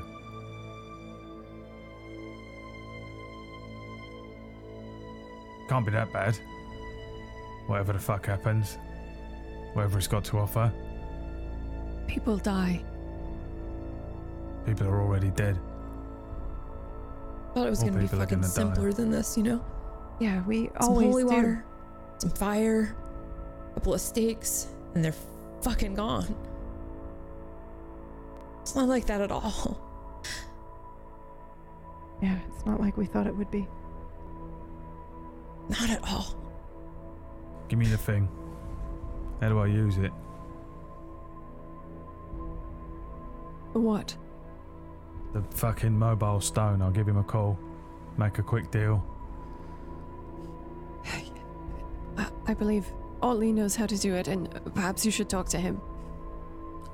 Can't be that bad. Whatever the fuck happens, whatever it's got to offer. People die. People are already dead. Thought it was going to be fucking simpler die. than this, you know? Yeah, we some always holy do. water, some fire, a couple of stakes, and they're fucking gone. It's not like that at all. *laughs* Yeah, it's not like we thought it would be. Not at all. Give me the thing. How do I use it? What? the fucking mobile stone. I'll give him a call, make a quick deal. I believe Otley knows how to do it, and perhaps you should talk to him.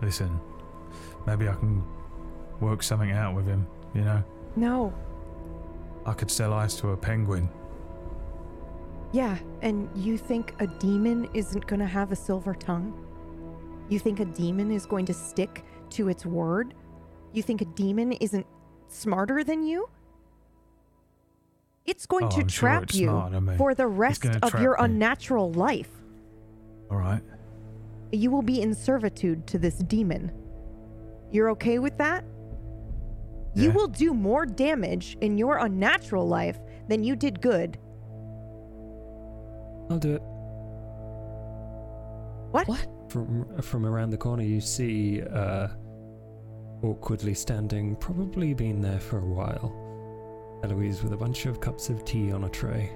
Listen, maybe I can work something out with him, you know? No. I could sell ice to a penguin. Yeah, and you think a demon isn't going to have a silver tongue? You think a demon is going to stick to its word? You think a demon isn't smarter than you? It's going oh, to I'm trap sure you I mean, for the rest of your me. unnatural life. All right. You will be in servitude to this demon. You're okay with that? Yeah. You will do more damage in your unnatural life than you did good. I'll do it. What? What? From from around the corner, you see uh, awkwardly standing, probably been there for a while. Eloise with a bunch of cups of tea on a tray.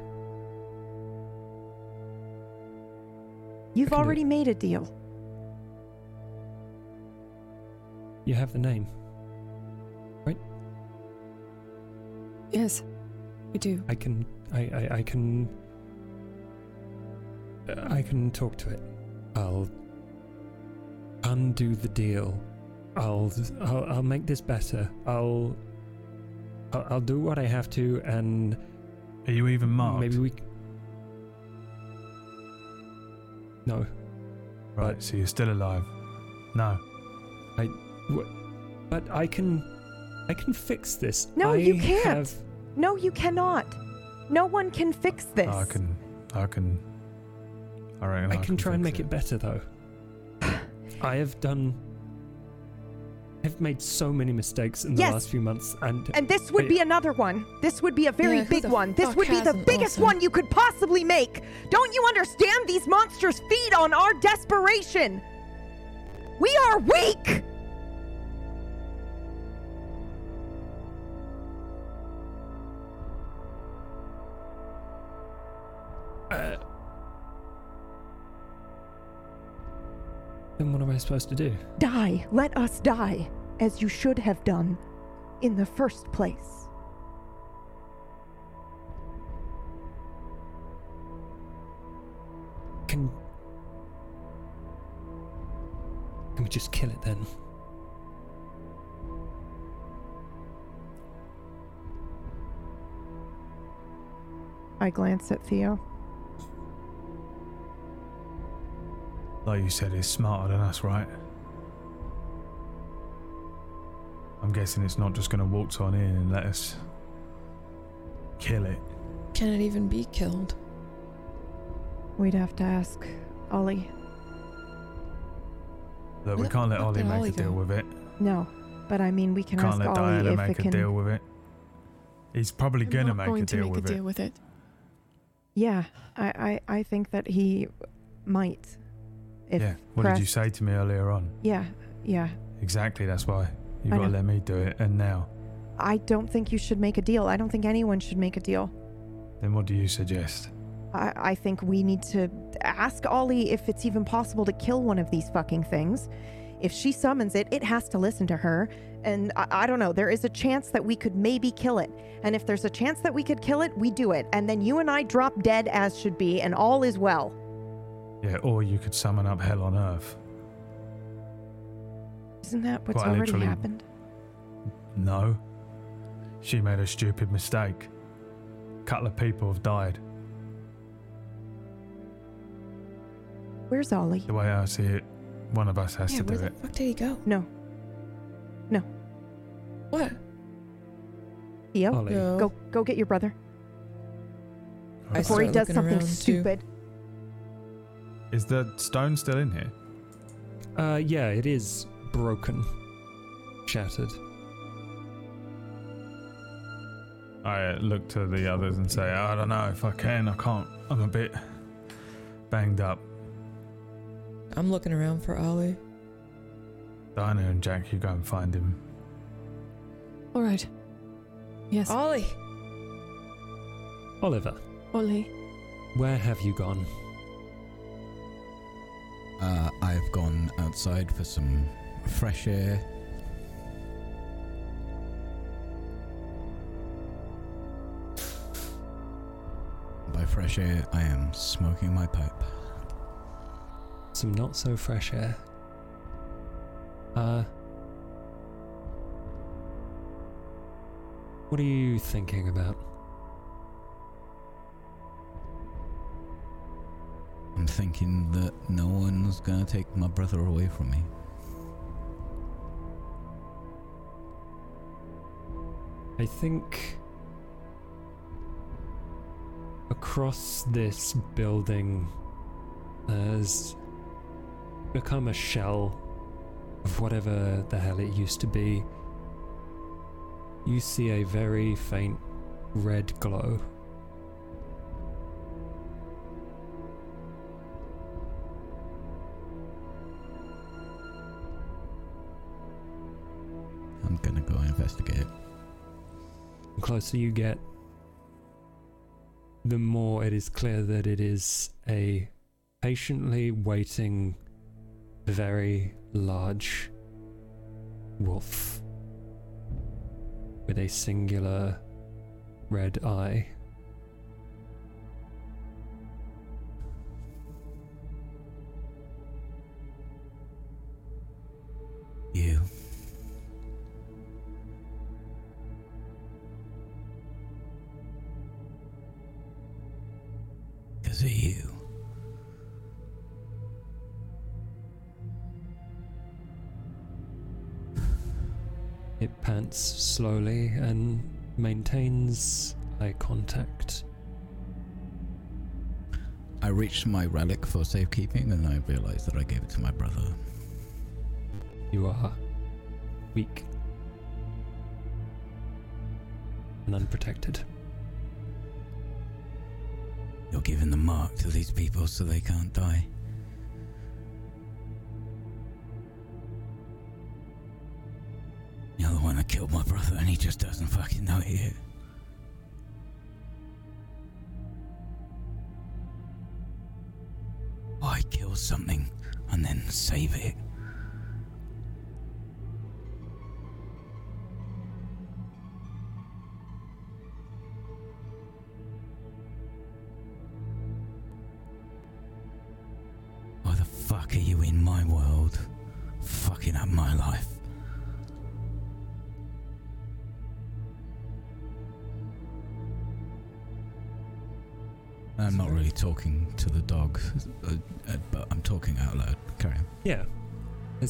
You've already made a deal. You have the name, right? Yes, we do. I can. I. I, I can. Uh, I can talk to it. I'll undo the deal I'll, I'll, I'll make this better. I'll, I'll, I'll do what I have to, and are you even marked? Maybe we. No. Right. But so you're still alive. No. I. W- but I can. I can fix this. No, I you can't. Have... No, you cannot. No one can fix this. I can. I can. All right. I, I, can, can try and make it, it better, though. *sighs* I have done I've made so many mistakes in the yes. last few months, and and this would I, be another one. This would be a very yeah, big one. This would be the biggest awesome. one you could possibly make. Don't you understand? These monsters feed on our desperation. We are weak. Then what am I supposed to do? Die! Let us die, as you should have done in the first place. Can. Can we just kill it then? I glance at Theo. Like you said, he's smarter than us, right? I'm guessing it's not just going to waltz on in and let us kill it. Can it even be killed? We'd have to ask Ollie. Look, we Where can't let fuck Ollie did make Ollie a deal go? with it. No, but I mean, we can Can't ask let Ollie Diana if make it a can. deal with it. He's probably I'm gonna not make going a to deal make with a it. deal with it. Yeah, I, I, I think that he might. If yeah. What did you say to me earlier on? Yeah, yeah. Exactly. That's why you got to let me do it. And now, I don't think you should make a deal. I don't think anyone should make a deal. then what do you suggest? I, I think we need to ask Ollie if it's even possible to kill one of these fucking things. If she summons it, it has to listen to her. And I, I don't know, there is a chance that we could maybe kill it. And if there's a chance that we could kill it, we do it. And then you and I drop dead as should be, and all is well. Yeah. Or you could summon up hell on earth. Isn't that what's Quite already literally. happened? No. She made a stupid mistake. A couple of people have died. Where's Ollie? The way I see it, one of us has yeah, to where do the it. fuck did he go? No. No. What? Theo, Ollie. No. go go get your brother I before he start does looking something around, too. stupid. Is the stone still in here? Uh, yeah, it is broken, shattered. I uh, look to the others and say, I don't know if I can. I can't. I'm a bit banged up. I'm looking around for Ollie. Diana and Jack, you go and find him. All right. Yes. Ollie! Oliver, Ollie. where have you gone? Uh, I've gone outside for some fresh air. By fresh air, I am smoking my pipe. Some not so fresh air. Uh. What are you thinking about? I'm thinking that no one's gonna take my brother away from me. I think across this building has become a shell of whatever the hell it used to be. You see a very faint red glow. Investigate. The closer you get, the more it is clear that it is a patiently waiting, very large wolf with a singular red eye. Maintains eye contact. I reached my relic for safekeeping and I realized that I gave it to my brother. You are weak and unprotected. You're giving the mark to these people so they can't die. He just doesn't fucking know it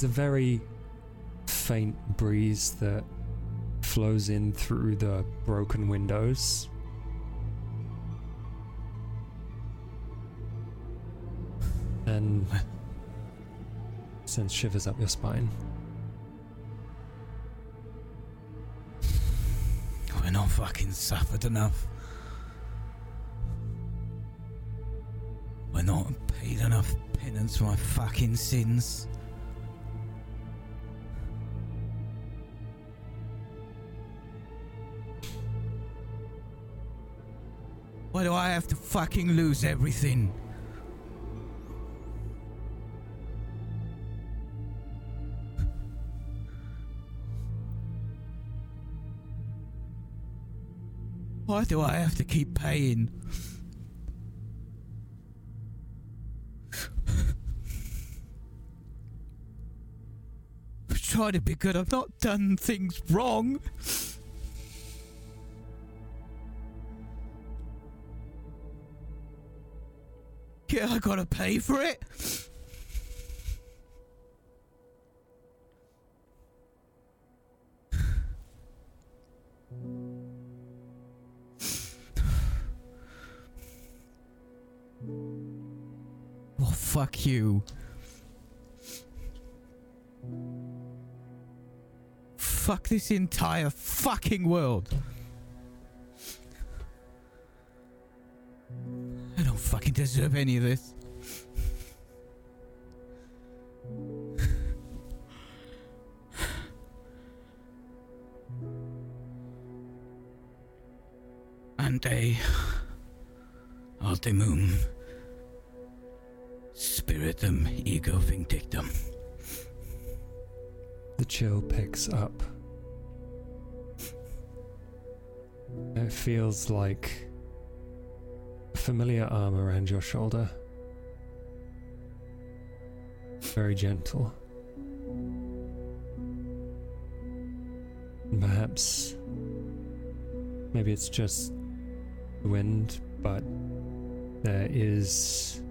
There's a very faint breeze that flows in through the broken windows. And sends shivers up your spine. We're not fucking suffered enough. We're not paid enough penance for my fucking sins. Have to fucking lose everything? Why do I have to keep paying? I'm trying to be good. I've not done things wrong. Yeah, I gotta pay for it. *sighs* Well, fuck you. Fuck this entire fucking world. Deserve any of this. Ante ultimum spiritum ego vindictum. The chill picks up. It feels like familiar arm around your shoulder. Very gentle. Perhaps. Maybe it's just the wind, but there is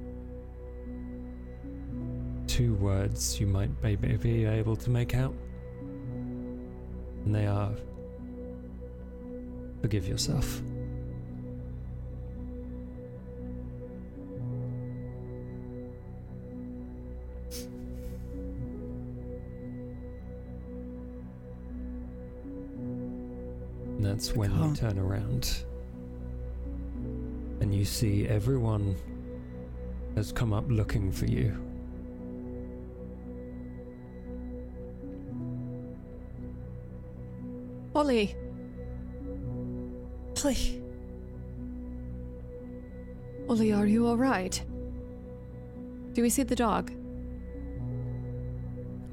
two words you might maybe be able to make out. And they are forgive yourself. That's when you turn around and you see everyone has come up looking for you. Ollie. Ollie. Ollie, are you alright? Do we see the dog?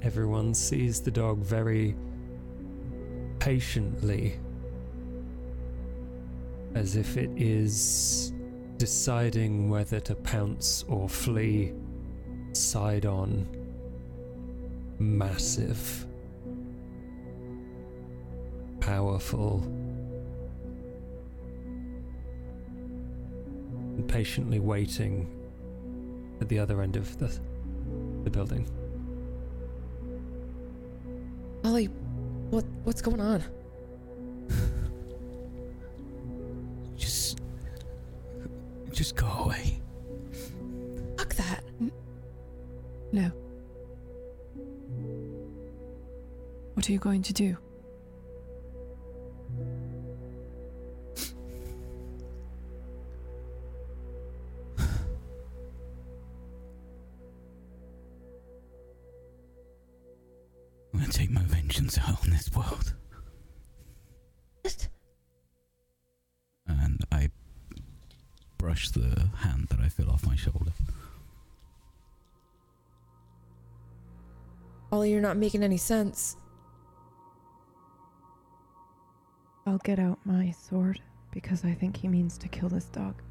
Everyone sees the dog very patiently, as if it is deciding whether to pounce or flee side on. Massive, powerful, and patiently waiting at the other end of the, the building. Ollie, what what's going on? What are you going to do? I'm gonna take my vengeance out on this world. And I brush the hand that I feel off my shoulder. Ollie, you're not making any sense. I'll get out my sword because I think he means to kill this dog.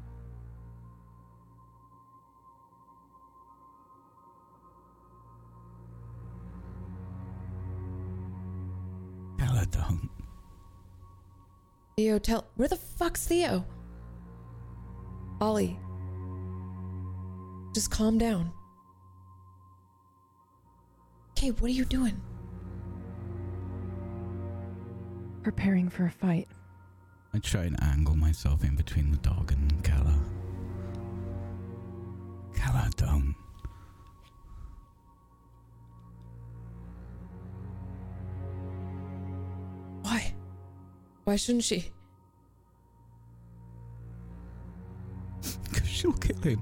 Paladon. Theo, tell. Where the fuck's Theo? Ollie. Just calm down. Okay, what are you doing? Preparing for a fight. I try and angle myself in between the dog and Kala. Kala, don't. Why? Why shouldn't she? *laughs* Because she'll kill him.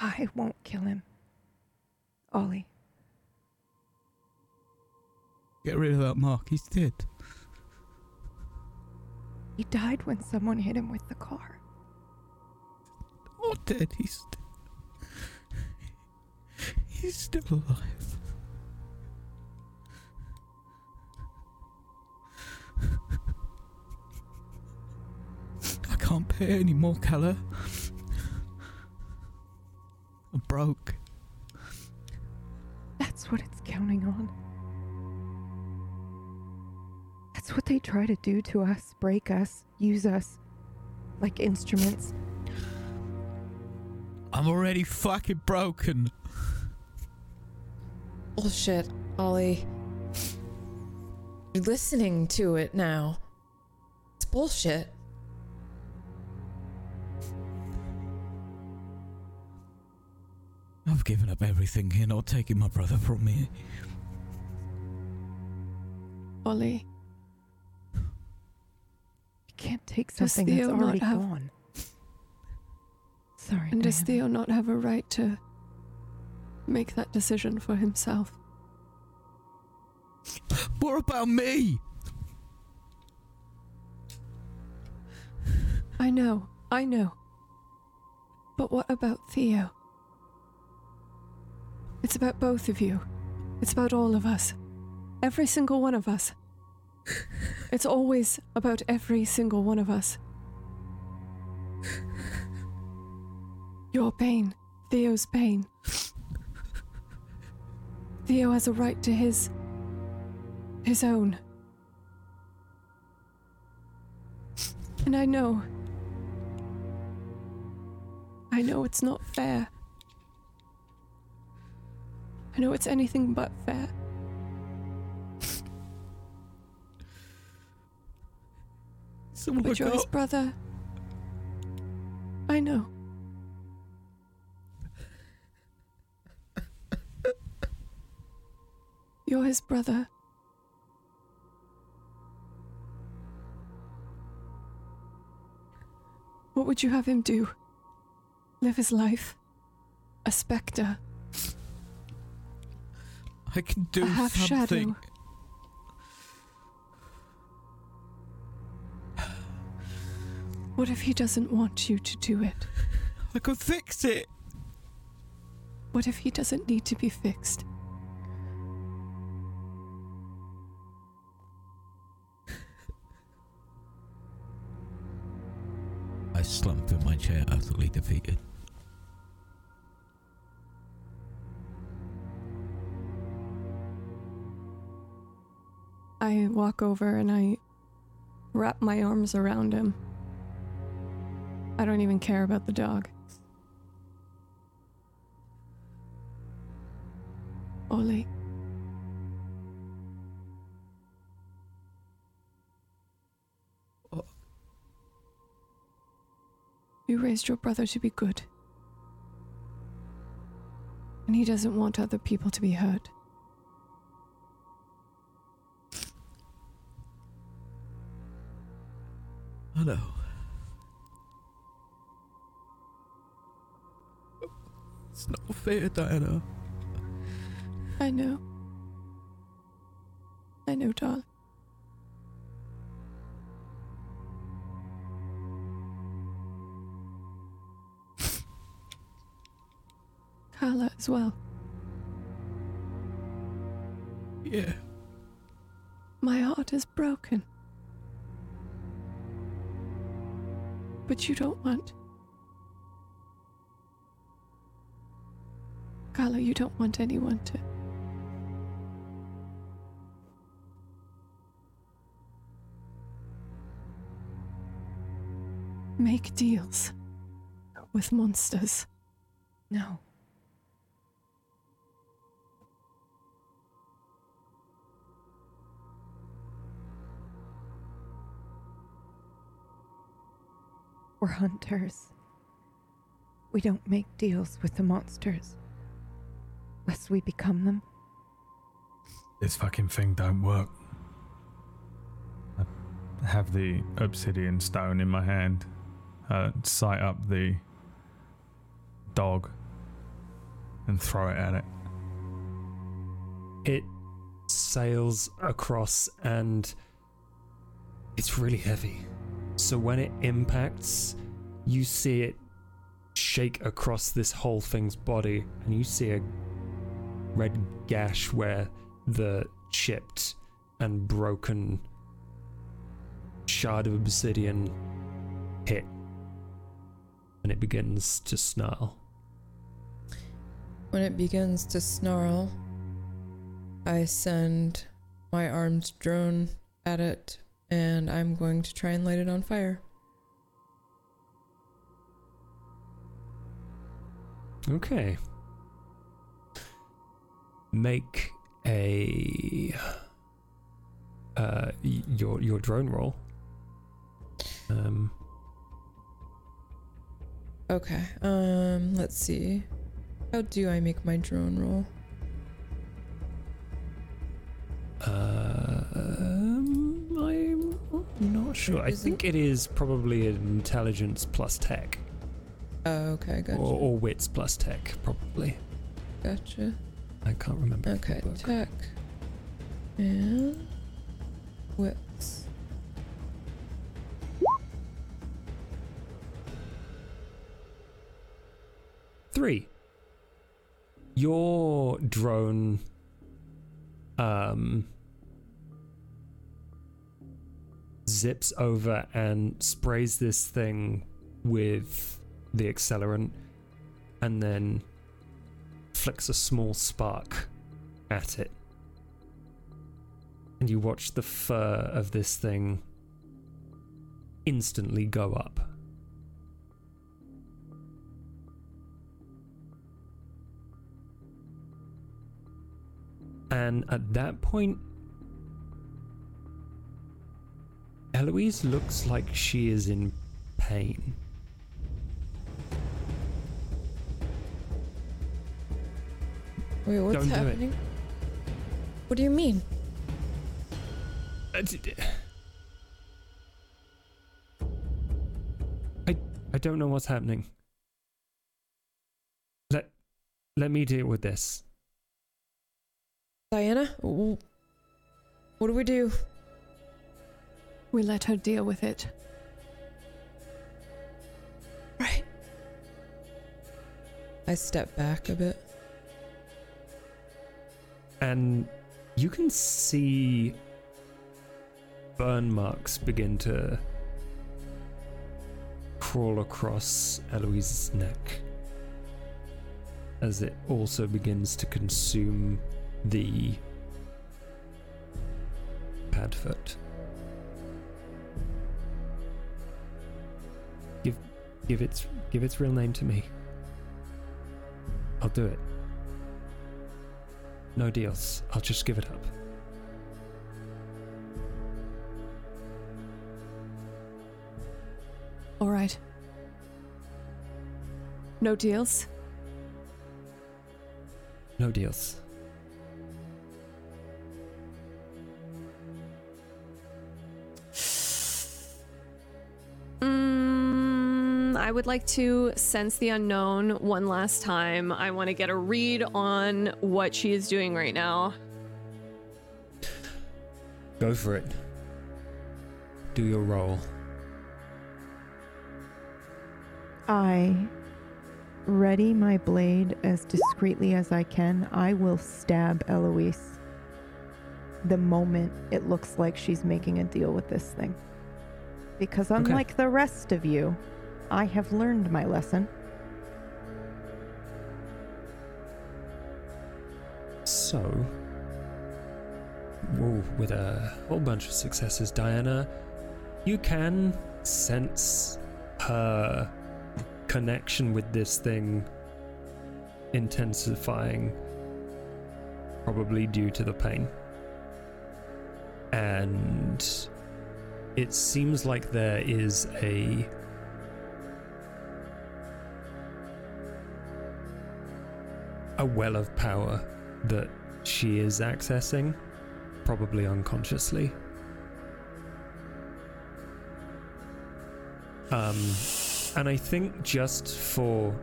I won't kill him. Ollie. Get rid of that mark. He's dead. He died when someone hit him with the car. Not dead. He's. He's still alive. I can't pay any more, Keller. I'm broke. That's what it's counting on. That's what they try to do to us break us, use us like instruments. I'm already fucking broken. Bullshit, Ollie. You're listening to it now. It's bullshit. I've given up everything. You're not taking my brother from me. Ollie, You can't take something that's already have- gone. Sorry. and does Theo not have a right to make that decision for himself? What about me? I know, I know. But what about Theo? It's about both of you. It's about all of us. Every single one of us. It's always about every single one of us. Your pain, Theo's pain. Theo has a right to his. his own. And I know. I know it's not fair. I know it's anything but fair. Someone But you're his brother. I know. You're his brother. What would you have him do? Live his life? A spectre? I can do a half something. shadow? What if he doesn't want you to do it? I could fix it. What if he doesn't need to be fixed? I slump in my chair, utterly defeated. I walk over and I wrap my arms around him. I don't even care about the dog. Ollie. You raised your brother to be good. And he doesn't want other people to be hurt. I It's not fair, Diana. I know. I know, darling. *laughs* Kala as well. Yeah. My heart is broken. But you don't want. Kala, you don't want anyone to. Make deals with monsters. No. We're hunters. We don't make deals with the monsters. Lest we become them. This fucking thing don't work. I have the obsidian stone in my hand. Uh, sight up the dog and throw it at it. It sails across and it's really heavy. So when it impacts, you see it shake across this whole thing's body, and you see a red gash where the chipped and broken shard of obsidian hit, and it begins to snarl. When it begins to snarl, I send my armed drone at it, and I'm going to try and light it on fire. Okay. Make a uh your your drone roll. Um Okay, um, let's see. How do I make my drone roll? um, I'm not sure. I think it is probably an intelligence plus tech. Oh, okay, gotcha. Or, or wits plus tech, probably. Gotcha. I can't remember. Okay, tech and wits. Three. Your drone um zips over and sprays this thing with the accelerant and then flicks a small spark at it. And you watch the fur of this thing instantly go up. And at that point, Eloise looks like she is in pain. Wait, what's Don't do happening? What do you mean? Uh, I don't know what's happening. Let let me deal with this. Diana? What do we do? We let her deal with it. Right. I step back a bit. And you can see burn marks begin to crawl across Eloise's neck as it also begins to consume the padfoot. Give give its give its real name to me. I'll do it. No deals. I'll just give it up. All right. No deals? No deals. I would like to sense the unknown one last time. I want to get a read on what she is doing right now. Go for it. Do your roll. I ready my blade as discreetly as I can. I will stab Eloise the moment it looks like she's making a deal with this thing. Because unlike the rest of you, I have learned my lesson. So, with a whole bunch of successes, Diana, you can sense her connection with this thing intensifying, probably due to the pain. And it seems like there is a a well of power that she is accessing, probably unconsciously. Um, and I think just for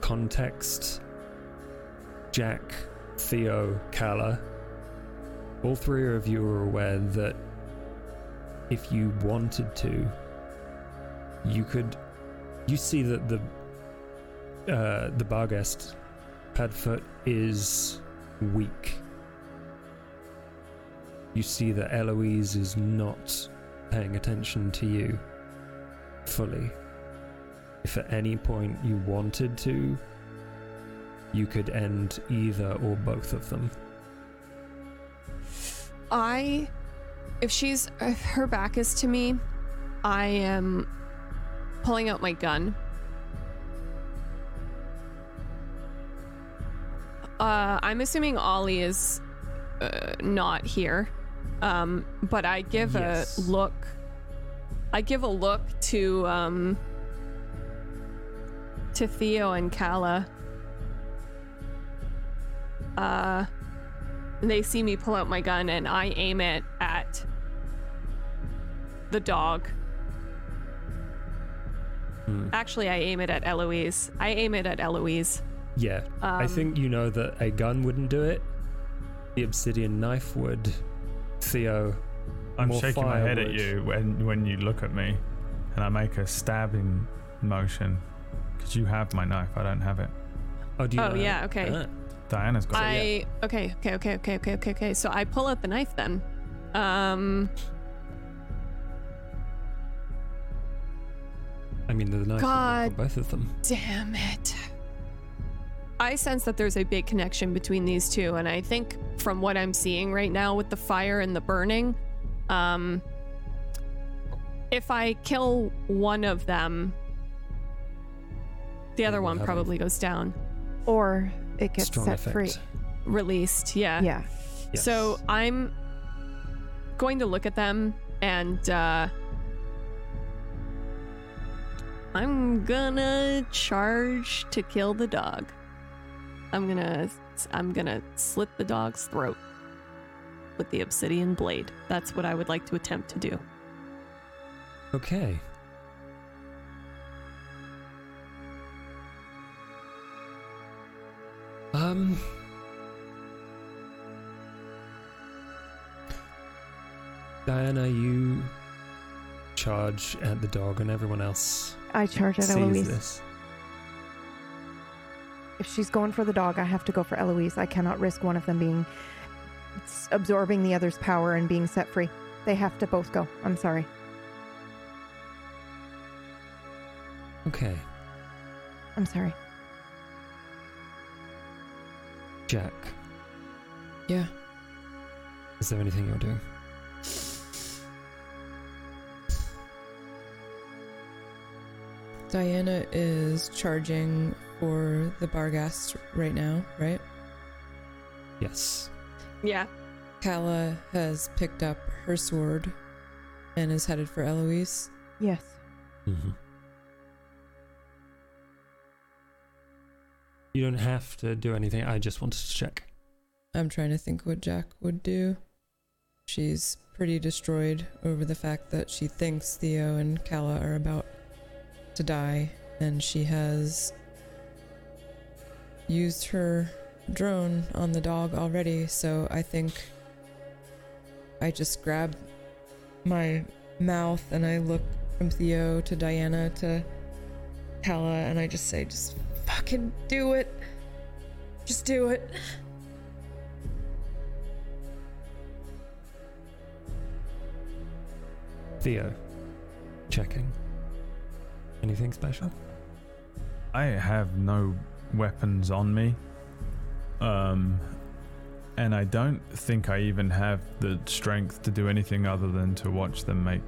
context, Jack, Theo, Kala, all three of you are aware that if you wanted to, you could. You see that the uh, the Barghest Padfoot is weak. You see that Eloise is not paying attention to you fully. If at any point you wanted to, you could end either or both of them. I, if she's, if her back is to me, I am pulling out my gun. Uh, I'm assuming Ollie is uh, not here, um, but I give Yes. a look. I give a look to um, to Theo and Kala. Uh, they see me pull out my gun and I aim it at the dog. Hmm. Actually, I aim it at Eloise. I aim it at Eloise. Yeah, I Um, think you know that a gun wouldn't do it. The obsidian knife would. Theo, I'm more shaking my head at you when when you look at me, and I make a stabbing motion. Because you have my knife, I don't have it. Oh, do you Oh, know? yeah, okay. Ah. Diana's got it. I okay, okay, okay, okay, okay, okay, okay. So I pull out the knife then. Um, I mean, the knife God both of them. damn it. I sense that there's a big connection between these two, and I think from what I'm seeing right now with the fire and the burning, um, if I kill one of them, the other one have a- probably goes down. Or it gets Strong set effect. free. Released, yeah. Yeah. So I'm going to look at them and uh I'm gonna charge to kill the dog. I'm gonna I'm gonna slit the dog's throat with the obsidian blade. That's what I would like to attempt to do. Okay. Um. Diana, you charge at the dog, and everyone else I charge at sees Eloise. this. If she's going for the dog, I have to go for Eloise. I cannot risk one of them being absorbing the other's power and being set free. They have to both go. I'm sorry. Okay, I'm sorry. Jack, Yeah. is there anything you're doing? Diana is charging for the Barghast right now, right? Yes. Yeah. Kala has picked up her sword and is headed for Eloise. Yes. Mm-hmm. You don't have to do anything. I just wanted to check. I'm trying to think what Jack would do. She's pretty destroyed over the fact that she thinks Theo and Kala are about to die, and she has used her drone on the dog already, so I think I just grab my mouth and I look from Theo to Diana to Kala, and I just say, just fucking do it. Just do it. Theo, checking. Anything special? I have no weapons on me. Um and I don't think I even have the strength to do anything other than to watch them make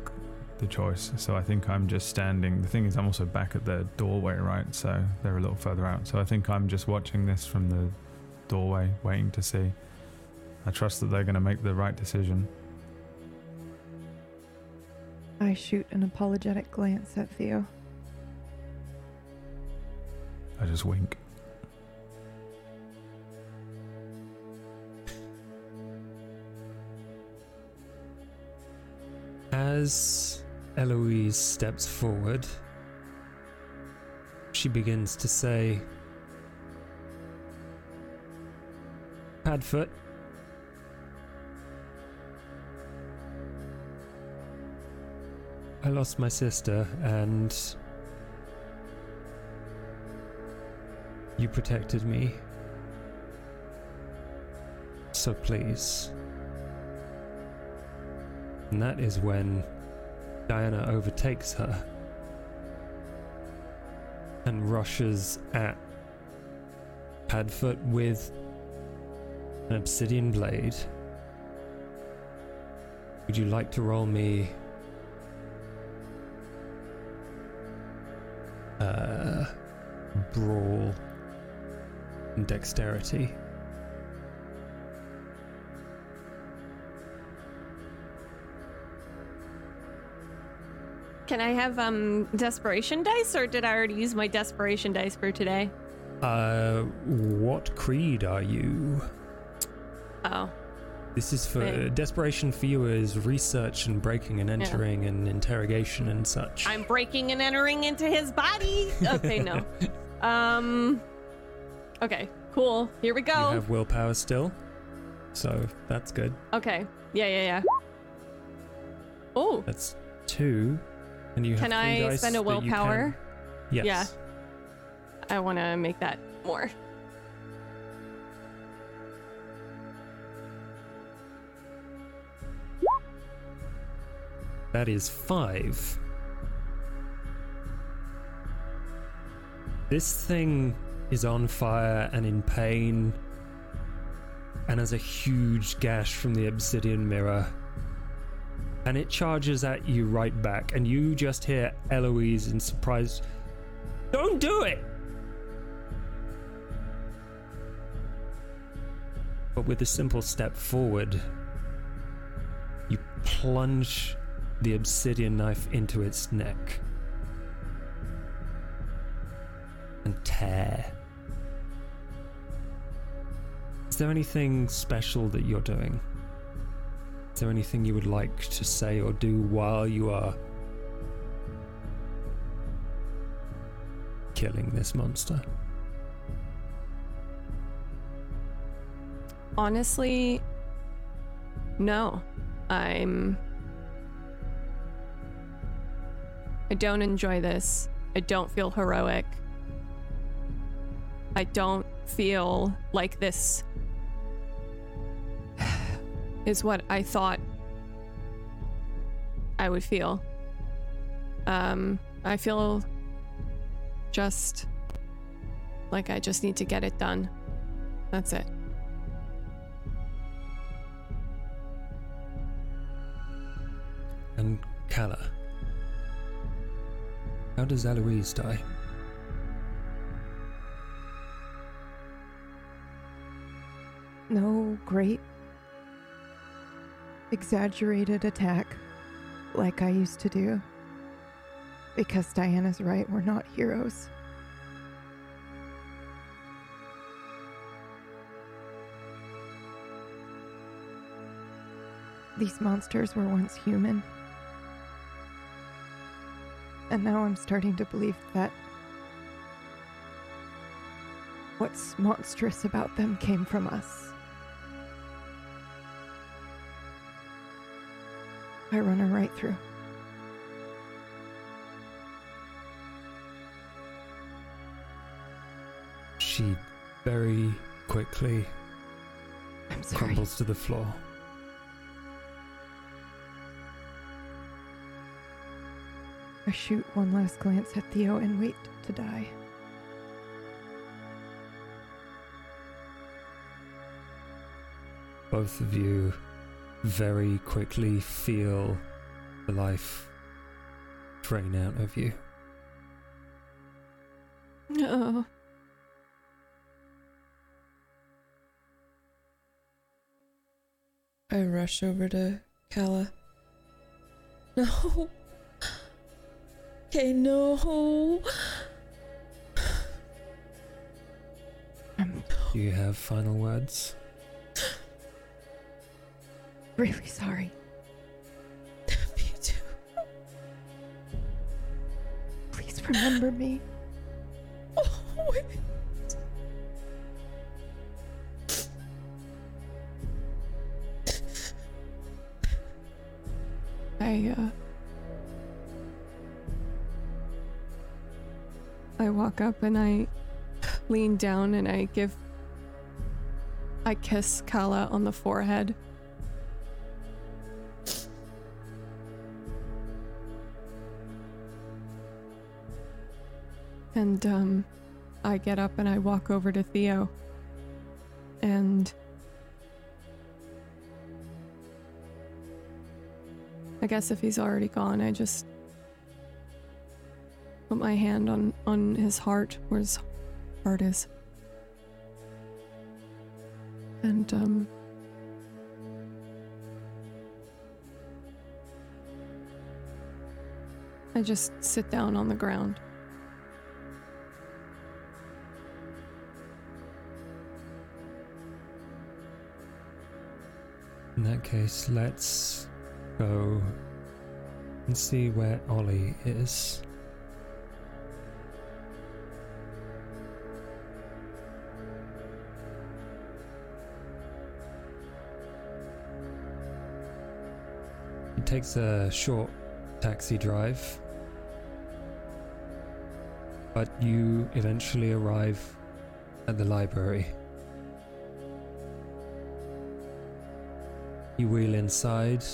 the choice. So I think I'm just standing. The thing is, I'm also back at the doorway, right? So they're a little further out. So I think I'm just watching this from the doorway, waiting to see. I trust that they're going to make the right decision. I shoot an apologetic glance at Theo. I just wink. As Eloise steps forward, she begins to say, Padfoot, I lost my sister and you protected me. So please. And that is when Diana overtakes her and rushes at Padfoot with an obsidian blade. Would you like to roll me uh, brawl and dexterity? Can I have um desperation dice, or did I already use my desperation dice for today? Uh, what creed are you? Oh, This is for desperation for you is research and breaking and Yeah. entering and interrogation and such. I'm breaking and entering into his body. Okay, no. *laughs* Um. Okay, cool. Here we You go. have willpower still, so that's good. Okay. Yeah, yeah, yeah. Oh, That's two, and you have can three I dice spend a that you can- willpower? Yes. Yeah. I want to make that more. That is five. This thing is on fire and in pain, and has a huge gash from the obsidian mirror. And it charges at you right back, and you just hear Eloise in surprise. Don't do it! But with a simple step forward, you plunge the obsidian knife into its neck and tear. Is there anything special that you're doing? Is there anything you would like to say or do while you are killing this monster? Honestly, no. I'm. I don't enjoy this. I don't feel heroic. I don't feel like this is what I thought I would feel. Um, I feel just like I just need to get it done. That's it. And Kala. How does Eloise die? No great exaggerated attack like I used to do. Because Diana's right, we're not heroes. These monsters were once human. And now I'm starting to believe that what's monstrous about them came from us. I run her right through. She very quickly crumbles to the floor. I shoot one last glance at Theo and wait to die. Both of you very quickly feel the life drain out of you. Oh. I rush over to Kala. No. *laughs* Okay, no. Do you have final words? *laughs* Really sorry. *laughs* Me too. Please remember me. *laughs* Oh, wait. I uh I walk up and I lean down and I give I kiss Kala on the forehead. And um I get up and I walk over to Theo. And I guess if he's already gone, I just put my hand on on his heart, where his heart is, and um. I just sit down on the ground. That case, let's go and see where Ollie is. It takes a short taxi drive, but you eventually arrive at the library. You wheel inside.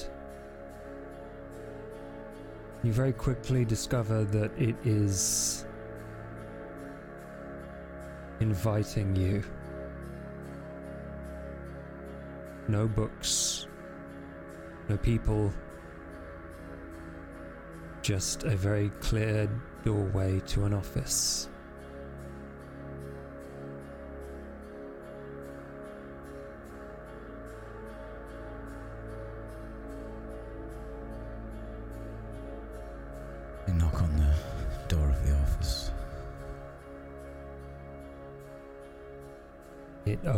You very quickly discover that it is inviting you. No books, no people, just a very clear doorway to an office.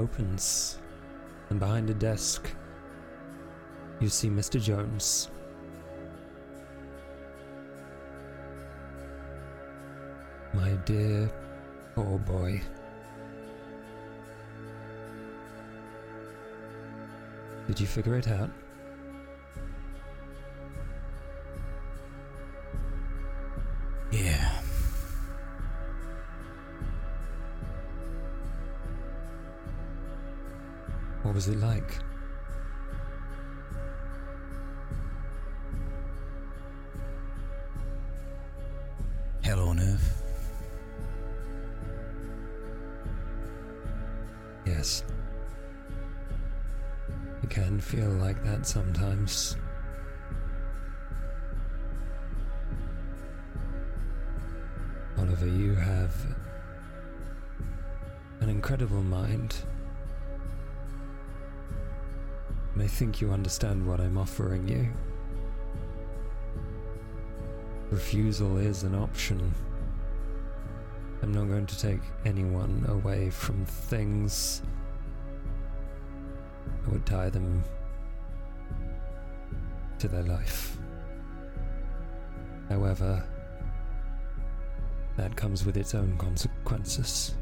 Opens, and behind a desk, you see Mr. Jones. My dear poor boy. Did you figure it out? Was it like? Hell on earth. Yes. It can feel like that sometimes. Oliver, you have an incredible mind. I think you understand what I'm offering you. Refusal is an option. I'm not going to take anyone away from things that would tie them to their life. However, that comes with its own consequences.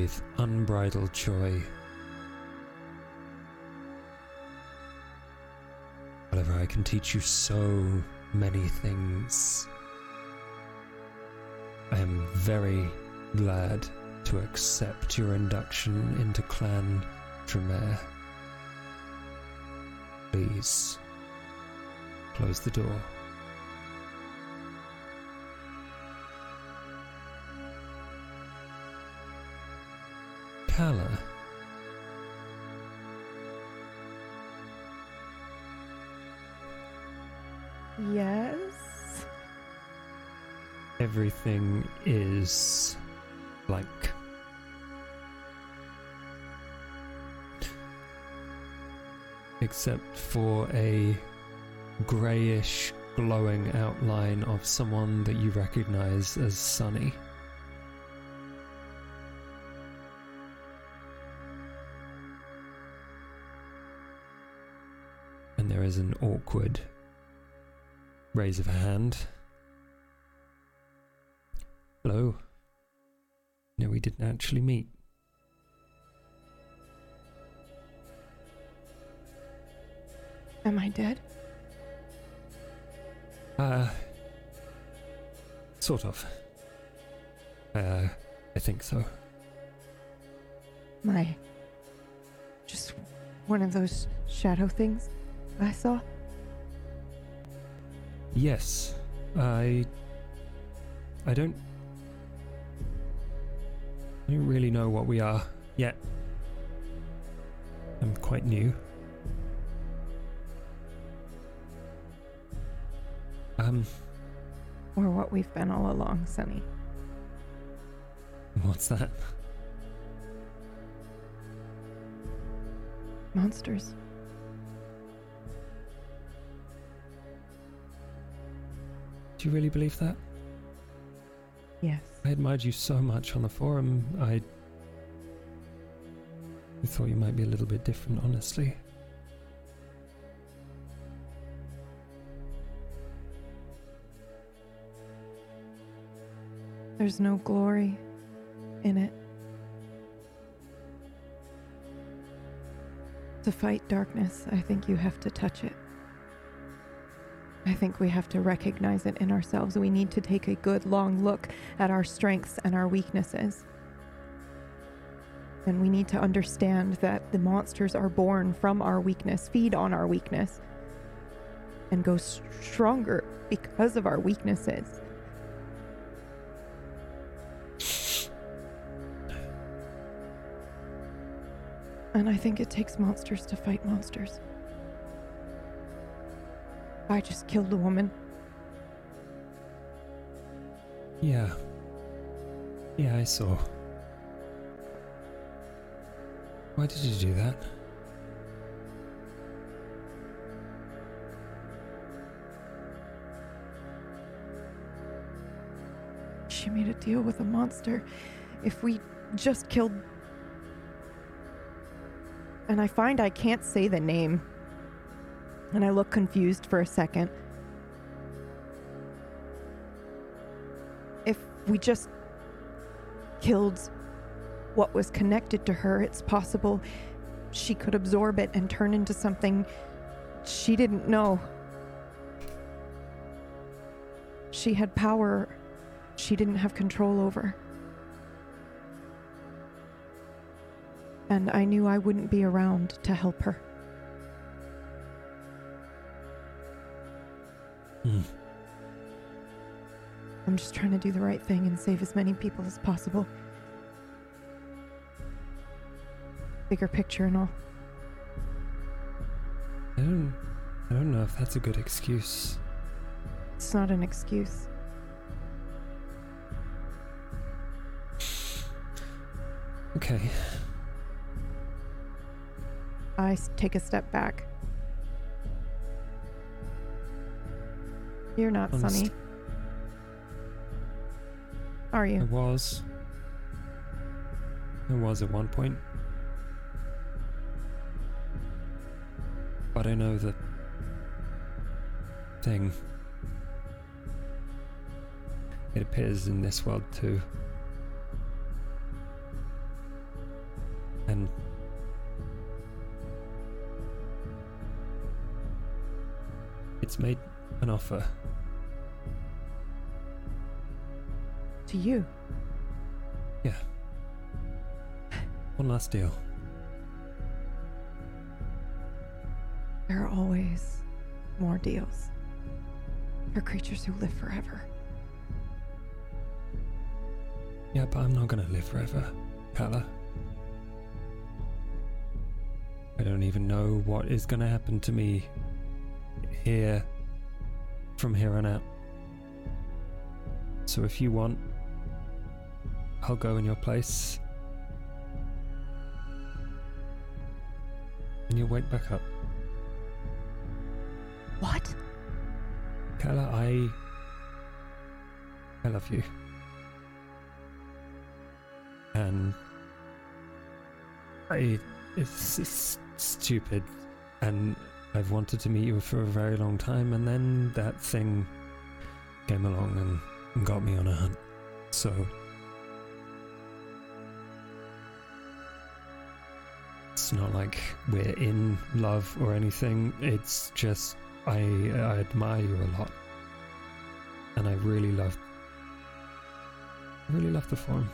With unbridled joy Oliver, I can teach you so many things. I am very glad to accept your induction into Clan Tremere. Please, close the door. Kala. Yes. Everything is blank. Except for a greyish glowing outline of someone that you recognize as Sunny. And there is an awkward raise of a hand. Hello. No, we didn't actually meet. Am I dead? Uh, sort of. Uh, I think so. My. Just one of those shadow things I saw? Yes, I. I don't. I don't really know what we are yet. I'm quite new. Um, Or what we've been all along, Sonny. what's that? Monsters. Do you really believe that? Yes. I admired you so much on the forum. I. I thought you might be a little bit different, honestly. There's no glory in it. To fight darkness, I think you have to touch it. I think we have to recognize it in ourselves. We need to take a good long look at our strengths and our weaknesses. And we need to understand that the monsters are born from our weakness, feed on our weakness, and go stronger because of our weaknesses. And I think it takes monsters to fight monsters. I just killed a woman. Yeah. Yeah, I saw. Why did you do that? She made a deal with a monster. If we just killed. And I find I can't say the name. And I look confused for a second. If we just killed what was connected to her, it's possible she could absorb it and turn into something she didn't know. She had power she didn't have control over. And I knew I wouldn't be around to help her. Hmm. I'm just trying to do the right thing and save as many people as possible. Bigger picture and all. I don't. I don't know if that's a good excuse. It's not an excuse. Okay. I take a step back. You're not Honest- Sunny. Are I you? was. I was at one point. But I know the thing. It appears in this world too. And It's made an offer. To you. Yeah. One last deal. There are always more deals for creatures who live forever. Yeah, but I'm not gonna live forever, Kala. I don't even know what is gonna happen to me here from here on out. So if you want, I'll go in your place. And you'll wake back up. What? Kala, I. I love you. And. I. It's, it's stupid. And I've wanted to meet you for a very long time, and then that thing came along and, and got me on a hunt. So. It's not like we're in love or anything. It's just I, I admire you a lot, and I really love, I really love the form.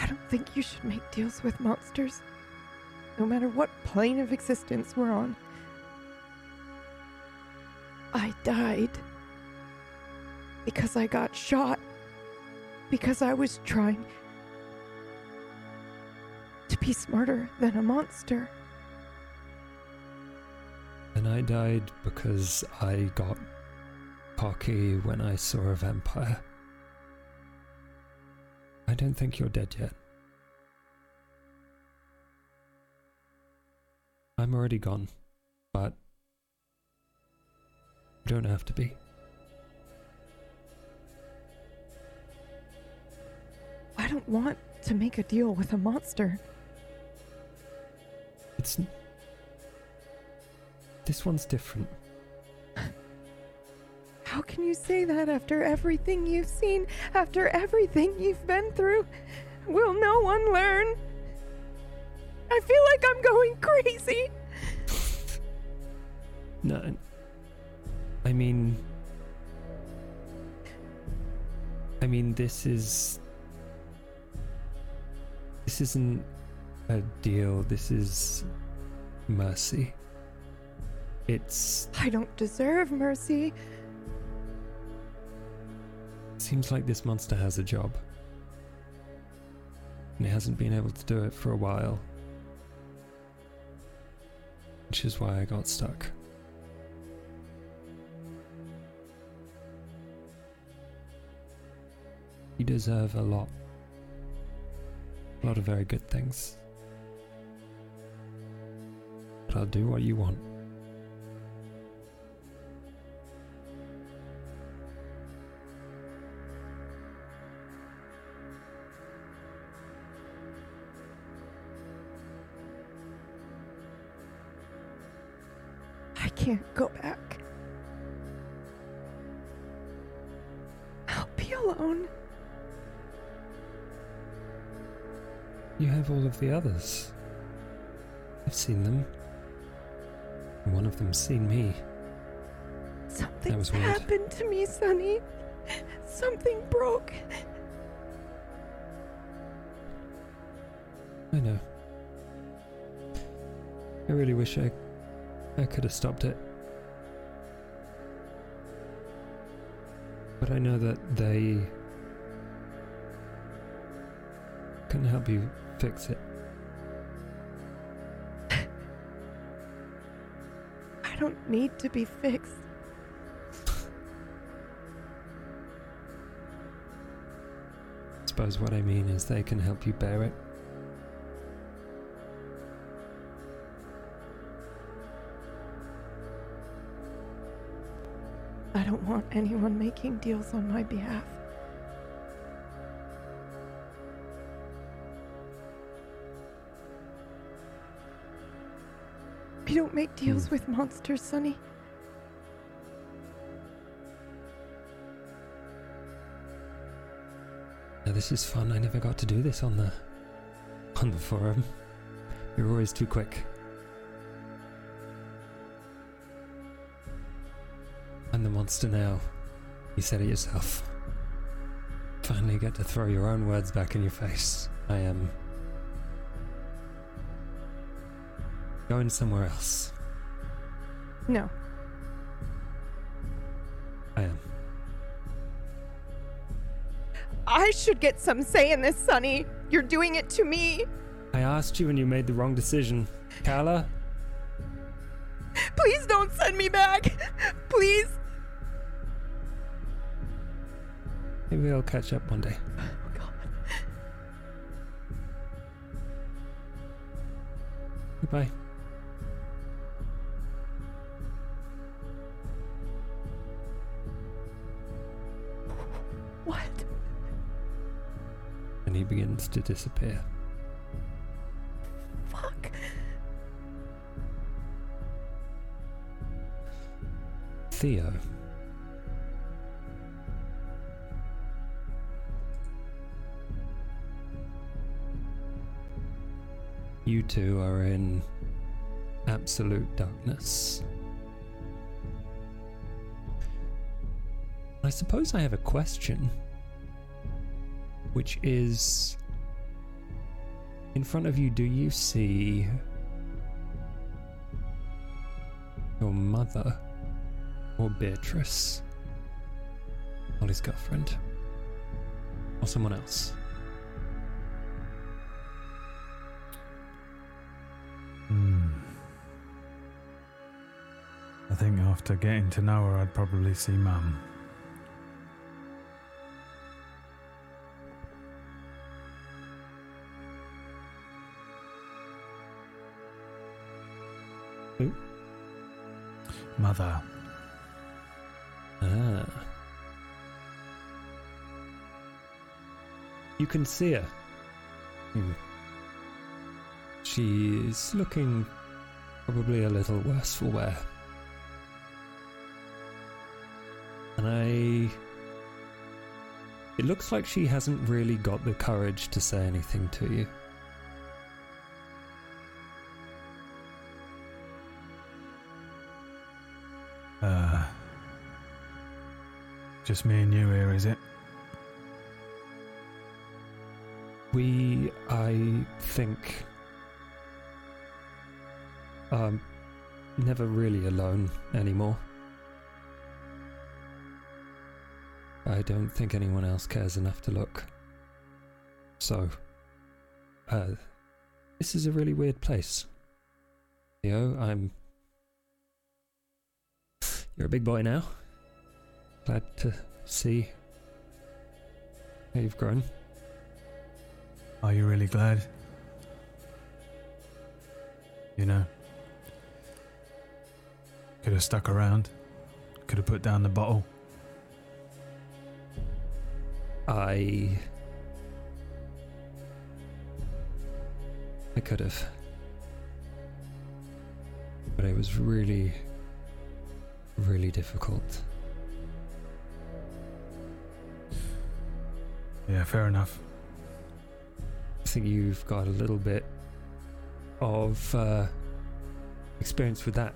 I don't think you should make deals with monsters, no matter what plane of existence we're on. I died because I got shot, because I was trying to be smarter than a monster. And I died because I got cocky when I saw a vampire. I don't think you're dead yet. I'm already gone, but don't have to be. I don't want to make a deal with a monster. It's. This one's different. *laughs* How can you say that after everything you've seen, after everything you've been through? Will no one learn? I feel like I'm going *laughs* crazy. No. Mean, this is. This isn't a deal, this is mercy. It's. I don't deserve mercy. Seems like this monster has a job. And it hasn't been able to do it for a while. Which is why I got stuck. You deserve a lot. A lot of very good things. But I'll do what you want. I can't go back. I'll be alone. You have all of the others. I've seen them. One of them's seen me. Something happened to me, Sonny. Something broke. I know. I really wish I I could have stopped it. But I know that they can help you fix it. *laughs* I don't need to be fixed. I Suppose what I mean is they can help you bear it. I don't want anyone making deals on my behalf. Don't make deals hmm. with monsters, Sonny. Now, this is fun. I never got to do this on the on the forum. You're always too quick. I'm the monster now. You said it yourself. Finally get to throw your own words back in your face. I am going somewhere else. No. I am. I should get some say in this, Sonny. You're doing it to me. I asked you and you made the wrong decision. Kala, Please don't send me back. Please. maybe I'll catch up one day. Oh, God. Goodbye. And he begins to disappear. Fuck. Theo. You two are in absolute darkness. I suppose I have a question, which is in front of you, do you see your mother or Beatrice? Ollie's girlfriend? Or someone else? Hmm. I think after getting to know her, I'd probably see Mum. Who? Mother. Ah. You can see her. Hmm. She's looking probably a little worse for wear. And I. It looks like she hasn't really got the courage to say anything to you. Just me and you here, is it? We, I think, um, never really alone anymore. I don't think anyone else cares enough to look. So, uh, this is a really weird place. Theo, I'm. You're a big boy now. Glad to see how you've grown. Are you really glad? You know, could have stuck around, could have put down the bottle. I. I could have. But it was really, really difficult. Yeah, fair enough. I think you've got a little bit of uh, experience with that.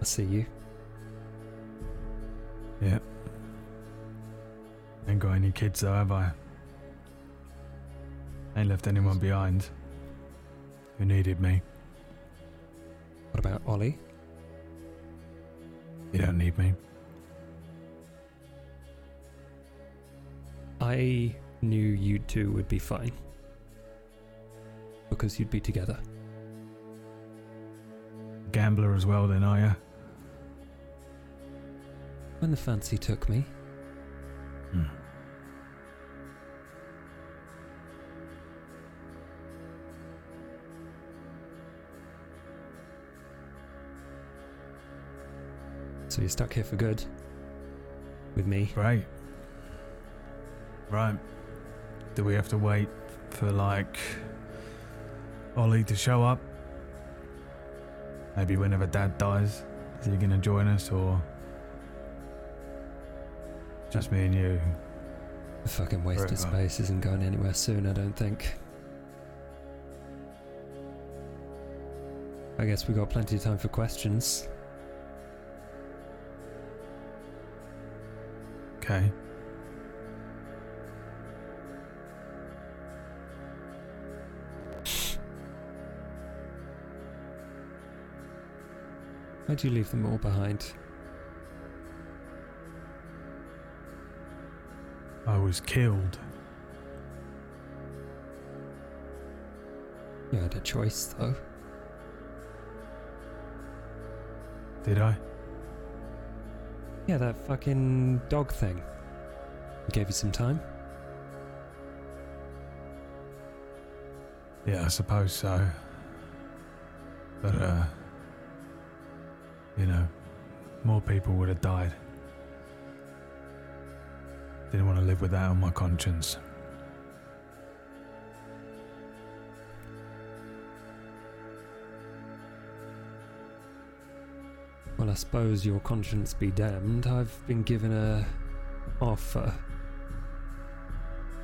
I see you. Yeah. Ain't got any kids though, have I? Ain't left anyone behind who needed me. What about Ollie? You don't need me. I knew you two would be fine. Because you'd be together. Gambler as well, then, are you? When the fancy took me. Hmm. So you're stuck here for good. With me. Right. Right. Do we have to wait for, like, Ollie to show up? Maybe whenever Dad dies? Is he gonna join us, or just me and you? The fucking wasted Right, uh, space isn't going anywhere soon, I don't think. I guess we got plenty of time for questions. Okay. You leave them all behind? I was killed. You had a choice, though. Did I? Yeah, that fucking dog thing. We gave you some time. Yeah, I suppose so. But, uh. You know, more people would have died. Didn't want to live with that on my conscience. Well, I suppose your conscience be damned. I've been given a offer.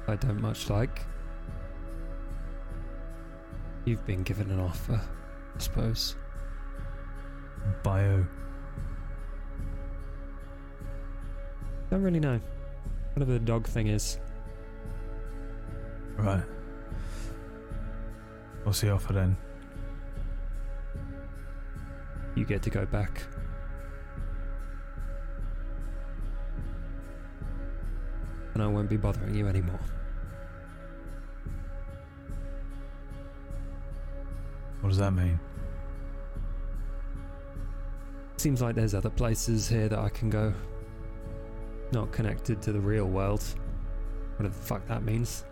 I don't much like. You've been given an offer, I suppose. Bio. Don't really know. Whatever the dog thing is. Right. What's the offer then? You get to go back. And I won't be bothering you anymore. What does that mean? Seems like there's other places here that I can go. Not connected to the real world. Whatever the fuck that means.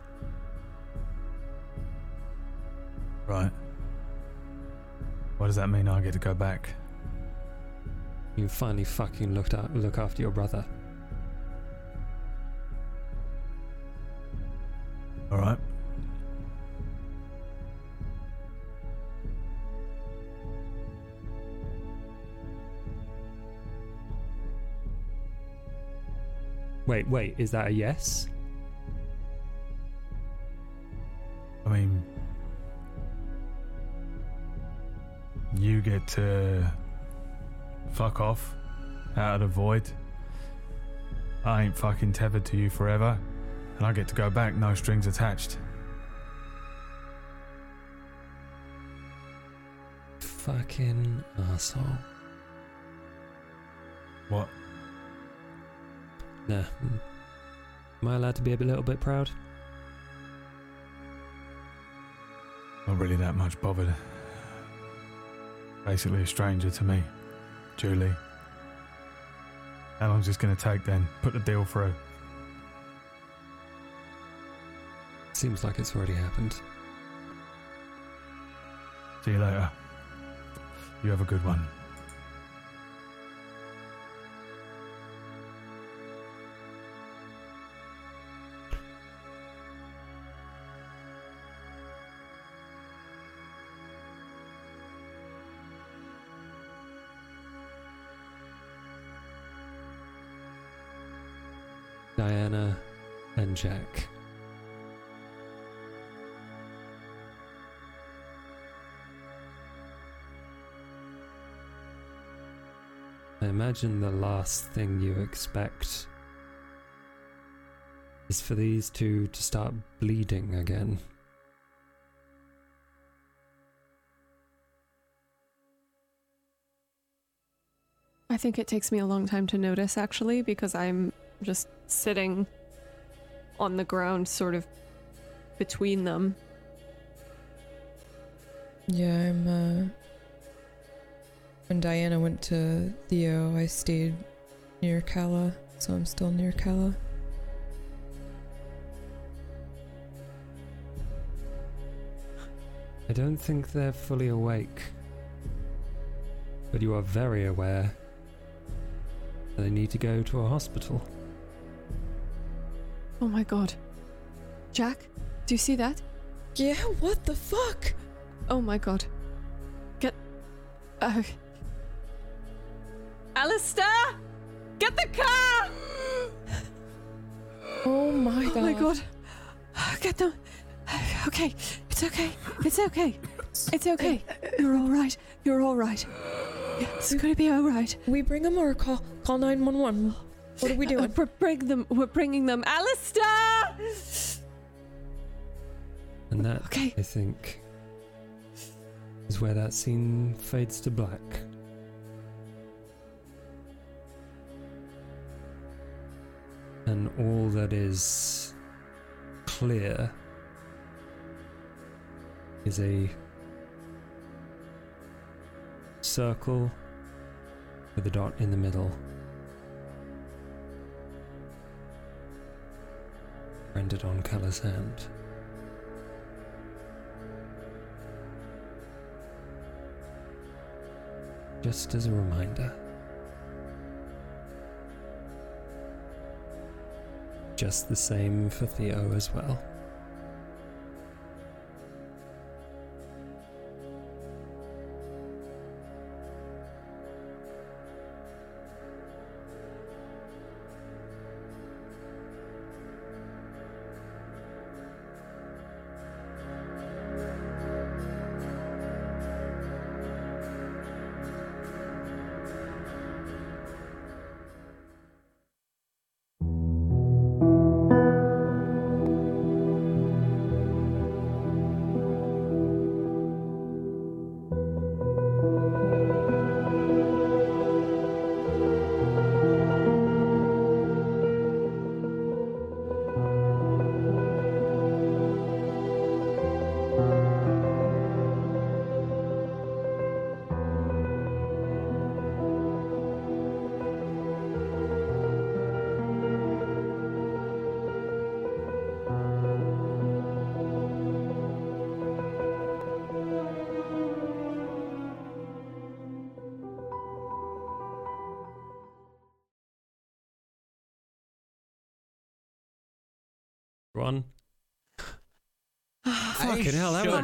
Right. What does that mean I get to go back? You finally fucking looked at, look after your brother. Wait, is that a yes? I mean, you get to fuck off out of the void. I ain't fucking tethered to you forever, and I get to go back, no strings attached. Fucking asshole. What? Nah. Am I allowed to be a little bit proud? Not really that much bothered. Basically, a stranger to me, Julie. How long's this gonna take then? Put the deal through. Seems like it's already happened. See you later. You have a good one. Imagine the last thing you expect is for these two to start bleeding again. I think it takes me a long time to notice actually because I'm just sitting on the ground sort of between them. Yeah, I'm, uh. When Diana went to Theo, I stayed near Kala, so I'm still near Kala. I don't think they're fully awake. But you are very aware that they need to go to a hospital. Oh my god. Jack, do you see that? Yeah, what the fuck? Oh my god. Get. Uh. Alistair! Get the car! Oh my god. Oh my God. god. Get them. Okay. It's okay. It's okay. It's okay. You're all right. You're all right. It's gonna be all right. We bring them or call call nine one one. What are we doing? Uh, we're bring them. We're bringing them. Alistair. And that, Okay. I think, is where that scene fades to black. And all that is clear is a circle with a dot in the middle. Rendered on Kala's hand. Just as a reminder. Just the same for Theo as well.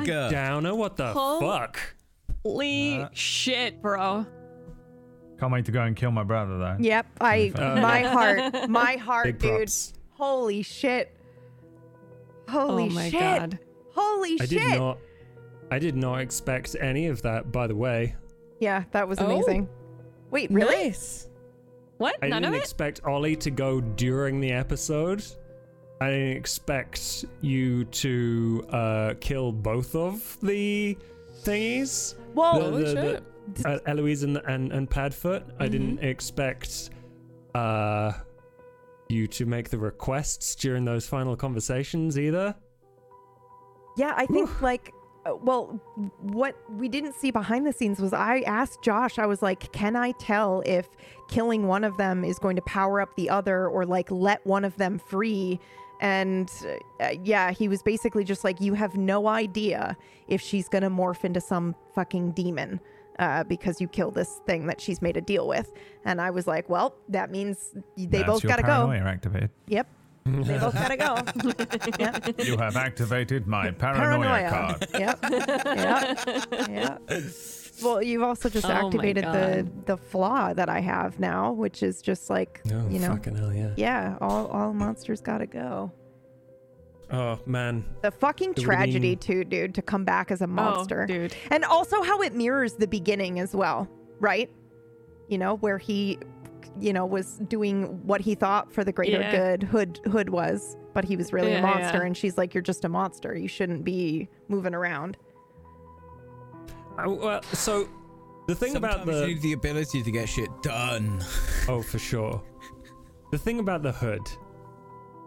Hell, that downer. What the Huh? fuck? Holy Uh. shit, bro. Can't wait to go and kill my brother though. Yep, I Uh, my *laughs* heart, my heart, Big dude. props. Holy shit. Holy oh my shit. god. Holy I shit. did not. I did not expect any of that. By the way, Yeah, that was Oh. amazing. Wait, really? Nice. What? I None didn't of it? expect Ollie to go during the episode. I didn't expect you to uh, kill both of the thingies. Well, the, the- the- uh, Eloise and, and, and Padfoot. I didn't expect uh, you to make the requests during those final conversations either. Yeah, I think like uh, well, what we didn't see behind the scenes was I asked Josh, I was like, "Can I tell if killing one of them is going to power up the other or like let one of them free?" And uh, yeah, he was basically just like, "You have no idea if she's going to morph into some fucking demon." Uh, because you killed this thing that she's made a deal with, and I was like, "Well, that means they That's both gotta go." paranoia activated. Yep, they both gotta go. *laughs* yep. You have activated my paranoia, card. Yep. *laughs* yep. Yep. Well, you've also just Oh activated the the flaw that I have now, which is just like Oh, you know, fucking hell, yeah. yeah, all all monsters gotta go. Oh, man. The fucking It tragedy been- too, dude, to come back as a oh, monster, Oh, dude. and also how it mirrors the beginning as well, right? You know, where he, you know, was doing what he thought for the greater Yeah. good. Hood Hood was, but he was really Yeah, a monster, yeah. and she's like, "You're just a monster. You shouldn't be moving around." Uh, well, so the thing about the you need the ability to get shit done. *laughs* Oh, for sure. The thing about the hood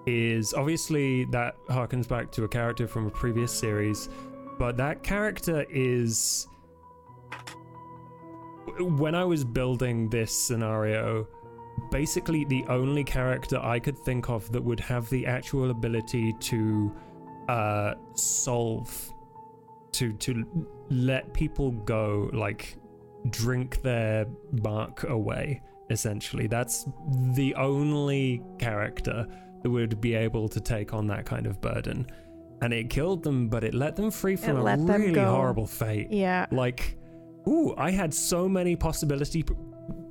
is obviously that harkens back to a character from a previous series, but that character is. When I was building this scenario, basically the only character I could think of that would have the actual ability to uh, solve, to to let people go, like drink their bark away essentially. That's the only character that would be able to take on that kind of burden. And it killed them but it let them free from a really horrible fate. Yeah. like ooh i had so many possibility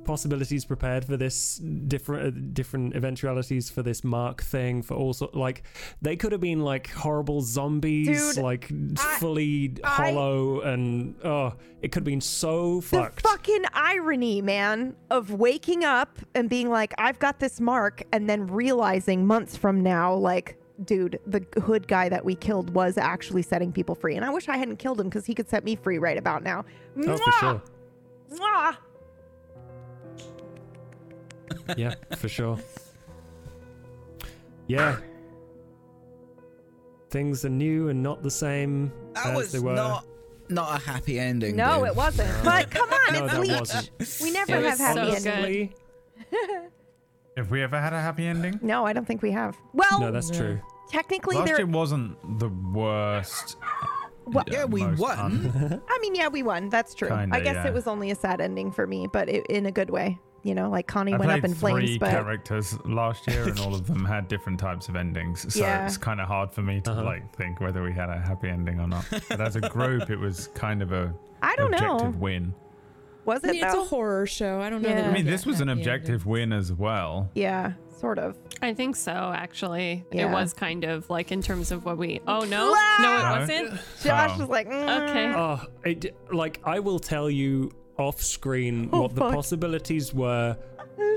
possibilities prepared for this different uh, different eventualities for this mark thing for all sort like they could have been like horrible zombies Dude, like I- fully I- hollow and oh it could have been so fucked. The fucking irony, man, of waking up and being like, I've got this mark, and then realizing months from now, like, dude, the hood guy that we killed was actually setting people free. And I wish I hadn't killed him because he could set me free right about now. oh for sure Mwah! Yeah for sure yeah things are new and not the same That as was they were not not a happy ending. No, dude. it wasn't. But come on, No, it's that Bleach. wasn't. We never It have was happy so endings. good. *laughs* Have we ever had a happy ending? No, I don't think we have. Well, no that's true technically, Last there. year wasn't the worst. Well, Yeah, we won. un- *laughs* I mean, yeah, we won. That's true. I Kinda, guess yeah. it was only a sad ending for me, but it, in a good way. You know, like Connie I went up in three flames, but characters last year, and all of *laughs* them had different types of endings. So Yeah. it's kind of hard for me to Uh-huh. like think whether we had a happy ending or not. But as a *laughs* group, it was kind of a I don't objective know. win. Was I it mean, it's a horror show. I don't know. Yeah. That I mean, this was an happy objective win as well. yeah, sort of. I think so, actually. Yeah. It was kind of like in terms of what we. Oh, no? No, it No? wasn't? Josh Oh. was like, mm. Okay. Oh, it, like I will tell you off screen Oh, what the fuck. possibilities were.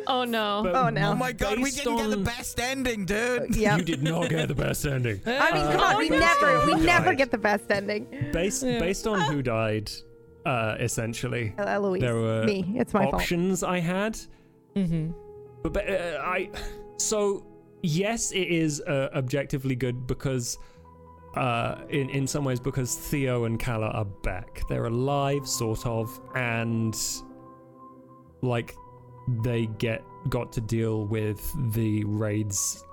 Oh, no. But Oh, no. Oh my god, we didn't get the best ending, dude. Yeah. You did not get the best ending. *laughs* I mean, Uh, come on, we based never, we never get the best ending. based Yeah. based on who died. Uh, essentially, Uh, Eloise, there were me. It's my fault. options I had, Mm-hmm. but, but uh, I. So yes, it is uh, objectively good because. Uh, in in some ways, because Theo and Kala are back, they're alive, sort of, and like they get got to deal with the raids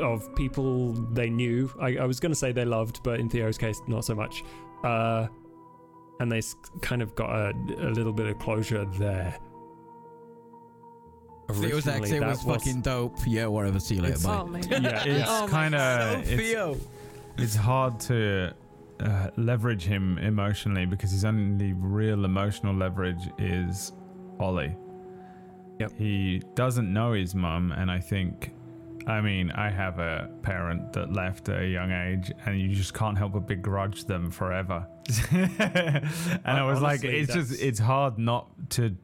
of people they knew. I, I was going to say they loved, but in Theo's case, not so much. Uh, and they kind of got a, a little bit of closure there. It was actually it that was fucking dope. Yeah, whatever. See you later, It's- bye. Oh, my God. Yeah, it's *laughs* Oh kind of it's, it's hard to uh, leverage him emotionally because his only real emotional leverage is Ollie. Yep. He doesn't know his mum, and I think, I mean, I have a parent that left at a young age, and you just can't help but begrudge them forever. *laughs* and I was like, Honestly, it's just, it's hard not to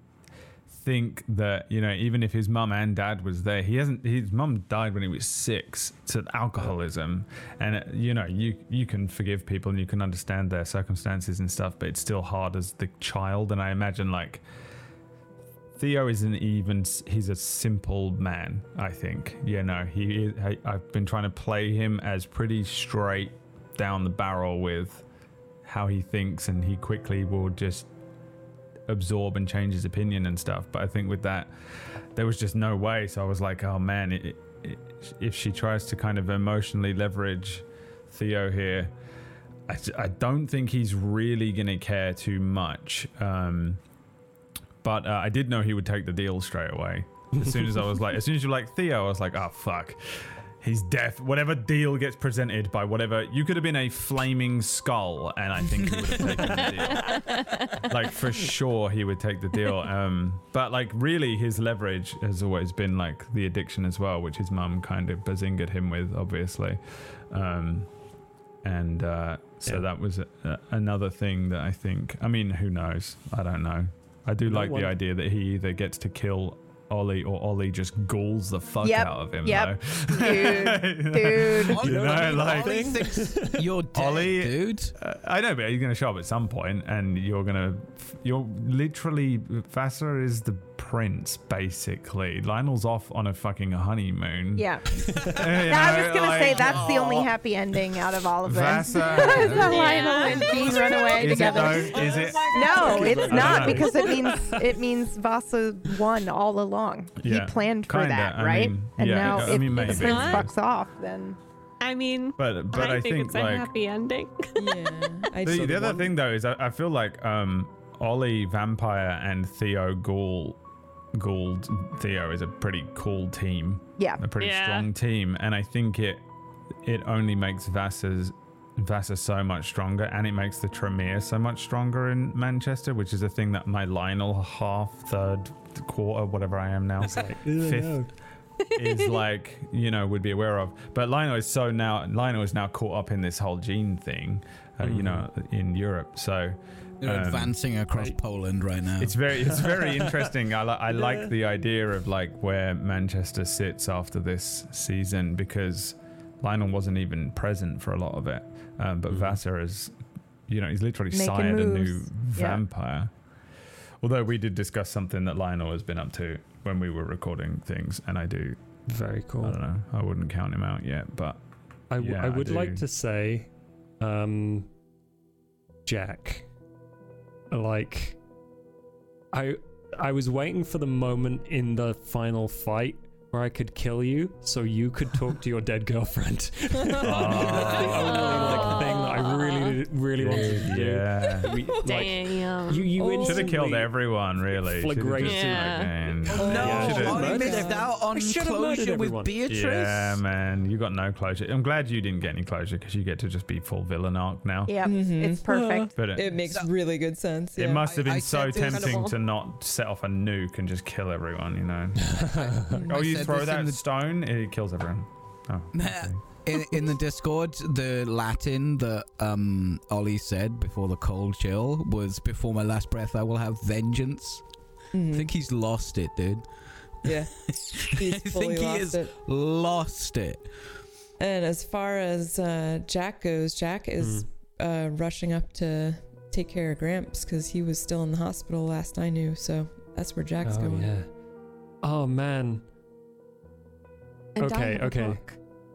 think that you know even if his mum and dad was there he hasn't his mum died when he was six to alcoholism. And uh, you know you you can forgive people and you can understand their circumstances and stuff but it's still hard as the child. And i imagine like theo isn't even he's a simple man i think you know. He i've been trying to play him as pretty straight down the barrel with how he thinks and he quickly will just absorb and change his opinion and stuff. But I think with that, there was just no way. So I was like, oh man, it, it, if she tries to kind of emotionally leverage Theo here, I, I don't think he's really going to care too much. Um, but uh, I did know he would take the deal straight away. As soon as I was like, as soon as you're like Theo, I was like, oh fuck. He's deaf. Whatever deal gets presented by whatever, you could have been a flaming skull, and I think he would have taken the deal *laughs* like for sure he would take the deal um but like really his leverage has always been like the addiction as well which his mum kind of bazingered him with obviously um and uh so Yeah. that was a, another thing that i think i mean who knows i don't know i do No like one- the idea that he either gets to kill Ollie or Ollie just ghouls the fuck Yep, out of him yep. though. Dude, *laughs* dude. you know, like Ollie thinks you're *laughs* dead, Ollie, dude. uh, I know, but he's going to show up at some point, and you're going to, you're literally Vassar is the prince, basically. Lionel's off on a fucking honeymoon. Yeah. *laughs* You Yeah, I was know, gonna say like, that's the only happy ending out of all of them. Vassar. *laughs* Is that Lionel and Jean run away Is it together. though? Is it? No, it's don't know. because it means it means Vassar won all along. Yeah, he planned for kinda, that, I right? mean, and yeah, now I if, mean, if maybe. Prince Not. fucks off, then I mean, But but I, I, think, it's a like happy ending. *laughs* Yeah. I the, the other want- thing though is I, I feel like um Ollie Vampire and Theo Ghoul Ghoul Theo is a pretty cool team. yeah, a pretty Yeah. strong team, and I think it it only makes Vassar's Vassar so much stronger, and it makes the Tremere so much stronger in Manchester, which is a thing that my Lionel half, third, quarter, whatever I am now, *laughs* like, fifth, is *laughs* like you know would be aware of. But Lionel is so now Lionel is now caught up in this whole gene thing, uh, you know, in Europe. So They're um, advancing across Poland right now. it's very it's very *laughs* interesting. I, li- I Yeah. like the idea of like where Manchester sits after this season because Lionel wasn't even present for a lot of it, um, but Vassar is, you know, he's literally Making sired a new moves. Yeah. vampire. Although we did discuss something that Lionel has been up to when we were recording things, and I do very cool. I don't know. I wouldn't count him out yet, but I, w- yeah, I would like to say, um, Jack, like, I I was waiting for the moment in the final fight where I could kill you, so you could talk to your dead girlfriend. *laughs* *laughs* That's the only like thing that I really really wanted to do. Yeah. We- like, Damn. you you should have killed instantly- everyone. Really, Should've Flagrant- just, Yeah. like, Oh, no, Yeah, should've- Ollie missed out on I should've murdered closure with. Beatrice. Yeah, man, you got no closure. I'm glad you didn't get any closure because you get to just be full villain arc now. Yeah, Mhm. it's perfect. But it, It makes really good sense. it yeah. must have been I so said this- tempting to not set off a nuke and just kill everyone. You know. *laughs* oh, I you said throw this in that the- stone, it kills everyone. Oh, *laughs* okay. in, in the Discord, the Latin that um, Ollie said before the cold chill was "Before my last breath, I will have vengeance." I Mhm. think he's lost it, dude. yeah. *laughs* I He's fully think he lost has it. lost it. And as far as uh, Jack goes, Jack is uh, rushing up to take care of Gramps because he was still in the hospital last I knew. So that's where Jack's oh, going. yeah. Oh man. And okay, okay.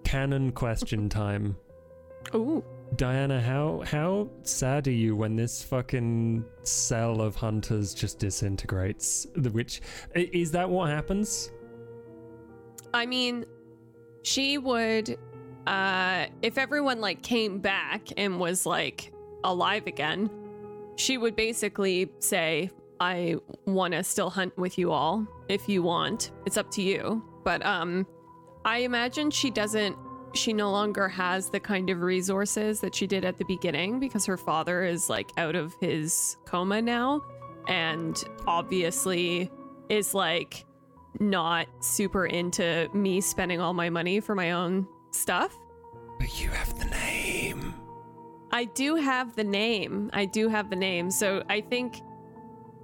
Canon question time. *laughs* Ooh. Diana, how how sad are you when this fucking cell of hunters just disintegrates? The which is that what happens? I mean, she would uh if everyone like came back and was like alive again, she would basically say, I want to still hunt with you all if you want. It's up to you. But um I imagine she doesn't she no longer has the kind of resources that she did at the beginning because her father is like out of his coma now and obviously is like not super into me spending all my money for my own stuff. But you have the name. I do have the name. I do have the name. So I think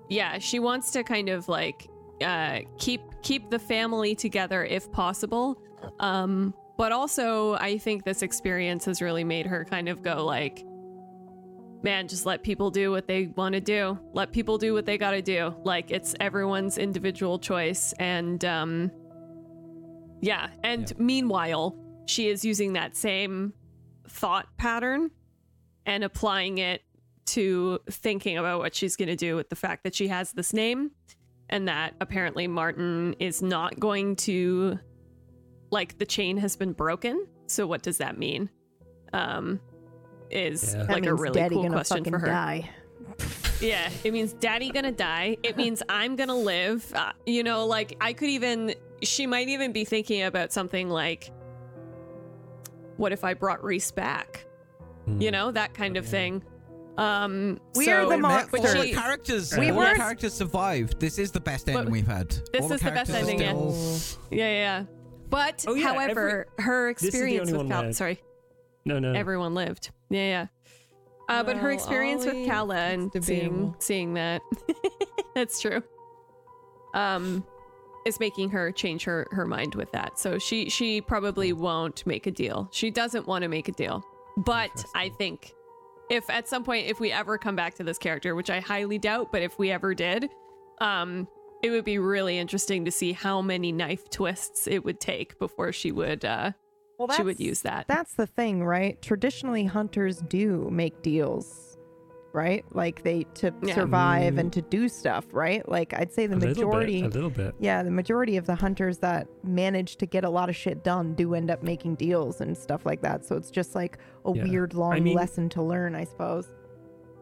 yeah, she wants to kind of like uh keep keep the family together if possible. Um but also I think this experience has really made her kind of go like man, just let people do what they want to do. Let people do what they got to do. Like it's everyone's individual choice and um yeah, and meanwhile, she is using that same thought pattern and applying it to thinking about what she's going to do with the fact that she has this name and that apparently Martin is not going to like the chain has been broken. So what does that mean? Um is Yeah. That like a really Daddy cool gonna question fucking for her. die. Yeah, it means daddy gonna die. It *laughs* means I'm gonna live. Uh, you know, like I could even, she might even be thinking about something like, what if I brought Reese back? Hmm. You know, that kind of thing. Um, We so, are the Wait a monsters. all the characters, We all were- the characters survived. This is the best ending But we've had. this All is the best characters are ending, still- yeah, yeah, yeah. But Oh, yeah, however, her is the experience with Cal, sorry, No, no. everyone lived. Yeah, yeah. Uh, but her experience Ollie, with Kala and seeing seeing that *laughs* that's true. Um, is making her change her her mind with that. So she she probably won't make a deal. She doesn't want to make a deal. But I think if at some point if we ever come back to this character, which I highly doubt, but if we ever did, um, it would be really interesting to see how many knife twists it would take before she would uh Well, she would use that. That's the thing, right? Traditionally, hunters do make deals, right? Like they to Yeah. survive Mm. and to do stuff, right? Like I'd say the a little bit. majority, A little bit. yeah, the majority of the hunters that manage to get a lot of shit done do end up making deals and stuff like that. So it's just like a Yeah. weird long I mean- lesson to learn, I suppose.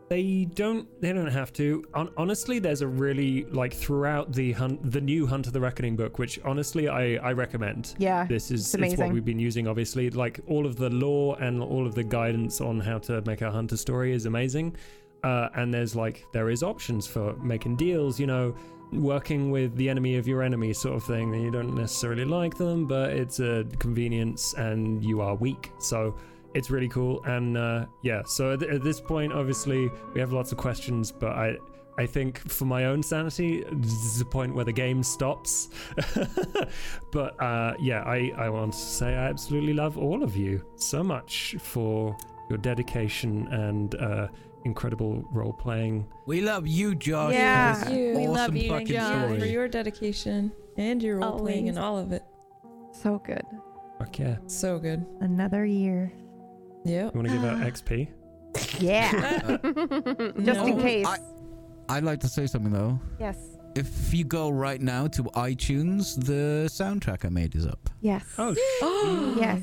They don't. They don't have to. Hon- honestly, there's a really like throughout the hunt, the new Hunter the Reckoning book, which honestly I I recommend. Yeah, this is it's it's what we've been using. Obviously, like all of the lore and all of the guidance on how to make a hunter story is amazing. Uh, and there's like there is options for making deals. You know, working with the enemy of your enemy sort of thing. And you don't necessarily like them, but it's a convenience, and you are weak. So it's really cool and uh, yeah so at, at this point obviously we have lots of questions but i i think for my own sanity this is the point where the game stops *laughs* but uh, yeah i i want to say i absolutely love all of you so much for your dedication and uh, incredible role playing We love you, Josh. Yeah. for this You. We love you, fucking Josh. for your dedication and your role playing and all of it. So good. fuck yeah So good. Another year. *gasps* Yeah. you want to give out xp Yeah. Just in No. case. I- I'd like to say something though. yes. If you go right now to iTunes, the soundtrack I made is up. Yes. oh *gasps* yes.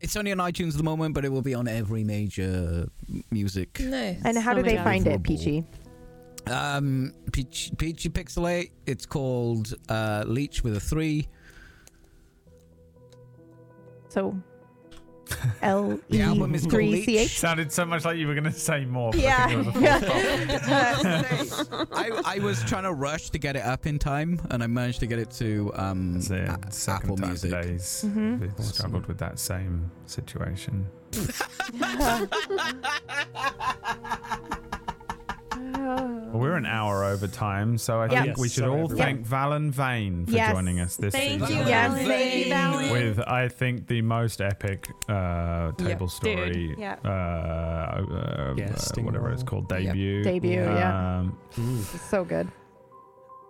It's only on iTunes at the moment, but it will be on every major music. Nice. And how do they find it, Peachy? Um, Peach, Peachy Pixelate. It's called uh, Leech with a three. So L E The album is called three C Leech. H. Sounded so much like you were going to say more. but I Yeah. think was a full stop. *laughs* I, I was trying to rush to get it up in time, and I managed to get it to um, That's it. A- Apple time Music. today's Mhm. we struggled with that same situation. *laughs* *laughs* Well, we're an hour over time, so I Yeah. think we should sorry, all everyone. thank Valen Vane for Yes. joining us this Thank season. you, Yes, Valen. thank you, Valen. With I think the most epic uh, table story, Yeah. uh, uh, uh, whatever it's role. called, Yep. debut. Debut, yeah. Um, So good.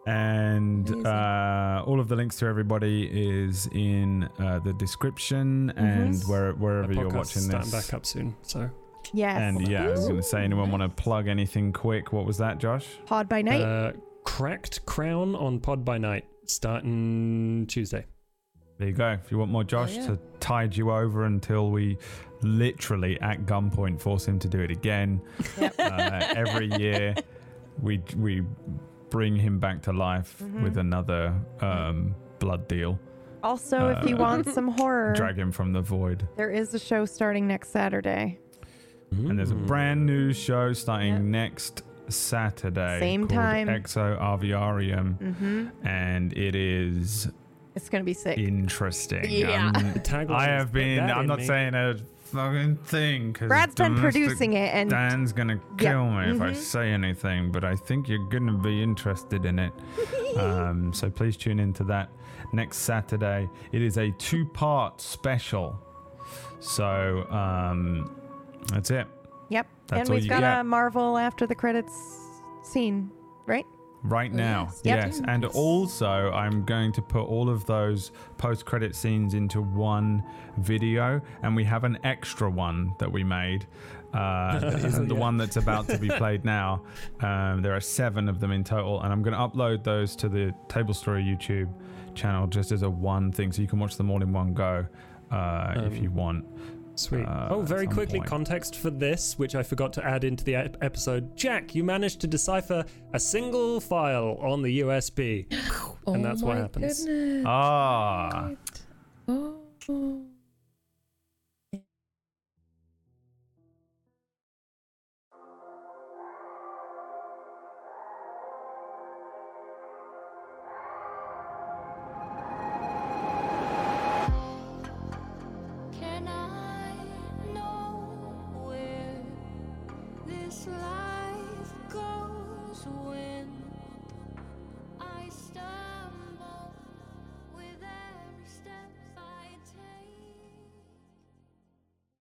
and uh, all of the links to everybody is in uh, the description and where, wherever The you're podcast's watching starting this. back up soon so Yes. And yeah, I was going to say, anyone want to plug anything quick? What was that, Josh? Pod by night. uh, cracked crown on pod by night starting tuesday There you go. If you want more Josh yeah. to tide you over until we literally at gunpoint force him to do it again. Yep. Uh, every year we we bring him back to life Mhm. with another um, blood deal. also, if you uh, want some horror, Drag him from the void. there is a show starting next Saturday. And there's a Mm. brand new show starting Yep. next Saturday. Same time. Exo Aviarium. Mm-hmm. And it is It's gonna be sick. interesting. Yeah. Um, The tagline I have been. I'm not me." saying a fucking thing because Brad's been producing it, and Dan's gonna Yeah. kill me if I Mhm. say anything, but I think you're gonna be interested in it. *laughs* um, so please tune into that next Saturday. It is a two-part special. So um, that's it. yep. That's and we've you got get. a Marvel after the credits scene, right? Right now, yes. Yep. yes. And also, I'm going to put all of those post credit scenes into one video, and we have an extra one that we made. Uh, *laughs* that isn't the Yeah. one that's about to be *laughs* played now. Um, there are seven of them in total, and I'm going to upload those to the Table Story YouTube channel just as a one thing, so you can watch them all in one go uh, if Um, you want. Sweet. uh, oh, very quickly, point. context for this, which I forgot to add into the ep- episode. Jack, you managed to decipher a single file on the USB. oh *gasps* and that's what happens. Goodness. Ah. Oh.